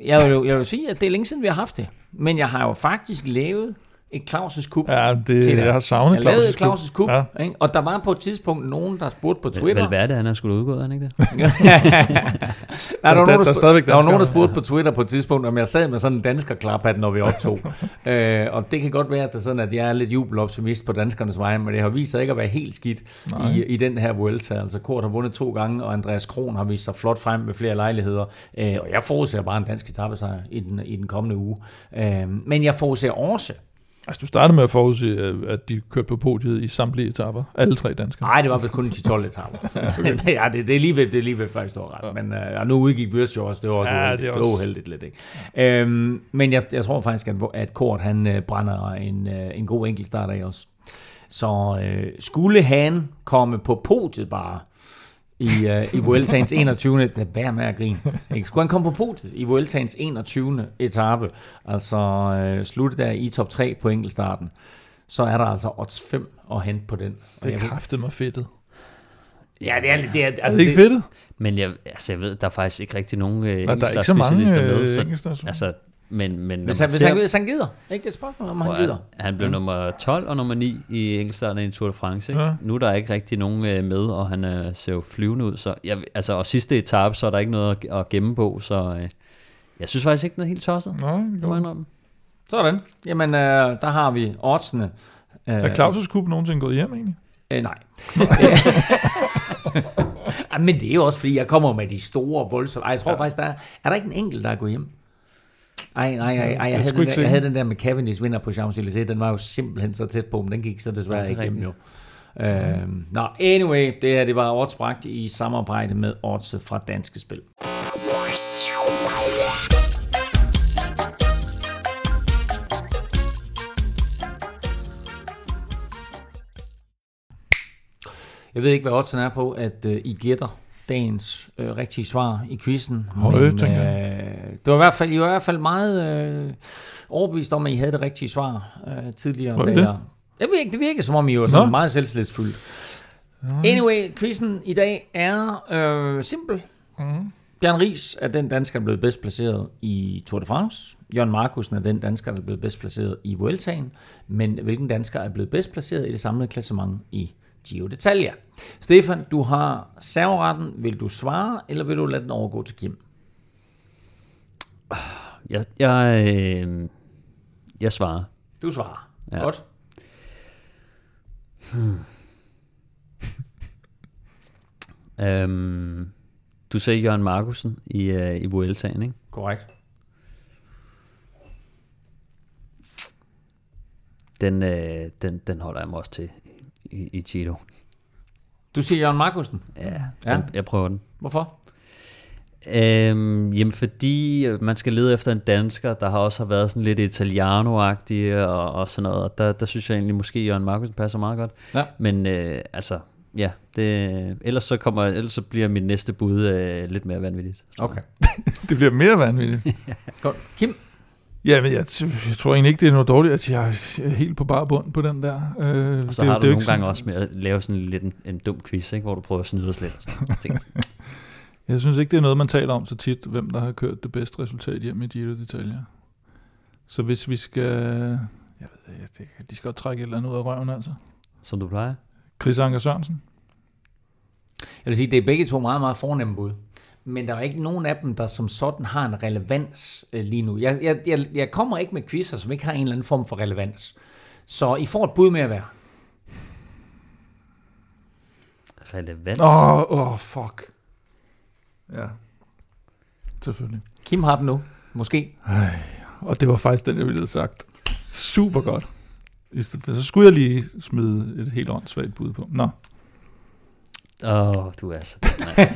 Jeg vil, jo, jeg vil sige, at det er længe siden, vi har haft det. Men jeg har jo faktisk lavet et Claus' Kub. Ja, det, til jeg har savnet Jeg lavede Claus' Claus' Kub, Ja. ja. ikke? og der var på et tidspunkt nogen, der spurgte på Twitter. Valverde, han er skulle udgået, er han ikke det? *laughs* Nej, der, var nogen, der- der, der er der var nogen, der spurgte på Twitter på et tidspunkt, om jeg sad med sådan en dansker klaphat, når vi optog. *laughs* øh, og det kan godt være, at, det er sådan, at jeg er lidt jubeloptimist på danskernes vegne, men det har vist sig ikke at være helt skidt i, i den her Vuelta. Altså Kort har vundet to gange, og Andreas Kron har vist sig flot frem med flere lejligheder. Øh, og jeg forudser bare en dansk etappesejr i den, i den kommende uge. Øh, men jeg forudser også, Altså, du startede med at forudse, øh, at de kørte på podiet i samtlige etapper. Alle tre danskere. Nej, det var vel kun de 12 etaper. *laughs* ja, det, det, er lige ved, det er lige ved faktisk står ret. Men uh, nu udgik Virtue også, det var også Ja, ja, uheldigt. det er Det, var også- uheldigt lidt, ikke? Øhm, men jeg, jeg tror faktisk, at, at Kort han uh, brænder en, uh, en god enkeltstart af også. Så uh, skulle han komme på podiet bare, i, uh, i Vueltaens 21. Det er værd med at grine. Ikke? Skulle han komme på podiet i Vueltaens 21. etape, altså uh, slutte der i top 3 på enkeltstarten, så er der altså odds 5 at hente på den. Og Det jeg- kræftede mig fedtet. Ja, det er, det er, Er altså, det ikke fedtet? Men jeg, altså, jeg ved, der er faktisk ikke rigtig nogen øh, Nej, der er ikke så mange enkeltstartsspecialister øh, så, altså, men, men Hvis han, hvis, ser- han, hvis han gider. Ikke det et spørgsmål, om han gider. at- Han blev nummer 12 og nummer 9 i enkeltstarten i Tour de France. Ikke? Ja. Nu er der ikke rigtig nogen øh, med, og han øh, ser jo flyvende ud. Så jeg, altså, og sidste etape, så er der ikke noget at, at gemme på. Så øh, jeg synes faktisk ikke, den er helt tosset. Nej, indrømme. Sådan. Jamen, øh, der har vi oddsene. Øh, Er Claus' kub nogensinde gået hjem egentlig? Øh, nej. *laughs* Ej, men det er jo også, fordi jeg kommer med de store voldsomme... Ej, jeg tror ja. faktisk, der er... Er der ikke en enkelt, der er gået hjem? Ej, nej, nej, ej, er jeg, havde den der, jeg havde den der med Cavendish vinder på Champs-Élysées, den var jo simpelthen så tæt på, men den gik så desværre Ja, det er ikke hjem jo. Øhm, nå, anyway, det her det var oddsbragt i samarbejde med Oddset fra Danske Spil. Jeg ved ikke, hvad oddsen er på, at øh, I gætter dagens øh, rigtige svar i quizzen. Høje, men, tænker øh, det var i hvert fald, I var i hvert fald meget øh, overbevist om, at I havde det rigtige svar øh, tidligere. Var det jeg- ved ikke, det virker som om, I var sådan Nå. meget selvtillidsfuldt. Anyway, quizzen i dag er øh, simpel. Mhm. Bjørn Ries er den dansker, der er blevet bedst placeret i Tour de France. Jørgen Markusen er den dansker, der er blevet bedst placeret i Vueltaen. Men hvilken dansker er blevet bedst placeret i det samlede klassement i Giro d'Italia? Stefan, du har serveretten. Vil du svare, eller vil du lade den overgå til Kim? Jeg, jeg, øh, jeg svarer. Du svarer. Ja. Godt. *laughs* Øhm, du sagde Jørgen Markusen i, øh, i Vueltaen, ikke? Korrekt. den, øh, den, den holder jeg mig også til i, i Giro. Du siger Jørgen Markusen. Ja, Ja. Jeg prøver den. Hvorfor? Øhm, jamen fordi man skal lede efter en dansker, der har også har været sådan lidt italiano-agtig og, og sådan noget, og der, der synes jeg egentlig måske, Jørgen Markusen passer meget godt. Ja. Men øh, altså, ja, det, ellers, så kommer, ellers så bliver mit næste bud øh, lidt mere vanvittigt. Okay. *laughs* Det bliver mere vanvittigt. *laughs* Godt. Kim? Ja, men jeg, t- jeg tror egentlig ikke, det er noget dårligt, at jeg er helt på bare bund på den der. Øh, Og så har du nogle gange også med at lave sådan lidt en, en dum quiz, ikke, hvor du prøver at snyde os lidt. Og sådan. Ting. *laughs* Jeg synes ikke, det er noget, man taler om så tit, hvem der har kørt det bedste resultat hjem i Giro d'Italia. Så hvis vi skal... Jeg ved ikke, det, de skal godt trække et eller andet ud af røven, altså. Som du plejer. Chris Anker Sørensen. Jeg vil sige, det er begge to meget, meget fornemme bud. Men der er ikke nogen af dem, der som sådan har en relevans øh, lige nu. Jeg, jeg, jeg, jeg kommer ikke med quizzer, som ikke har en eller anden form for relevans. Så I får et bud med at være. Relevans. Åh, oh, oh, fuck. Ja, selvfølgelig. Kim har den nu. Måske. Og det var faktisk den, jeg ville have sagt. Super godt. Så skulle jeg lige smide et helt åndssvagt bud på. Nå, Åh, oh, du er så... Nej.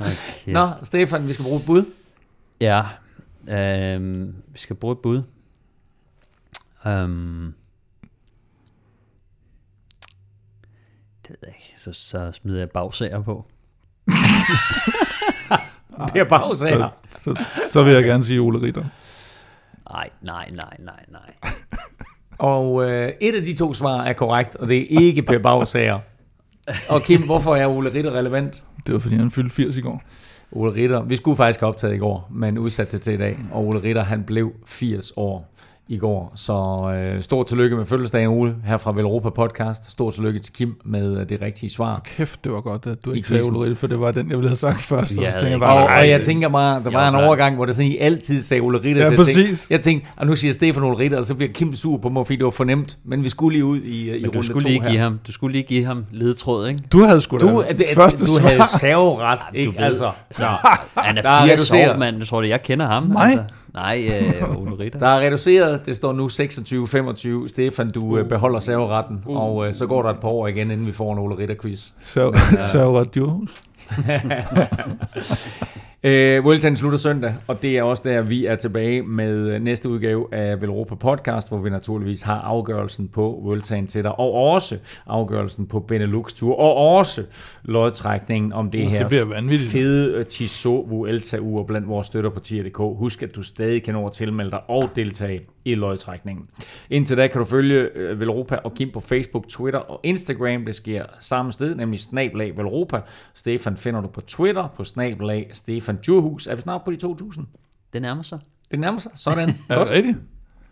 Okay. *laughs* Nå, Stefan, vi skal bruge et bud. Ja, øhm, vi skal bruge et bud. Øhm, det ved jeg ikke, så, så smider jeg bagsager på. *laughs* Det er bare så, så, så vil jeg gerne sige Ole Ritter. Nej, nej, nej, nej, nej. *laughs* Og øh, et af de to svar er korrekt, og det er ikke Per Bagsager. Og Kim, hvorfor er Ole Ritter relevant? Det var fordi, han fyldte 80 i går. Ole Ritter, vi skulle faktisk have optaget i går, men udsat det til i dag. Og Ole Ritter, han blev 80 år i går. Så øh, stort tillykke med fødselsdagen, Ole, her fra Velropa Podcast. Stort tillykke til Kim med øh, det rigtige svar. Kæft, det var godt, at du ikke sagde Ritter, for det var den, jeg ville have sagt først. Ja, og så tænkte jeg bare, Og, nej, og jeg tænker bare, der var Jo, en nej. overgang, hvor det sådan, I altid sagde Ritter. Ja, jeg præcis. Tænkte, jeg tænkte, og nu siger jeg Stefan Ritter, og så bliver Kim sur på mig, fordi det var fornemt. Men vi skulle lige ud i, i Men du runde skulle, to lige her. give ham, du skulle lige give ham ledtråd, ikke? Du havde sgu da Du, det, første du svar. havde serveret, ikke? ved- Altså, Så, *laughs* han er Der er 80 reduceret. år, mand. Jeg tror det, jeg kender ham. Mig? Altså. Nej, øh, Ole Ritter. Der er reduceret. Det står nu 26-25. Stefan, du uh. beholder serveretten. Uh. Og uh, så går der et par år igen, inden vi får en Ole Ritter-quiz. Så, så var Johs. *laughs* Uh, Vueltaen slutter søndag, og det er også der, vi er tilbage med øh, næste udgave af Velropa Podcast, hvor vi naturligvis har afgørelsen på Vueltaen til dig, og også afgørelsen på Benelux Tour, og også lodtrækningen om det her Det bliver fede øh, Tissot Vuelta-ur blandt vores støtter på tier.dk. Husk, at du stadig kan at tilmelde dig og deltage i lodtrækningen. Indtil da kan du følge øh, Velropa og Kim på Facebook, Twitter og Instagram. Det sker samme sted, nemlig snablag Velropa. Stefan finder du på Twitter på snablag Stefan Djurhus. Er vi snart på de 2.000? Det nærmer sig. Det nærmer sig. Sådan. *laughs* Er det rigtigt?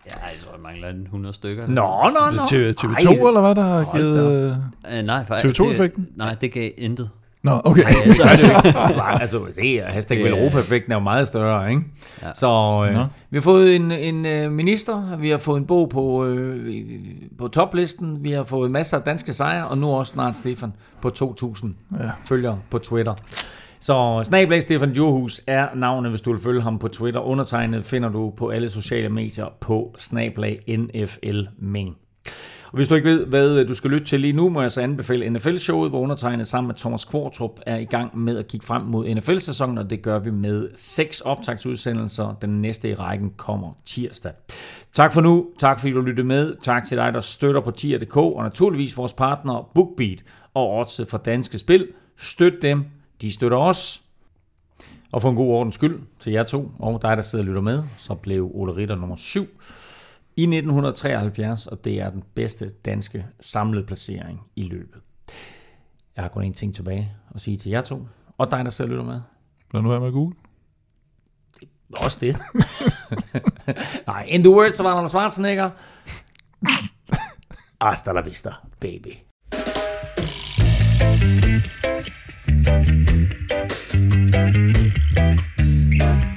Ja, jeg tror, jeg mangler en 100 stykker. Nå, nå, nå. Til TV2 Ej, eller hvad, der har givet... Øh, nej, faktisk. TV2-effekten? Det, nej, det gav intet. Nå, okay. Ej, så *laughs* er det jo ikke. *laughs* altså, se, hashtag Det- Velropa-effekten er jo meget større, ikke? Ja. Så øh, Nå. vi har fået en, en øh, minister, vi har fået en bog på, øh, på toplisten, vi har fået masser af danske sejre, og nu også snart Stefan på 2.000 Ja. følgere på Twitter. Så snablag Stefan Djurhus er navnet, hvis du vil følge ham på Twitter. Undertegnet finder du på alle sociale medier på snablag NFL Ming. Og hvis du ikke ved, hvad øh, du skal lytte til lige nu, må jeg så anbefale NFL-showet, hvor undertegnet sammen med Thomas Kvartrup er i gang med at kigge frem mod NFL-sæsonen, og det gør vi med seks optagsudsendelser. Den næste i rækken kommer tirsdag. Tak for nu. Tak fordi du lyttede med. Tak til dig, der støtter på tier.dk, og naturligvis vores partner BookBeat og Odds for Danske Spil. Støt dem. De støtter os. Og for en god ordens skyld til jer to, og dig, der sidder og lytter med, så blev Ole Ritter nummer 7 i 1973, og det er den bedste danske samlede placering i løbet. Jeg har kun én ting tilbage at sige til jer to, og dig, der sidder og lytter med. Lad nu være med Google. Også det. *laughs* Nej, in the words of Arnold Schwarzenegger. Hasta la vista, baby. Thank you.